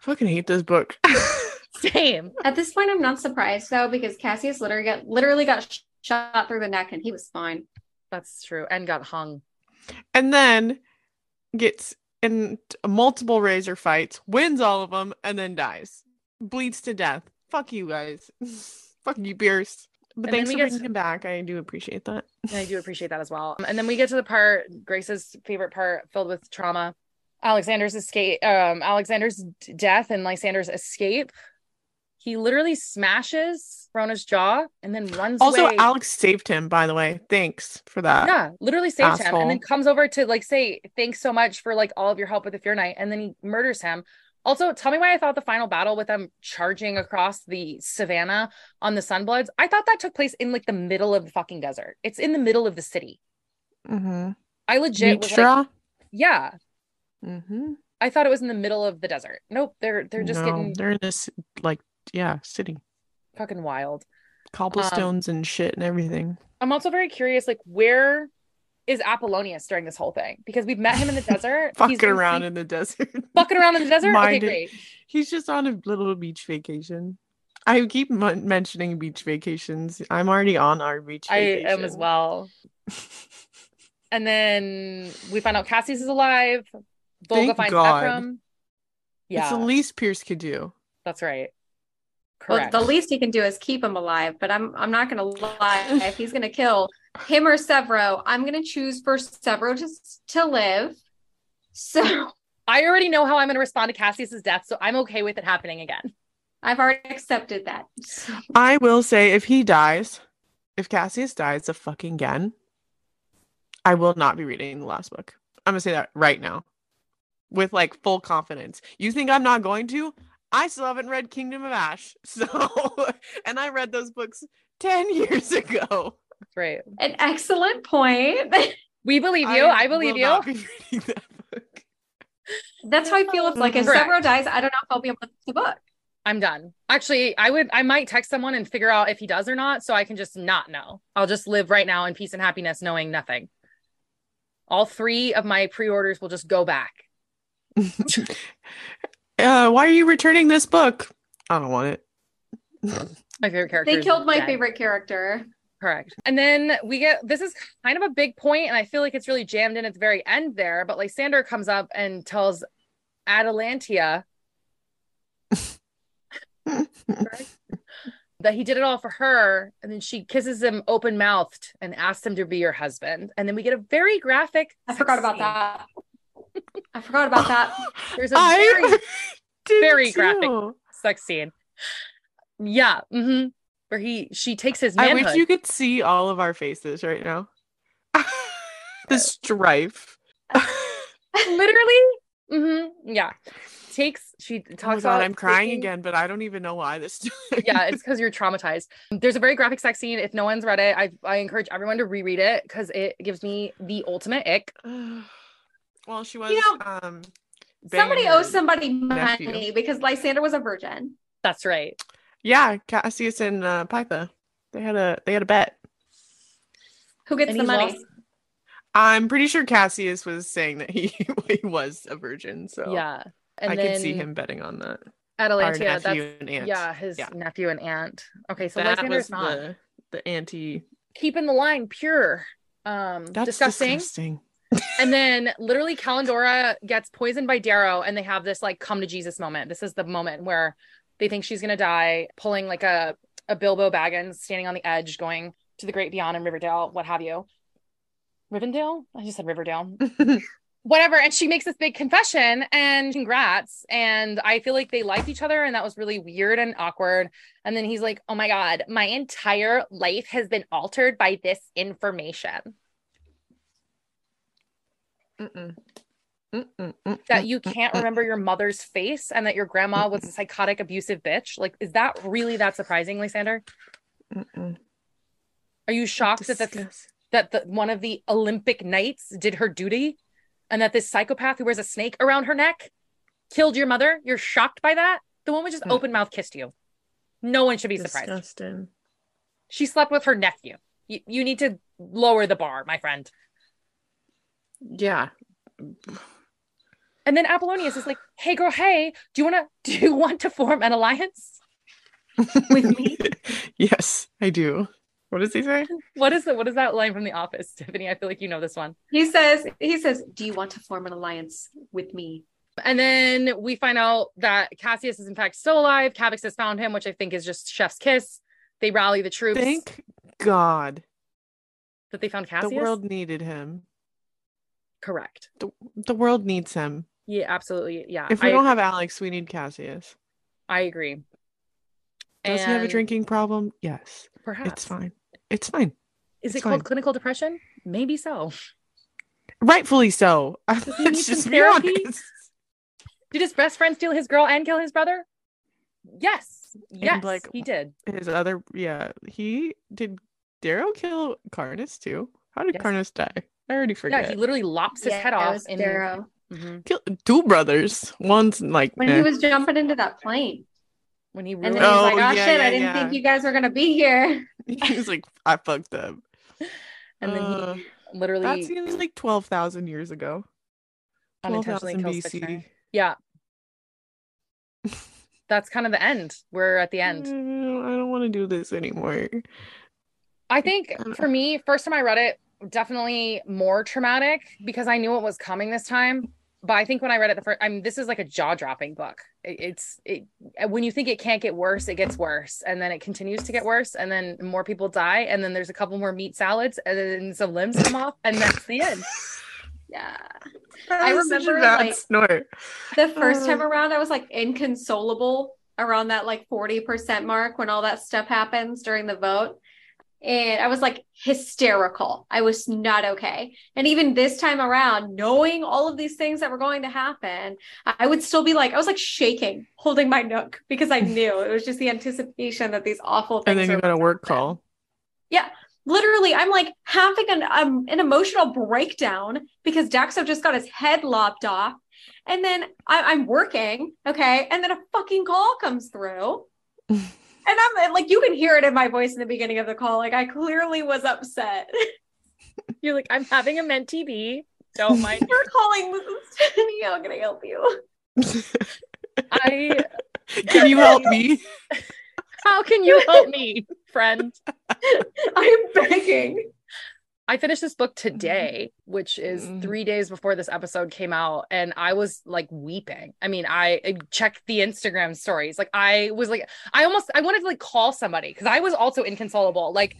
I fucking hate this book. Same. At this point, I'm not surprised though, because Cassius literally got literally got shot through the neck and he was fine. That's true. And got hung. And then gets in multiple razor fights, wins all of them, and then dies. Bleeds to death. Fuck you guys. Fuck you, Pierce. But and thanks for bringing to... him back. I do appreciate that. I do appreciate that as well. And then we get to the part, Grace's favorite part, filled with trauma. Alexandar's escape, um, Alexandar's death and Lysander's escape he literally smashes Rhonna's jaw and then runs also, away. Alex saved him, by the way. Thanks for that. Yeah, literally saved Asshole. him and then comes over to like say, thanks so much for like all of your help with the Fear Knight. And then he murders him. Also, tell me why I thought the final battle with them charging across the savannah on the Sunbloods. I thought that took place in like the middle of the fucking desert. It's in the middle of the city. Mm-hmm. I legit was like, yeah. Mm-hmm. I thought it was in the middle of the desert. Nope, they're they're just no, getting they're in this like yeah, city. Fucking wild. Cobblestones um, and shit and everything. I'm also very curious, like, where is Apollonius during this whole thing? Because we've met him in the desert. fucking around in the desert. fucking around in the desert? okay, great. He's just on a little beach vacation. I keep m- mentioning beach vacations. I'm already on our beach vacation. I am as well. and then we find out Cassius is alive. Volga Thank finds God. Ephraim. Yeah. It's the least Pierce could do. That's right. Correct. Well, the least he can do is keep him alive. But I'm I'm not gonna lie. if he's gonna kill him or Sevro, I'm gonna choose for Sevro to to live. So I already know how I'm gonna respond to Cassius's death, so I'm okay with it happening again. I've already accepted that. I will say if he dies, if Cassius dies a fucking again, I will not be reading the last book. I'm gonna say that right now. With like full confidence. You think I'm not going to? I still haven't read Kingdom of Ash. So, and I read those books 10 years ago. That's right. An excellent point. We believe you. I, I believe you. That That's how I feel. If like if Sevro dies, I don't know if I'll be able to finish the book. I'm done. Actually, I would I might text someone and figure out if he does or not so I can just not know. I'll just live right now in peace and happiness knowing nothing. All three of my pre-orders will just go back. uh, why are you returning this book? I don't want it. my favorite character. They killed my dead. favorite character. Correct. And then we get this is kind of a big point, and I feel like it's really jammed in at the very end there. But Lysander comes up and tells Atalantia that he did it all for her. And then she kisses him open mouthed and asks him to be her husband. And then we get a very graphic. I forgot about that. I forgot about that. There's a very very graphic. too. sex scene. Yeah. mm-hmm. Where he she takes his I wish you could see all of our faces right now. the strife. Literally. Mm-hmm. Yeah. Takes she Oh talks god, about I'm crying taking- again, but I don't even know why this. yeah, it's because you're traumatized. There's a very graphic sex scene. If no one's read it, I I encourage everyone to reread it because it gives me the ultimate ick. well, she was. You know, um, Somebody owes her somebody money nephew. because Lysander was a virgin. That's right. Yeah, Cassius and uh, Pytha. They had a they had a bet. Who gets And the money? lost- I'm pretty sure Cassius was saying that he, he was a virgin, so Yeah. And I then could see him betting on that. Our Atalantia, that's and aunt. yeah, his Yeah. nephew and aunt. Okay, so that Lysander's was not the the anti. keeping the line pure. Um, That's disgusting. disgusting. And then literally Kalindora gets poisoned by Darrow and they have this like come to Jesus moment. This is the moment where they think she's gonna die, pulling like a, a Bilbo Baggins standing on the edge, going to the great beyond in Riverdale, what have you. Rivendell? I just said Riverdale. Whatever. And she makes this big confession and congrats. And I feel like they liked each other and that was really weird and awkward. And then he's like, Oh my God, my entire life has been altered by this information. Mm-mm. Mm-mm, mm-mm, that you can't remember your mother's face and that your grandma was a psychotic abusive bitch? Like is that really that surprising lysander? Mm-mm. are you shocked that that's, that the, one of the olympic knights did her duty and that this psychopath who wears a snake around her neck killed your mother? You're shocked by that? The woman just Mm. open mouth kissed you. No one should be surprised. Disgusting. she slept with her nephew. You, you need to lower the bar my friend Yeah. and then apollonius is like hey girl hey do you want to do you want to form an alliance with me yes, I do. What does he say? What is the what is that line from The Office, Tiffany? I feel like you know this one. He says, he says, Do you want to form an alliance with me? And then we find out that Cassius is in fact still alive. Kavax has found him, which I think is just Chef's kiss. They rally the troops Thank God that they found Cassius. the world needed him. Correct. The, the world needs him. Yeah, absolutely. Yeah, If we I, don't have Alex, we need Cassius. I agree. Does he have a drinking problem? Yes. Perhaps It's fine. It's fine. Is It's it called clinical depression? Maybe so. Rightfully so. he need Let's some just be therapy? honest. Did his best friend steal his girl and kill his brother? Yes. Yes, like, he did. His other, yeah, he did. Darrow kill Karnus too? How did Yes. Karnus die? I already forget. Yeah, forget. he literally lops his head it off was in Darrow. Mhm. Kill two brothers. One's like When eh. he was jumping into that plane. when he And ruined then he's Oh, like, Oh yeah, shit, yeah, I didn't yeah. think you guys were gonna be here. he was like, I fucked up. and then Uh, he literally that seems like twelve thousand years ago. Twelve unintentionally BC. Fixer. Yeah. That's kind of the end. We're at the end. Mm, I don't want to do this anymore. I think for me, first time I read it, definitely more traumatic because I knew what was coming this time. But I think when I read it the first, I mean, this is like a jaw dropping book. It, it's it when you think it can't get worse, it gets worse, and then it continues to get worse, and then more people die, and then there's a couple more meat salads, and then some limbs come off, and that's the end. Yeah. That I was such a remember, like- snort. The first time Uh. around, I was like inconsolable around that like 40% mark when all that stuff happens during the vote. And I was like hysterical. I was not okay. And even this time around, knowing all of these things that were going to happen, I would still be like, I was like shaking, holding my nook because I knew it was just the anticipation that these awful things And then you got a work happen. call. Yeah. Literally, I'm like having an um, an emotional breakdown because Daxo just got his head lopped off. And then I, I'm working, okay, and then a fucking call comes through. and I'm like, you can hear it in my voice in the beginning of the call. Like, I clearly was upset. You're like, I'm having a mentee B. Don't mind. You're calling Mrs. Stephanie. How can I help you? I. Can you help me? How can you help me, friend? I'm begging. I finished this book today, which is Mhm. three days before this episode came out, and I was like weeping. I mean, I, I checked the Instagram stories. Like I was like, I almost I wanted to like call somebody because I was also inconsolable. Like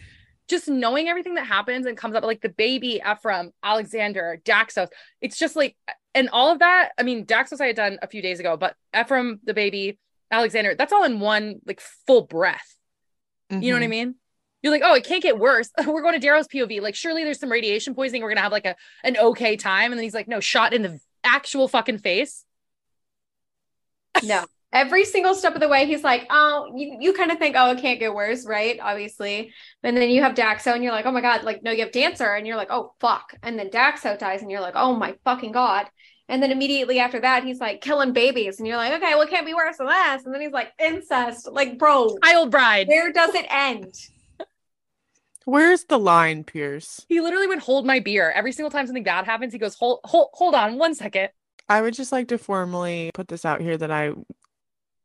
just knowing everything that happens and comes up like the baby Ephraim, Alexandar, Daxos. It's just like and all of that. I mean, Daxos I had done a few days ago, but Ephraim, the baby, Alexandar, that's all in one like full breath. You know what I Mhm. mean? You're like, oh, it can't get worse. We're going to Darrow's POV. Like, surely there's some radiation poisoning. We're gonna have like a an okay time. And then he's like, no, shot in the actual fucking face. No. Every single step of the way, he's like, oh, you, you kind of think, oh, it can't get worse, right? Obviously. And then you have Daxo and you're like, oh my God, like, no, you have Dancer and you're like, oh, fuck. And then Daxo dies and you're like, oh my fucking God. And then immediately after that, he's like killing babies. And you're like, okay, well, it can't be worse than this. And then he's like, incest. Like, bro, Child bride. where does it end? Where's the line, Pierce? He literally would hold my beer every single time something bad happens. He goes, hold, hold, hold on one second. I would just like to formally put this out here that I,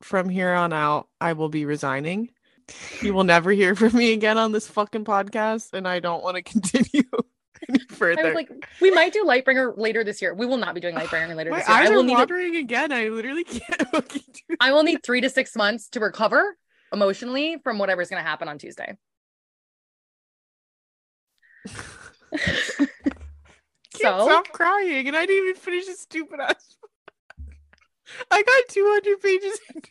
from here on out, I will be resigning. You will never hear from me again on this fucking podcast, and I don't want to continue any I was like, we might do Lightbringer later this year. We will not be doing Lightbringer later My this year. I eyes will are need a- watering again. I literally can't I will need three to six months to recover emotionally from whatever's gonna happen on Tuesday. Can't so stop crying, and I didn't even finish this stupid ass. I got 200 pages.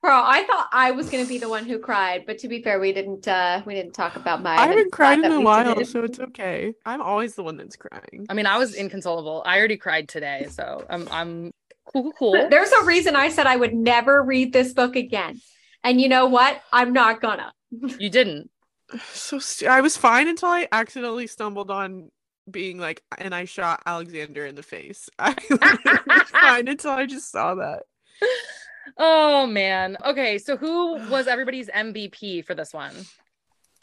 Bro, I thought I was gonna be the one who cried, but to be fair, we didn't uh we didn't talk about my. I haven't cried in a while, did. so it's okay. I'm always the one that's crying. I mean, I was inconsolable. I already cried today, so I'm I'm cool, cool, cool. There's a reason I said I would never read this book again. And you know what? I'm not gonna. You didn't. So st- I was fine until I accidentally stumbled on being like, and I shot Alexandar in the face. I was fine until I just saw that. Oh man. Okay, so who was everybody's MVP for this one?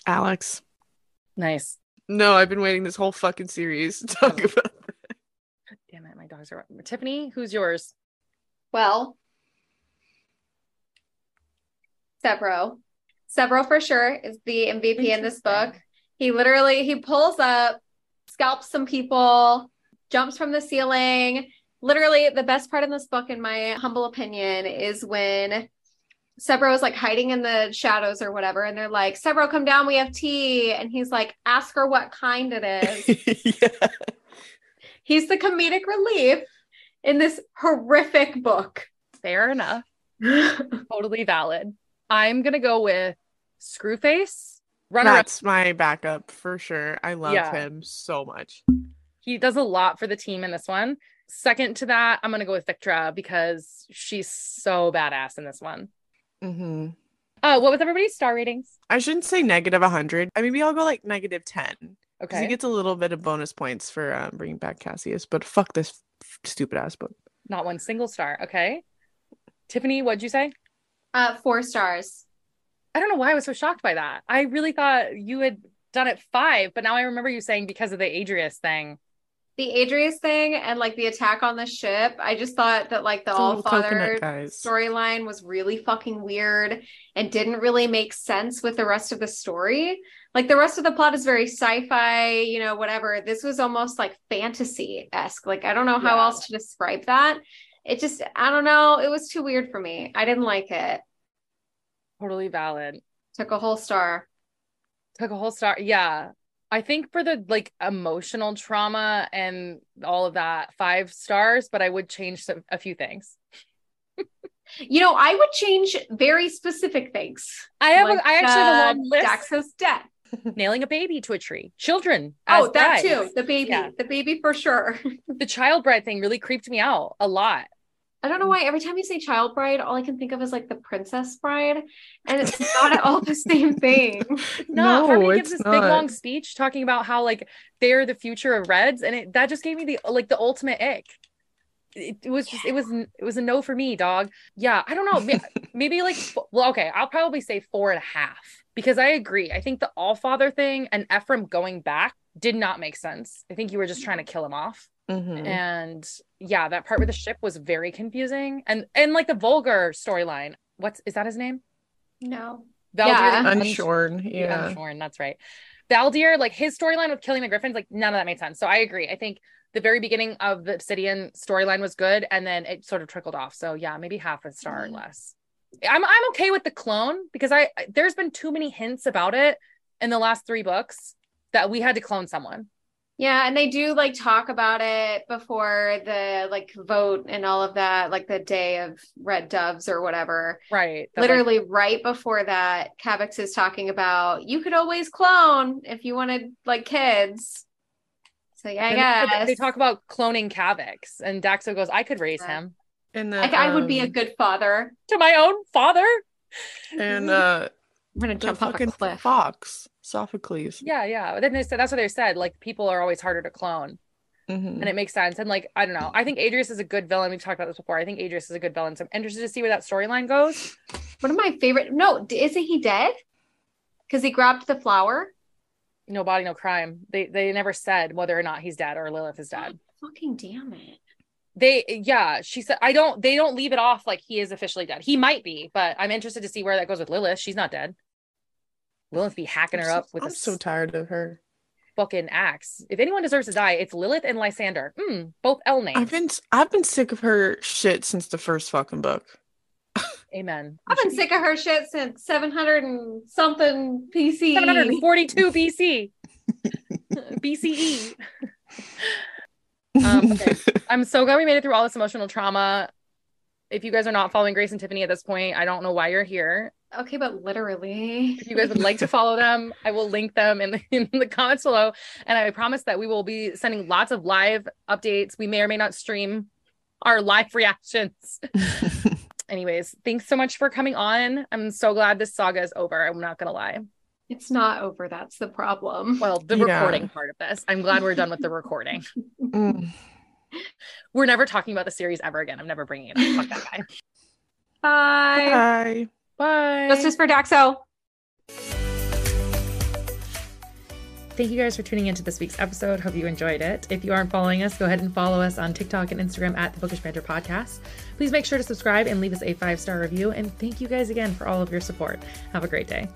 Alex. Nice. No, I've been waiting this whole fucking series to talk oh. about. Damn it, my dogs are Tiffany. Who's yours? Well, Sevro. Sevro for sure is the MVP in this book. He literally he pulls up, scalps some people, jumps from the ceiling. Literally, the best part in this book, in my humble opinion, is when Sevro is like hiding in the shadows or whatever, and they're like, Sevro, come down, we have tea. And he's like, ask her what kind it is. yeah. he's the comedic relief in this horrific book. Fair enough. Totally valid. I'm gonna go with Screwface. Runner up. That's my backup for sure. I love Yeah. him so much. He does a lot for the team in this one. Second to that, I'm gonna go with Victra because she's so badass in this one. hmm Uh, what was everybody's star ratings? I shouldn't say negative 100. I maybe I'll go like negative 10. Because he gets a little bit of bonus points for um, bringing back Cassius, but fuck this f- stupid ass book. not one single star. Okay, Tiffany, what'd you say? Uh, four stars. I don't know why I was so shocked by that. I really thought you had done it five, but now I remember you saying because of the Adrius thing. The Adrius thing and like the attack on the ship, I just thought that like the The All Father storyline was really fucking weird and didn't really make sense with the rest of the story. Like the rest of the plot is very sci-fi, you know, whatever. This was almost like fantasy-esque. Like I don't know how Yeah. else to describe that. It just I don't know, it was too weird for me. I didn't like it. Totally valid. Took a whole star. Took a whole star. Yeah. I think for the like emotional trauma and all of that, five stars, but I would change some, a few things. You know, I would change very specific things. I have Like, a, I actually have a uh, long list. Daxos death. Nailing a baby to a tree. Children. Oh, that brides. too. The baby. Yeah. The baby for sure. The child bride thing really creeped me out a lot. I don't know why every time you say child bride, all I can think of is like the princess bride, and it's not at all the same thing. No, Harmony gives it's this big long speech talking about how like they're the future of Reds, and it that just gave me the like the ultimate ick. It, it was just it was it was a no for me, dog. Yeah, I don't know. Maybe, maybe like well, okay, I'll probably say four and a half because I agree. I think the All Father thing and Ephraim going back did not make sense. I think you were just trying to kill him off. Mhm. and yeah that part with the ship was very confusing and and like the vulgar storyline what's is that his name No. Valdir Yeah. the Unshorn. Yeah. unshorn that's right Valdir, like his storyline with killing the Griffins, like none of that made sense. So I agree. I think the very beginning of the Obsidian storyline was good, and then it sort of trickled off. So yeah, maybe half a star or less. I'm I'm okay with the clone because I there's been too many hints about it in the last three books that we had to clone someone. Yeah, and they do like talk about it before the like vote and all of that, like the day of red doves or whatever. Right. that, like, Literally right before that, Kavax is talking about you could always clone if you wanted like kids. So yeah, I and guess they talk about cloning Kavax, and Daxo goes, "I could raise Yeah. him And the, Like, I would be a um, good father. to my own father." and uh I'm gonna the jump off a cliff. fox, Sophocles. Yeah, yeah. But then they said that's what they said. Like people are always harder to clone, Mhm. and it makes sense. And like I don't know, I think Adrius is a good villain. We've talked about this before. I think Adrius is a good villain. So I'm interested to see where that storyline goes. One of my favorite. No, isn't he dead? Because he grabbed the flower. No body, no crime. They they never said whether or not he's dead or Lilith is dead. Fucking damn it! They yeah, she said I don't. They don't leave it off like he is officially dead. He might be, but I'm interested to see where that goes with Lilith. She's not dead. Lilith be hacking her I'm so- up with I'm a so tired of her. fucking axe. If anyone deserves to die, it's Lilith and Lysander. Mm, both L names. I've been I've been sick of her shit since the first fucking book. Amen. I've been sick of her shit since 700 and something PC. 742 BC. BCE. Um, okay. I'm so glad we made it through all this emotional trauma. If you guys are not following Grace and Tiffany at this point, I don't know why you're here. Okay, but literally. If you guys would like to follow them, I will link them in the, in the comments below. And I promise that we will be sending lots of live updates. We may or may not stream our live reactions. Anyways, thanks so much for coming on. I'm so glad this saga is over. I'm not going to lie. It's not over. That's the problem. Well, the Yeah. recording part of this. I'm glad we're done with the recording. Mm. We're never talking about the series ever again. I'm never bringing it up. Fuck that guy. Bye. Bye. Bye. Justice for Daxo. Thank you guys for tuning into this week's episode. Hope you enjoyed it. If you aren't following us, go ahead and follow us on TikTok and Instagram at the Bookish Banter Podcast. Please make sure to subscribe and leave us a five star review. And thank you guys again for all of your support. Have a great day.